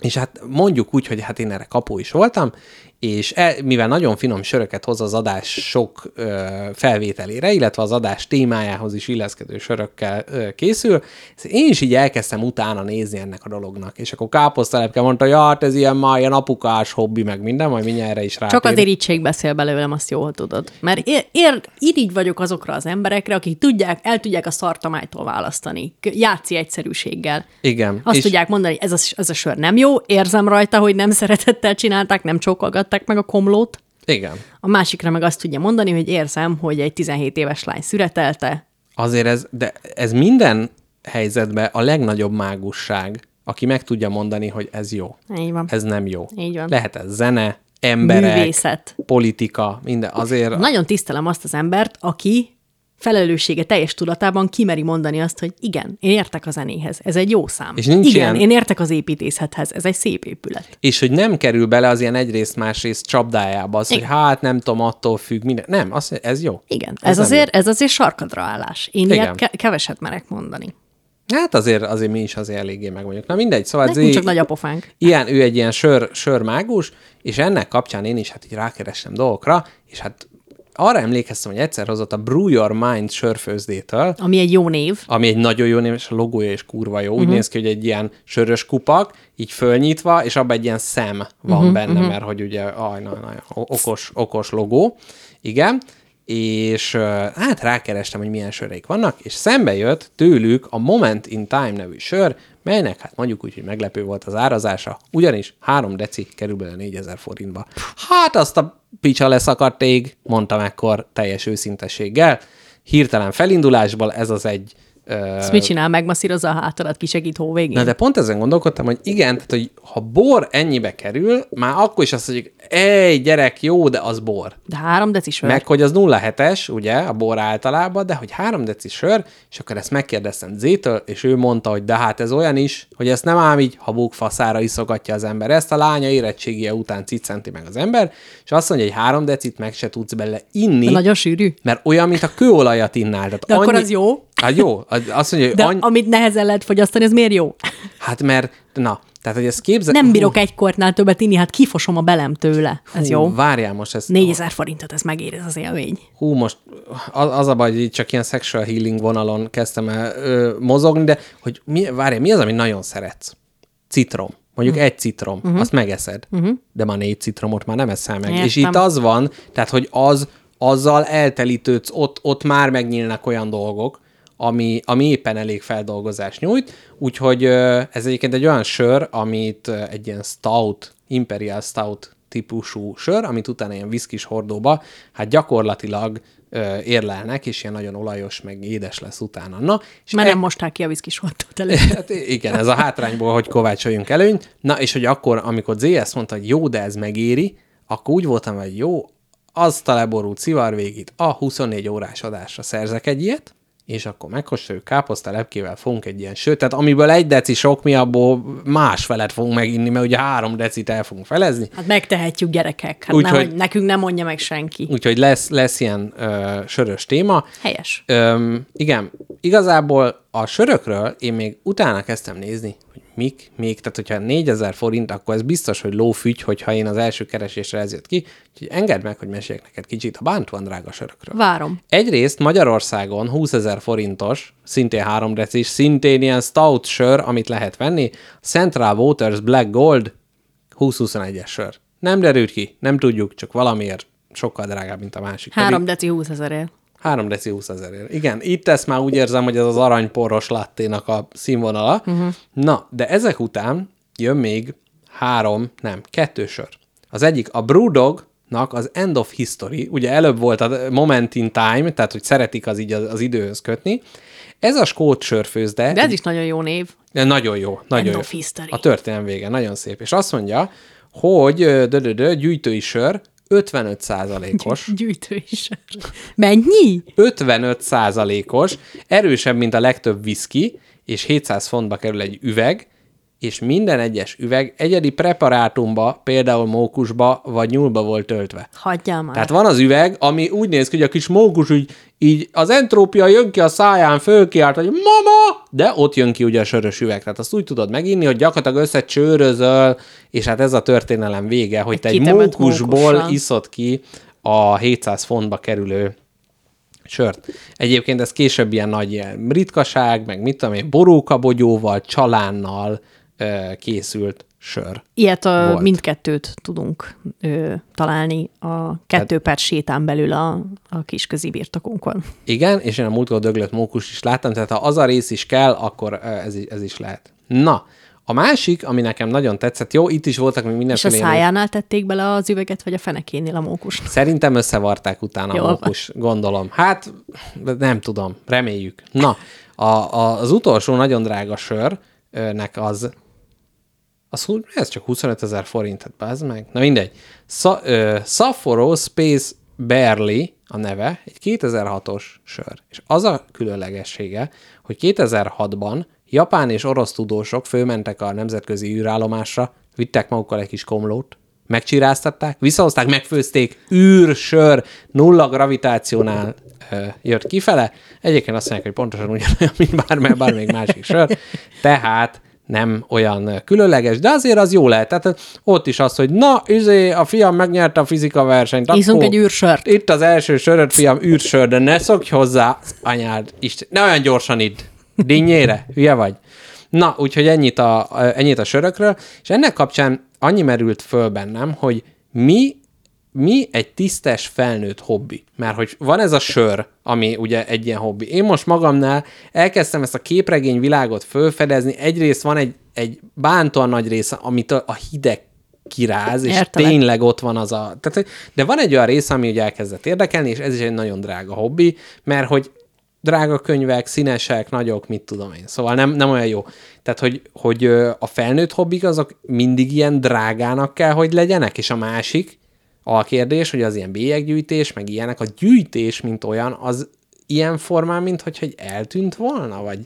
és hát mondjuk úgy, hogy hát én erre kapó is voltam, és el, mivel nagyon finom söröket hoz az adás sok ö, felvételére, illetve az adás témájához is illeszkedő sörökkel ö, készül, én is így elkezdtem utána nézni ennek a dolognak. És akkor káposztalepke mondta, hogy hát ez ilyen már ilyen apukás hobbi, meg minden, majd mindjárt erre is rá. Csak az irítség beszél belőlem, azt jól tudod. Mert ér, ér, irigy vagyok azokra az emberekre, akik tudják, el tudják a szartamájtól választani. Játszi egyszerűséggel. Igen. Azt és- tudják mondani, ez a, ez a sör nem jó, érzem rajta, hogy nem szeretettel csinálták, nem csókolgatták meg a komlót. Igen. A másikra meg azt tudja mondani, hogy érzem, hogy egy 17 éves lány szüretelte. Azért ez, de ez minden helyzetben a legnagyobb mágusság, aki meg tudja mondani, hogy ez jó. Így van. Ez nem jó. Így van. Lehet ez zene, emberek, Művészet. politika, minden. Azért Nagyon tisztelem azt az embert, aki felelőssége teljes tudatában kimeri mondani azt, hogy igen, én értek a zenéhez, ez egy jó szám. És nincs igen, ilyen- én értek az építészethez, ez egy szép épület. és hogy nem kerül bele az ilyen egyrészt másrészt csapdájába, az, hogy Igen. hát nem tudom, attól függ, minden. Nem, az, ez jó. Igen, Ez ez, azért, ez azért sarkadra állás. Én Igen. ilyet ke- keveset merek mondani. Hát azért, azért mi is azért eléggé meg vagyunk. Na mindegy, szóval Nekünk Zé- csak nagy apofánk. Ilyen, ő egy ilyen sör, sörmágus, és ennek kapcsán én is hát így rákerestem dolgokra, és hát arra emlékeztem, hogy egyszer hozott a Brew Your Mind sörfőzdétől, Ami egy jó név. ami egy nagyon jó név, és a logója is kurva jó. Úgy uh-huh. néz ki, hogy egy ilyen sörös kupak, így fölnyitva, és abban egy ilyen szem van uh-huh, benne, uh-huh. mert hogy ugye, aj, na, na, okos, okos logó. Igen. És hát rákerestem, hogy milyen söreik vannak, és szembe jött tőlük a Moment in Time nevű sör, melynek hát mondjuk úgy, hogy meglepő volt az árazása, ugyanis 3 deci kerül bele 4000 forintba. Hát azt a picsa leszakadt ég, mondtam ekkor teljes őszintességgel. Hirtelen felindulásból ez az egy Ezt mit csinál? Megmasszírozza a hátadat, kisegít hóvégén? Na de pont ezen gondolkodtam, hogy igen, tehát hogy ha bor ennyibe kerül, már akkor is azt mondjuk, ej, gyerek, jó, de az bor. De három deci sör. Meg, hogy az 0,7-es, ugye, a bor általában, de hogy 3 deci sör, és akkor ezt megkérdeztem Zétől, és ő mondta, hogy de hát ez olyan is, hogy ezt nem ám így habuk faszára iszogatja az ember. Ezt a lánya érettségie után cicenti meg az ember, és azt mondja, hogy 3 decit meg se tudsz bele inni, De nagyon sűrű. mert olyan, mint a kőolajat innál. Tehát De akkor az jó? Hát jó, az- azt mondja, hogy De annyi... amit nehezen lehet fogyasztani, az miért jó? Hát mert, na, tehát hogy ezt képzel... Nem bírok egy kortnál többet inni, hát kifosom a belem tőle. Ez Hú, jó. Várjál most ezt. 4000 forintot ez megér, ez az élmény. Hú, most az, az a baj, hogy csak ilyen sexual healing vonalon kezdtem el ö, mozogni, de hogy mi, várjál, mi az, amit nagyon szeretsz? Citrom. Mondjuk egy citrom, uh-huh. azt megeszed, uh-huh. de már négy citromot már nem eszel meg. Értem. És itt az van, tehát, hogy az, azzal eltelítődsz, ott, ott már megnyílnak olyan dolgok, ami, ami éppen elég feldolgozást nyújt, úgyhogy ez egyébként egy olyan sör, amit egy ilyen stout, imperial stout típusú sör, amit utána ilyen viszkis hordóba, hát gyakorlatilag ö, érlelnek, és ilyen nagyon olajos, meg édes lesz utána. Na, és Mert e- nem mosták ki a viszkis voltot elő. Hát igen, ez a hátrányból, hogy kovácsoljunk előnyt. Na, és hogy akkor, amikor ZS mondta, hogy jó, de ez megéri, akkor úgy voltam, hogy jó, azt a leborult szivar végét a 24 órás adásra szerzek egy ilyet, és akkor megkóstoljuk káposzta lepkével fogunk egy ilyen sőt, tehát amiből egy deci sok, mi abból más felet fogunk meginni, mert ugye három decit el fogunk felezni. Hát megtehetjük gyerekek. Hát Úgyhogy- nehogy, nekünk nem mondja meg senki. Úgyhogy lesz, lesz ilyen ö, sörös téma. Helyes. Öm, igen, igazából a sörökről én még utána kezdtem nézni, hogy mik még, tehát hogyha 4000 forint, akkor ez biztos, hogy lófügy, hogyha én az első keresésre ez jött ki. Úgyhogy engedd meg, hogy meséljek neked kicsit a bántóan drága sörökről. Várom. Egyrészt Magyarországon 20 ezer forintos, szintén 3 decis, szintén ilyen stout sör, amit lehet venni, Central Waters Black Gold 20-21-es sör. Nem derült ki, nem tudjuk, csak valamiért sokkal drágább, mint a másik. Pedig- Három deci 20 ezerért. 3 deci 20 ezerért. Igen, itt ezt már úgy érzem, hogy ez az aranyporos latténak a színvonala. Uh-huh. Na, de ezek után jön még három, nem, kettő sör. Az egyik a Brewdognak az End of History, ugye előbb volt a Moment in Time, tehát hogy szeretik az így az, az időhöz kötni. Ez a skót sörfőzde. De ez is nagyon jó név. Nagyon jó, nagyon End jó. of history. A történelem vége, nagyon szép. És azt mondja, hogy dö, dö, dö, gyűjtői sör 55 százalékos. Gyűjtő is. Mennyi? 55 százalékos, erősebb, mint a legtöbb viszki, és 700 fontba kerül egy üveg, és minden egyes üveg egyedi preparátumba, például mókusba vagy nyúlba volt töltve. Hagyjál már. Tehát van az üveg, ami úgy néz ki, hogy a kis mókus úgy, így az entrópia jön ki a száján, fölkiált, hogy mama, de ott jön ki ugye a sörös üveg. Tehát azt úgy tudod meginni, hogy gyakorlatilag összecsőrözöl, és hát ez a történelem vége, hogy Egy te egy mókusból mókussal. iszod ki a 700 fontba kerülő sört. Egyébként ez később ilyen nagy ilyen ritkaság, meg mit tudom én, borókabogyóval, csalánnal készült sör. Ilyet a, Volt. mindkettőt tudunk ö, találni a kettő perc sétán belül a, a kisközi birtokunkon. Igen, és én a múltkor döglött mókus is láttam, tehát ha az a rész is kell, akkor ez, is- ez is lehet. Na, a másik, ami nekem nagyon tetszett, jó, itt is voltak még És a mindenféle... szájánál tették bele az üveget, vagy a fenekénél a mókus? Szerintem összevarták utána Jól a mókus, gondolom. Hát, nem tudom, reméljük. Na, a, a, az utolsó nagyon drága sörnek az, az hú- ez csak 25 ezer forint, hát bazd meg. Na mindegy. Sa, ö, Sapporo Space Barley a neve, egy 2006-os sör. És az a különlegessége, hogy 2006-ban japán és orosz tudósok fölmentek a nemzetközi űrállomásra, vittek magukkal egy kis komlót, megcsiráztatták, visszahozták, megfőzték, űrsör, nulla gravitációnál ö, jött kifele. Egyébként azt mondják, hogy pontosan ugyanolyan, mint bármely, bármelyik másik sör. Tehát nem olyan különleges, de azért az jó lehet. Tehát ott is az, hogy na, izé, a fiam megnyerte a fizika versenyt. Iszunk egy űrsört. Itt az első söröd, fiam, űrsör, de ne szokj hozzá, anyád, Isten, ne olyan gyorsan idd. Dinnyére, hülye vagy. Na, úgyhogy ennyit a, ennyit a sörökről, és ennek kapcsán annyi merült föl bennem, hogy mi, mi egy tisztes felnőtt hobbi. Mert hogy van ez a sör, ami ugye egy ilyen hobbi. Én most magamnál elkezdtem ezt a képregény világot fölfedezni. Egyrészt van egy, egy bántóan nagy része, amit a, a hideg kiráz, és Értelek. tényleg ott van az a... Tehát, de van egy olyan része, ami ugye elkezdett érdekelni, és ez is egy nagyon drága hobbi, mert hogy drága könyvek, színesek, nagyok, mit tudom én. Szóval nem, nem olyan jó. Tehát, hogy, hogy a felnőtt hobbik azok mindig ilyen drágának kell, hogy legyenek, és a másik a kérdés, hogy az ilyen bélyeggyűjtés, meg ilyenek, a gyűjtés, mint olyan, az ilyen formán, mint hogy, hogy eltűnt volna, vagy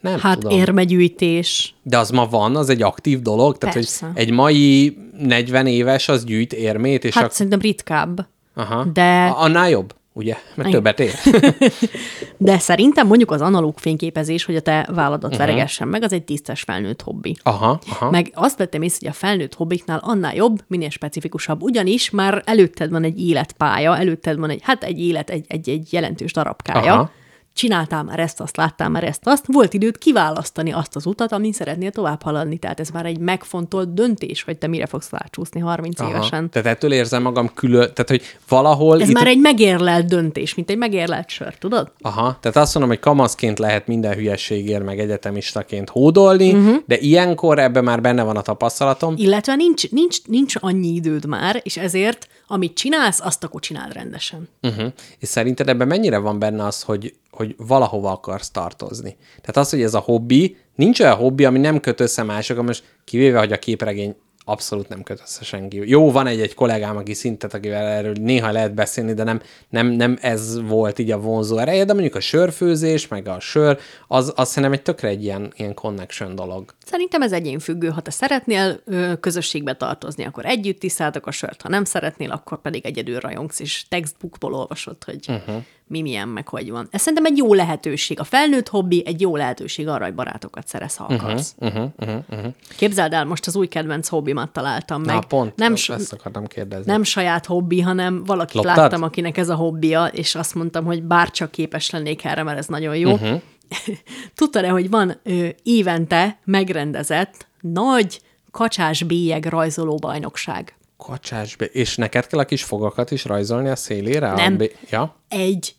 nem Hát tudom. érmegyűjtés. De az ma van, az egy aktív dolog? Tehát, Persze. hogy egy mai 40 éves az gyűjt érmét, és Hát ak- szerintem ritkább. Aha. de- A- Annál jobb, ugye? Mert Igen. többet ér. De szerintem mondjuk az analóg fényképezés, hogy a te válladat uh-huh. veregessen meg, az egy tisztes felnőtt hobbi. Aha, aha. Meg azt vettem észre, hogy a felnőtt hobbiknál annál jobb, minél specifikusabb. Ugyanis már előtted van egy életpálya, előtted van egy, hát egy élet, egy, egy, egy jelentős darabkája. Aha. Csináltál már ezt, azt, láttál már ezt, azt, volt időd kiválasztani azt az utat, amin szeretnél tovább haladni. Tehát ez már egy megfontolt döntés, hogy te mire fogsz rácsúszni 30 Aha. évesen. Tehát ettől érzem magam külön, tehát hogy valahol... Ez már egy megérlelt döntés, mint egy megérlelt sör, tudod? Aha, tehát azt mondom, hogy kamaszként lehet minden hülyeségért, meg egyetemistaként hódolni, uh-huh. de ilyenkor ebben már benne van a tapasztalatom. Illetve nincs, nincs, nincs annyi időd már, és ezért, amit csinálsz, azt akkor csináld rendesen. Uh-huh. És szerinted ebben mennyire van benne az, hogy, hogy valahova akarsz tartozni? Tehát az, hogy ez a hobbi, nincs olyan hobbi, ami nem köt össze másokkal, most kivéve, hogy a képregény abszolút nem köt össze senki. Jó, van egy-egy kollégám, aki szintet, akivel erről néha lehet beszélni, de nem, nem, nem ez volt így a vonzó ereje, de mondjuk a sörfőzés, meg a sör, az, az szerintem egy tökre egy ilyen, ilyen connection dolog. Szerintem ez egyénfüggő. Ha te szeretnél ö, közösségbe tartozni, akkor együtt tisztátok a sört, ha nem szeretnél, akkor pedig egyedül rajongsz, és textbookból olvasod, hogy uh-huh. Mi milyen, meg hogy van. Ez szerintem egy jó lehetőség. A felnőtt hobbi egy jó lehetőség arra, hogy barátokat szerez, ha akarsz. Uh-huh, uh-huh, uh-huh. Képzeld el, most az új kedvenc hobbimat találtam meg. Na, pont, nem, nem s- ezt akartam kérdezni. nem saját hobbi, hanem valakit Loptad? láttam, akinek ez a hobbija, és azt mondtam, hogy bárcsak képes lennék erre, mert ez nagyon jó. Uh-huh. Tudtad-e, hogy van ö, évente megrendezett nagy kacsás bélyeg rajzoló bajnokság? Kacsásbe. És neked kell a kis fogakat is rajzolni a szélére? A Nem. bé- Ja? Egy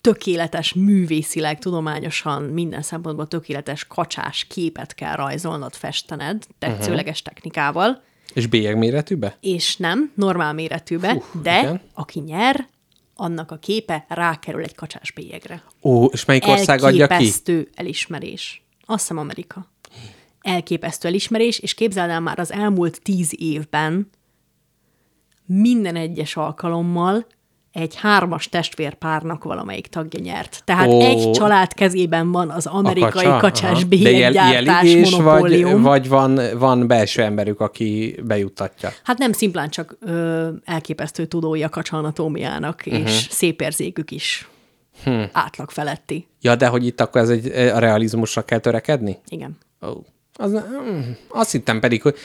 tökéletes, művészileg, tudományosan, minden szempontból tökéletes kacsás képet kell rajzolnod, festened, tetszőleges uh-huh. technikával, És bélyegméretűbe? és nem normál méretűbe, Hú, de igen. aki nyer, annak a képe rákerül egy kacsás bélyegre. Ó, és melyik ország adja ki? Elképesztő elismerés. Azt hiszem Amerika. Elképesztő elismerés, és képzeld el már az elmúlt tíz évben minden egyes alkalommal egy hármas testvérpárnak valamelyik tagja nyert. Tehát. Ó. egy család kezében van az amerikai A kacsa? kacsás bélyeggyártás vagy, vagy van, van belső emberük, aki bejuttatja? Hát nem szimplán csak ö, elképesztő tudói a kacsa anatómiának, Mhm. uh-huh. és szép érzékük is hm. átlag feletti. Ja, de hogy itt akkor ez egy a realizmusra kell törekedni? Igen. Ó. Az, mm, azt hittem pedig, hogy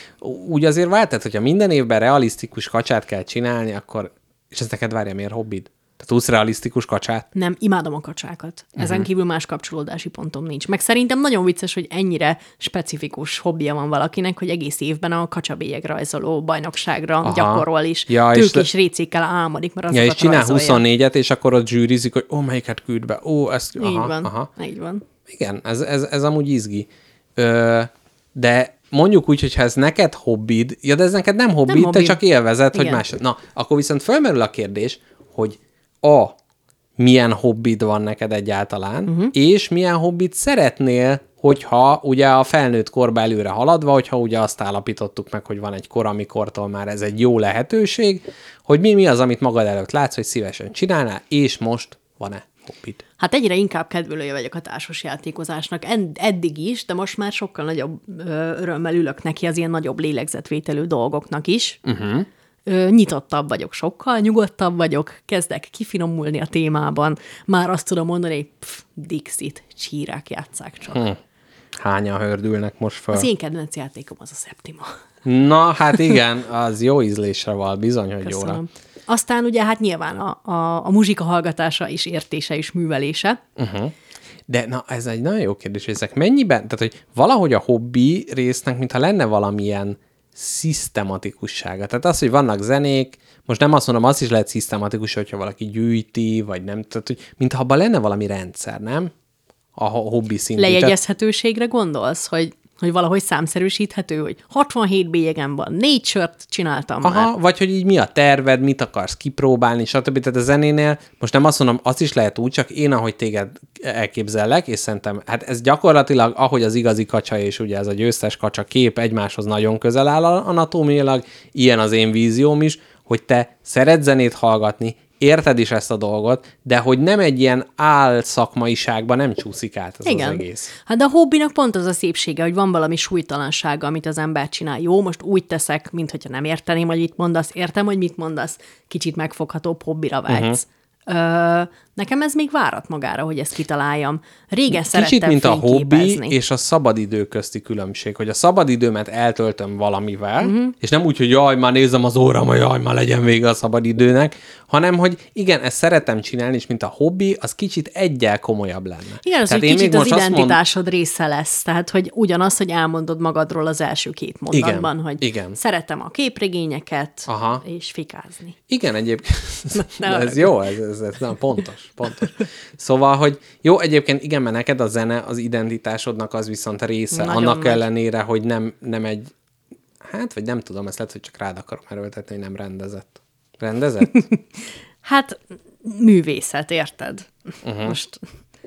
úgy azért vált, tehát hogyha minden évben realisztikus kacsát kell csinálni, akkor, és ez neked várja, miért hobbid? Tehát tudsz realisztikus kacsát? Nem, imádom a kacsákat. Ezen uh-huh. kívül más kapcsolódási pontom nincs. Meg szerintem nagyon vicces, hogy ennyire specifikus hobbija van valakinek, hogy egész évben a kacsabélyeg rajzoló bajnokságra Aha. Aha. gyakorol is. Ja, Ja, és Tők le- récékkel álmodik, mert Ja, azokat és csinál rajzolja. 24-et, és akkor ott zsűrizik, hogy ó, melyiket küld be, ó, ezt... Így van, Aha. így van. Igen, ez, ez, ez amúgy izgi. Ö, de mondjuk úgy, hogy ha ez neked hobbid, ja, de ez neked nem hobbid, nem hobbi. te csak élvezed, hogy Igen. más. Na, akkor viszont felmerül a kérdés, hogy a, milyen hobbid van neked egyáltalán, uh-huh. és milyen hobbit szeretnél, hogyha ugye a felnőtt korba előre haladva, hogyha ugye azt állapítottuk meg, hogy van egy kor, amikortól már ez egy jó lehetőség, hogy mi, mi az, amit magad előtt látsz, hogy szívesen csinálnál, és most van-e hobbid. Hát egyre inkább kedvelője vagyok a társas játékozásnak. Ed- eddig is, de most már sokkal nagyobb örömmel ülök neki az ilyen nagyobb lélegzetvételű dolgoknak is. Uh-huh. Ö, nyitottabb vagyok sokkal, nyugodtabb vagyok, kezdek kifinomulni a témában. Már azt tudom mondani, hogy pff, Dixit, csírák játszák csak. Hm. Hányan hördülnek most fel? Az én kedvenc játékom az a Septima. Na, hát igen, az jó ízlésre val, bizony, hogy jóra. Aztán ugye hát nyilván a, a, a muzsika hallgatása is értése és művelése. De na, ez egy nagyon jó kérdés, hogy ezek mennyiben, tehát hogy valahogy a hobbi résznek, mintha lenne valamilyen szisztematikussága. Tehát az, hogy vannak zenék, most nem azt mondom, az is lehet szisztematikus, hogyha valaki gyűjti, vagy nem, tehát hogy mintha abban lenne valami rendszer, nem? A ho- hobbi szintű. Lejegyezhetőségre gondolsz, hogy, hogy valahogy számszerűsíthető, hogy 67 bélyegem van, négy sört csináltam Aha, már. vagy hogy így mi a terved, mit akarsz kipróbálni, stb. Tehát a zenénél most nem azt mondom, azt is lehet úgy, csak én, ahogy téged elképzellek, és szerintem, hát ez gyakorlatilag, ahogy az igazi kacsa és ugye ez a győztes kacsa kép egymáshoz nagyon közel áll anatómiailag, ilyen az én vízióm is, hogy te szeret zenét hallgatni, érted is ezt a dolgot, de hogy nem egy ilyen álszakmaiságban nem csúszik át ez Igen. az egész. Hát de a hobbinak pont az a szépsége, hogy van valami súlytalansága, amit az ember csinál. Jó, most úgy teszek, mint hogyha nem érteném, hogy mit mondasz. Értem, hogy mit mondasz. Kicsit megfoghatóbb hobbira vágysz. Uh-huh. Ö, nekem ez még várat magára, hogy ezt kitaláljam. Régen szerettem Kicsit, mint a hobbi és a szabadidő közti különbség, hogy a szabadidőmet eltöltöm valamivel, uh-huh. és nem úgy, hogy jaj, már nézem az óram, hogy jaj, már legyen vége a szabadidőnek, hanem, hogy igen, ezt szeretem csinálni, és mint a hobbi, az kicsit egyel komolyabb lenne. Igen, az, Tehát hogy kicsit az azt mond- identitásod része lesz. Tehát, hogy ugyanaz, hogy elmondod magadról az első két mondatban, Igen, hogy igen. szeretem a képregényeket, Aha. és fikázni. Igen, egyébként. ez jó, ez, ez, ez nem, pontos, pontos. Szóval, hogy jó, egyébként igen, mert neked a zene az identitásodnak az viszont a része, Nagyon annak nagy. ellenére, hogy nem, nem egy, hát, vagy nem tudom, ezt lehet, hogy csak rád akarom erőltetni, hogy nem rendezett. Rendezett? Hát művészet, érted? Uh-huh. Most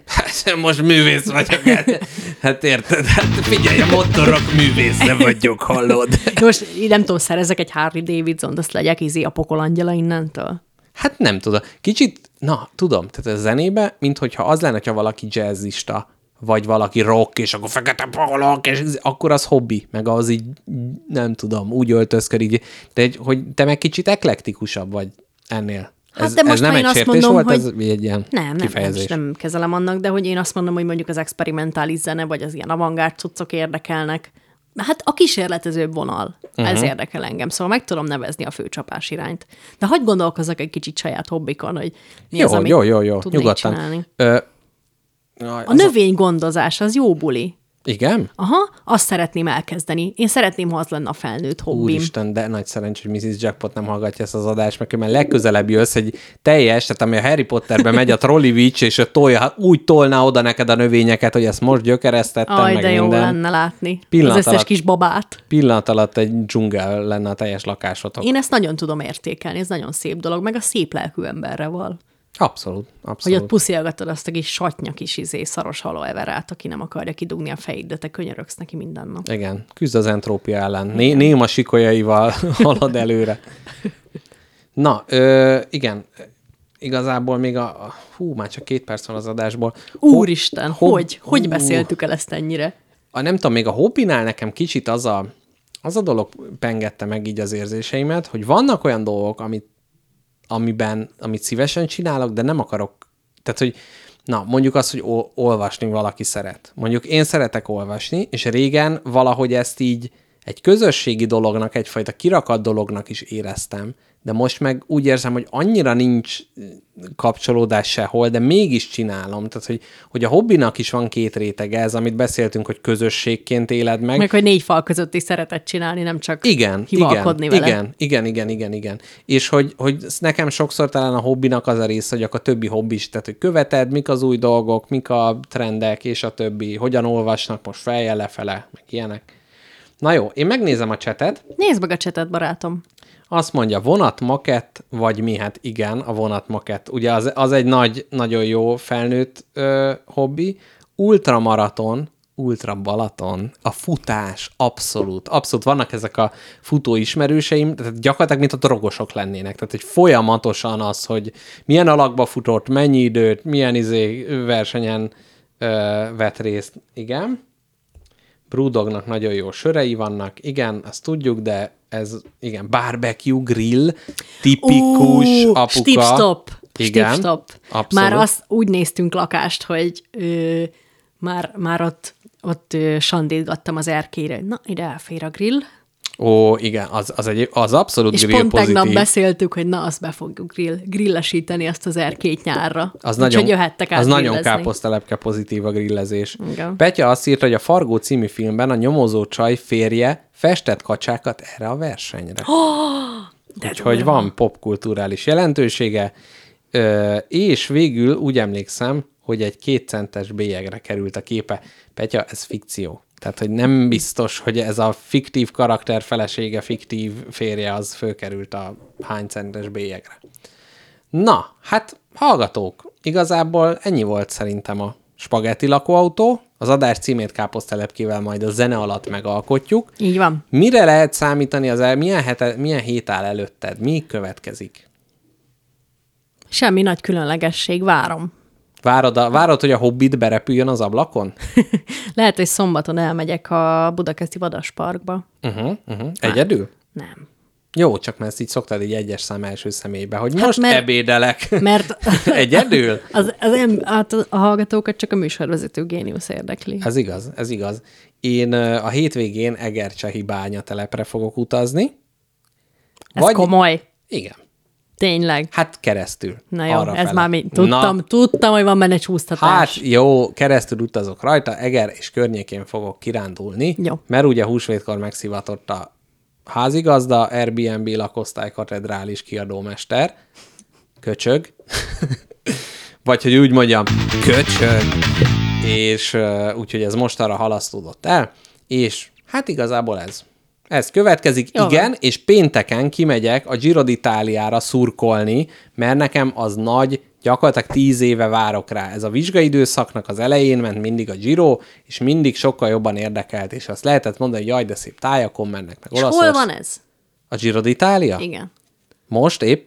Hát, most művész vagyok. Hát, hát érted? Hát figyelj, a motorok művésze vagyok, hallod? Most nem tudom, szerezek egy Harley Davidson, azt legyek izé a pokolangyala innentől. Hát nem tudom. Kicsit, na, tudom, tehát a zenébe, mint hogyha az lenne, hogyha valaki jazzista, vagy valaki rock, és akkor fekete pólók, és akkor az hobbi, meg az így, nem tudom, úgy öltözködik, de hogy te meg kicsit eklektikusabb vagy ennél. Hát ez, de most ez nem egy sértés mondom, volt, hogy- ez egy ilyen Nem, nem, kifejezés. nem, nem kezelem annak, de hogy én azt mondom, hogy mondjuk az experimentális zene, vagy az ilyen avantgárd cuccok érdekelnek. Hát a kísérletezőbb vonal, uh-huh. ez érdekel engem, szóval meg tudom nevezni a főcsapás irányt. De hagyd gondolkozzak egy kicsit saját hobbikon, hogy mi jó, az, amit jó, jó, jó, tudnék nyugodtan. csinálni. Ö, A az növénygondozás, az jó buli. Igen? Aha, azt szeretném elkezdeni. Én szeretném, ha az lenne a felnőtt hobbim. Úristen, de nagy szerencsé, hogy Mrs. Jackpot nem hallgatja ezt az adást, mert mert legközelebb jössz egy teljes, tehát ami a Harry Potterben megy a Trolli Witch, és a tolja, hát úgy tolná oda neked a növényeket, hogy ezt most gyökeresztettem, Aj, meg de jó minden. lenne látni Pillanat az összes alatt. kis babát. Pillanat alatt egy dzsungel lenne a teljes lakásotok. Én ezt nagyon tudom értékelni, ez nagyon szép dolog, meg a szép lelkű emberre val. Abszolút, Hogy abszolút. ott puszilgatod azt a kis satnya kis izé, szaros haloeverát, aki nem akarja kidugni a fejét, de te könyörögsz neki minden nap. Igen, küzd az entrópia ellen. Né- néma sikolyaival halad előre. Na, ö, igen, igazából még a, hú, már csak két perc van az adásból. Úristen, Ho- hogy? Hogy hú. beszéltük el ezt ennyire? a, nem tudom, még a hobbinál nekem kicsit az a, az a dolog pengette meg így az érzéseimet, hogy vannak olyan dolgok, amit, amiben, amit szívesen csinálok, de nem akarok, tehát, hogy na, mondjuk azt, hogy ol- olvasni valaki szeret. Mondjuk én szeretek olvasni, és régen valahogy ezt így egy közösségi dolognak, egyfajta kirakat dolognak is éreztem, de most meg úgy érzem, hogy annyira nincs kapcsolódás sehol, de mégis csinálom. Tehát, hogy, hogy a hobbinak is van két rétege, ez, amit beszéltünk, hogy közösségként éled meg. Meg, hogy négy fal között is szeretett csinálni, nem csak Igen, hivalkodni igen, vele. igen, igen, igen, igen, igen. És hogy, hogy nekem sokszor talán a hobbinak az a része, hogy akkor a többi hobbis, tehát hogy követed, mik az új dolgok, mik a trendek, és a többi, hogyan olvasnak most feljel lefele, meg ilyenek. Na jó, én megnézem a csetet, Nézd meg a csetet, barátom. Azt mondja, vonat makett, vagy mi? Hát igen, a vonat makett. Ugye az, az egy nagy, nagyon jó felnőtt ö, hobbi. Ultramaraton, Ultra Balaton, a futás, abszolút, abszolút vannak ezek a futó ismerőseim, tehát gyakorlatilag, mint a drogosok lennének, tehát hogy folyamatosan az, hogy milyen alakba futott, mennyi időt, milyen izé versenyen ö, vett részt, igen. Brewdognak nagyon jó sörei vannak, igen, azt tudjuk, de ez, igen, barbecue grill, tipikus Ó, apuka. Stip-stop. Igen, abszolút. Már azt úgy néztünk lakást, hogy ö, már, már ott, ott ö, sandítgattam az erkére, na, ide elfér a grill. Ó, igen, az, az, egy, az abszolút És grill pont tegnap pozitív. beszéltük, hogy na, azt be fogjuk grill, grillesíteni azt az erkét nyárra. Az nagyon, jöhettek át az nagyon káposztelepke pozitív a grillezés. Igen. Petya azt írta, hogy a Fargó című filmben a nyomozó csaj férje festett kacsákat erre a versenyre. De Úgyhogy van popkulturális jelentősége, ö, és végül úgy emlékszem, hogy egy kétcentes bélyegre került a képe. Petya, ez fikció. Tehát, hogy nem biztos, hogy ez a fiktív karakter felesége, fiktív férje, az fölkerült a hány centes bélyegre. Na, hát hallgatók, igazából ennyi volt szerintem a spagetti lakóautó. Az adás címét káposztelepkével majd a zene alatt megalkotjuk. Így van. Mire lehet számítani az el, milyen, hete, milyen hét áll előtted? Mi következik? Semmi nagy különlegesség, várom. Várod, a, várod, hogy a hobbit berepüljön az ablakon? Lehet, hogy szombaton elmegyek a Budakeszi Vadasparkba. Uh-huh, uh-huh. Egyedül? Nem. Jó, csak mert ezt így szoktad egy egyes szám első személybe, hogy most mert- ebédelek. Mert Egyedül? az, az em, hát a hallgatókat csak a műsorvezető géniusz érdekli. Ez igaz, ez igaz. Én a hétvégén Egercsehi bányatelepre fogok utazni. Ez komoly. Igen. Tényleg. Hát keresztül. Na jó, arra ez fele. már mi. Tudtam, Na, tudtam, hogy van benne csúsztatás. Hát jó, keresztül utazok rajta, Eger és környékén fogok kirándulni, Jó. mert ugye húsvétkor megszivatott a házigazda, Airbnb lakosztály katedrális kiadómester, köcsög, vagy hogy úgy mondjam, köcsög, és úgyhogy ez mostanra halasztódott el, és hát igazából ez. Ez következik, Jó igen, van. és pénteken kimegyek a Giro d'Italiára szurkolni, mert nekem az nagy, gyakorlatilag tíz éve várok rá. Ez a vizsgaidőszaknak az elején ment mindig a Giro, és mindig sokkal jobban érdekelt, és azt lehetett mondani, hogy jaj, de szép tájakon mennek, meg És hol van ez? A Giro d'Italia? Igen. Most épp?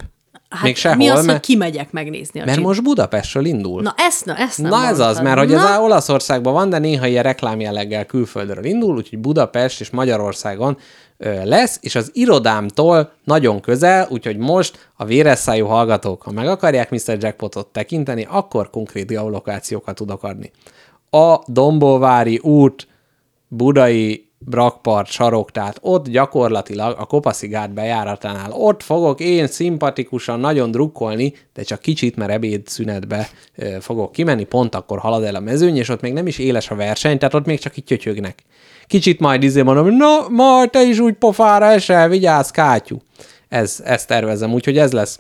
Hát Még sehol, mi az, mert, hogy kimegyek megnézni a mert Giro- most Budapestről indul. Na ezt, na ezt nem Na ez az, mondtad. mert hogy Na, ez Olaszországban van, de néha ilyen reklámjelleggel külföldről indul, úgyhogy Budapest és Magyarországon ö, lesz, és az irodámtól nagyon közel, úgyhogy most a véresszájú hallgatók, ha meg akarják Mr. Jackpotot tekinteni, akkor konkrét geolokációkat tudok adni. A Dombóvári út, Budai Brakpart sarok, tehát ott gyakorlatilag a Kopaszi gát bejáratánál ott fogok én szimpatikusan nagyon drukkolni, de csak kicsit, mert ebéd szünetbe fogok kimenni, pont akkor halad el a mezőny, és ott még nem is éles a verseny, tehát ott még csak így työtyögnek. Kicsit majd izé mondom, na, ma te is úgy pofára esel, vigyázz, kátyú. Ez, ezt tervezem, úgyhogy ez lesz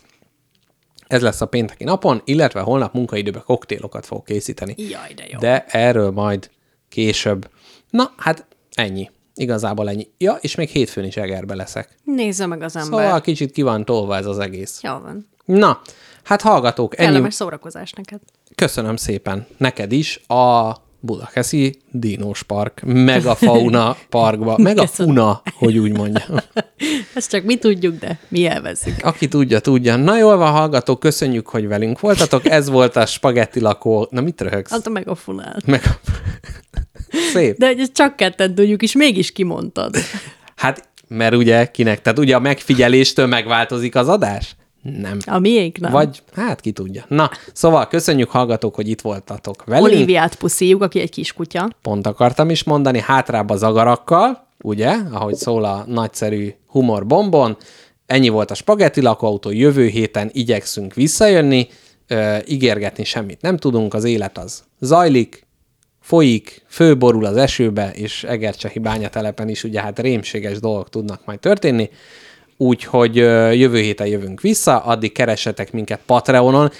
ez lesz a pénteki napon, illetve holnap munkaidőben koktélokat fogok készíteni. Jaj, de jó. De erről majd később. Na, hát ennyi. Igazából ennyi. Ja, és még hétfőn is Egerbe leszek. Nézze meg az ember. Szóval kicsit ki van tolva ez az egész. Jó van. Na, hát hallgatók, ennyi. Kellemes szórakozás neked. Köszönöm szépen. Neked is a Budakeszi Dinós Park, meg a Fauna Parkba, meg a Köszönöm. Funa, hogy úgy mondjam. Ezt csak mi tudjuk, de mi elveszünk. Aki tudja, tudja. Na jól van, hallgatók, köszönjük, hogy velünk voltatok. Ez volt a spagetti lakó... Na mit röhögsz? Az a megafonál. Meg... Szép. De ezt csak ketten tudjuk, és mégis kimondtad. Hát, mert ugye kinek? Tehát ugye a megfigyeléstől megváltozik az adás? Nem. A miénk nem. Vagy, hát ki tudja. Na, szóval köszönjük hallgatók, hogy itt voltatok velünk. Olíviát puszíjuk, aki egy kiskutya. Pont akartam is mondani, hátrább az agarakkal, ugye, ahogy szól a nagyszerű humorbombon. Ennyi volt a spagetti lakóautó, jövő héten igyekszünk visszajönni, ö, ígérgetni semmit nem tudunk, az élet az zajlik, folyik, főborul az esőbe, és Egercsehi bányatelepen is ugye hát rémséges dolgok tudnak majd történni, úgyhogy jövő héten jövünk vissza, addig keressetek minket Patreonon,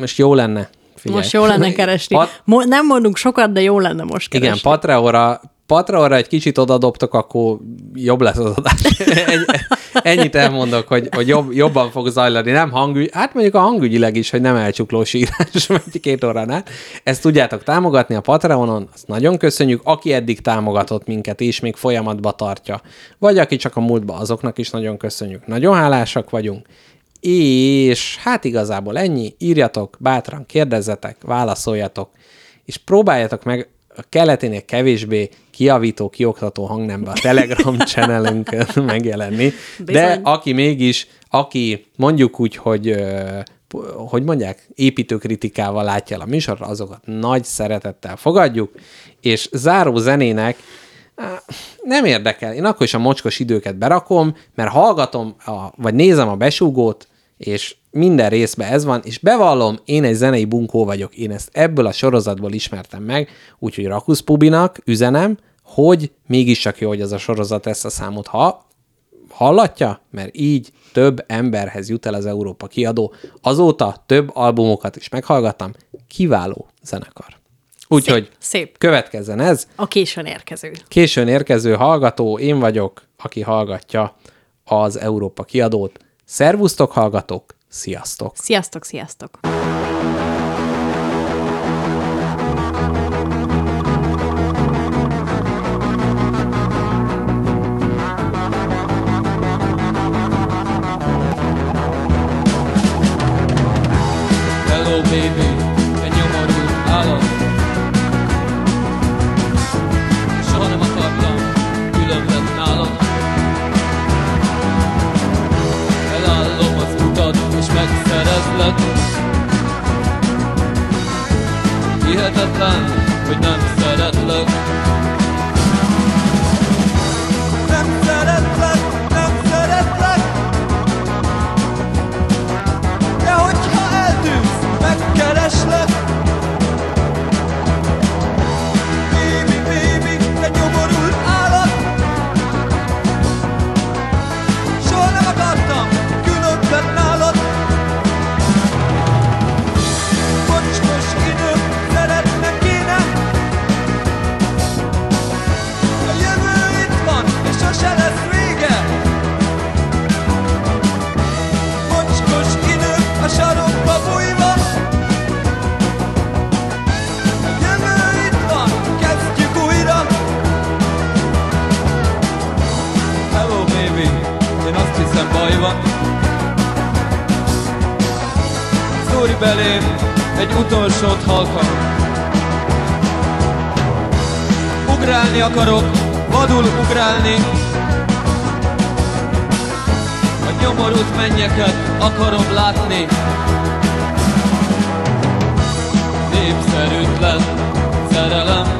most jó lenne, figyelj. Most jó lenne keresni. Pat- Mo- nem mondunk sokat, de jó lenne most keresni. igen, Patreonra, Patreonra egy kicsit odadobtok, akkor jobb lesz az adás. Ennyi- Ennyit elmondok, hogy, hogy jobb, jobban fog zajlani. Nem hangügy, hát mondjuk a hangügyileg is, hogy nem elcsuklós írás, vagy két óránál. Ezt tudjátok támogatni a Patreonon, azt nagyon köszönjük. Aki eddig támogatott minket, és még folyamatba tartja, vagy aki csak a múltba, azoknak is nagyon köszönjük. Nagyon hálásak vagyunk. És hát igazából ennyi. Írjatok, bátran kérdezzetek, válaszoljatok, és próbáljatok meg a keleténél kevésbé kiavító, kioktató hangnembe a Telegram channelünkön megjelenni. De Bizony. aki mégis, aki mondjuk úgy, hogy hogy mondják, építőkritikával látja el a műsorra, azokat nagy szeretettel fogadjuk, és záró zenének nem érdekel. Én akkor is a mocskos időket berakom, mert hallgatom, a, vagy nézem a besúgót, és minden részben ez van, és bevallom, én egy zenei bunkó vagyok, én ezt ebből a sorozatból ismertem meg, úgyhogy Rakusz Pubinak üzenem, hogy mégiscsak jó, hogy ez a sorozat ezt a számot ha hallatja, mert így több emberhez jut el az Európa kiadó. Azóta több albumokat is meghallgattam, kiváló zenekar. Úgyhogy Szép. következzen ez. A későn érkező. Későn érkező hallgató, én vagyok, aki hallgatja az Európa kiadót. Szervusztok, hallgatók! Sziasztok! Sziasztok, sziasztok! Nadus. Ihr hat dann Szúri belém egy utolsót halkan. Ugrálni akarok, vadul ugrálni. A nyomorult mennyeket akarom látni. Népszerűtlen szerelem.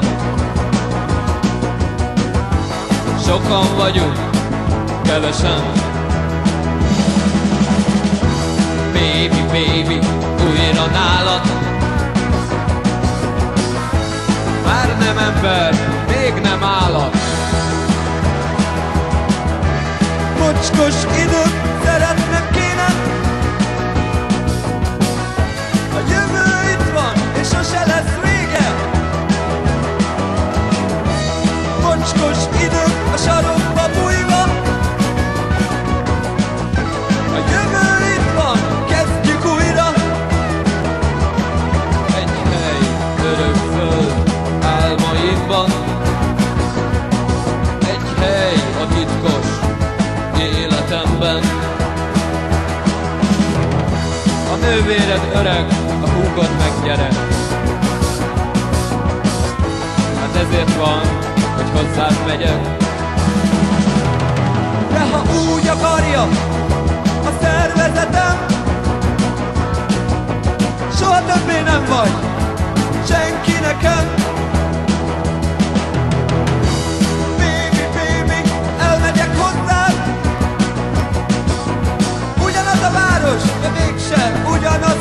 Sokan vagyunk, kevesen. Baby, baby, újra nálad. Már nem ember, még nem állat. Mocskos idők nővéred öreg, a húgod meg gyerek. Hát ezért van, hogy hozzád megyek. De ha úgy akarja a szervezetem, soha többé nem vagy senki nekem.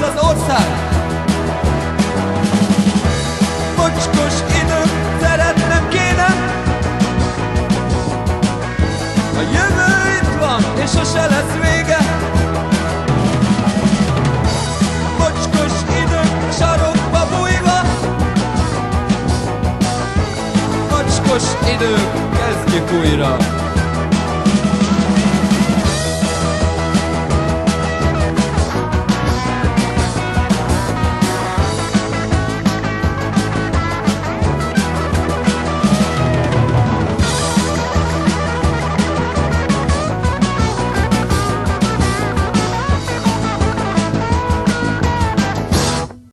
Az ország. Mocskos időm, szeretnem kéne, a jövő itt van, és sose lesz vége. Mocskos idők sarokba bújva, Mocskos idők, kezdjük újra.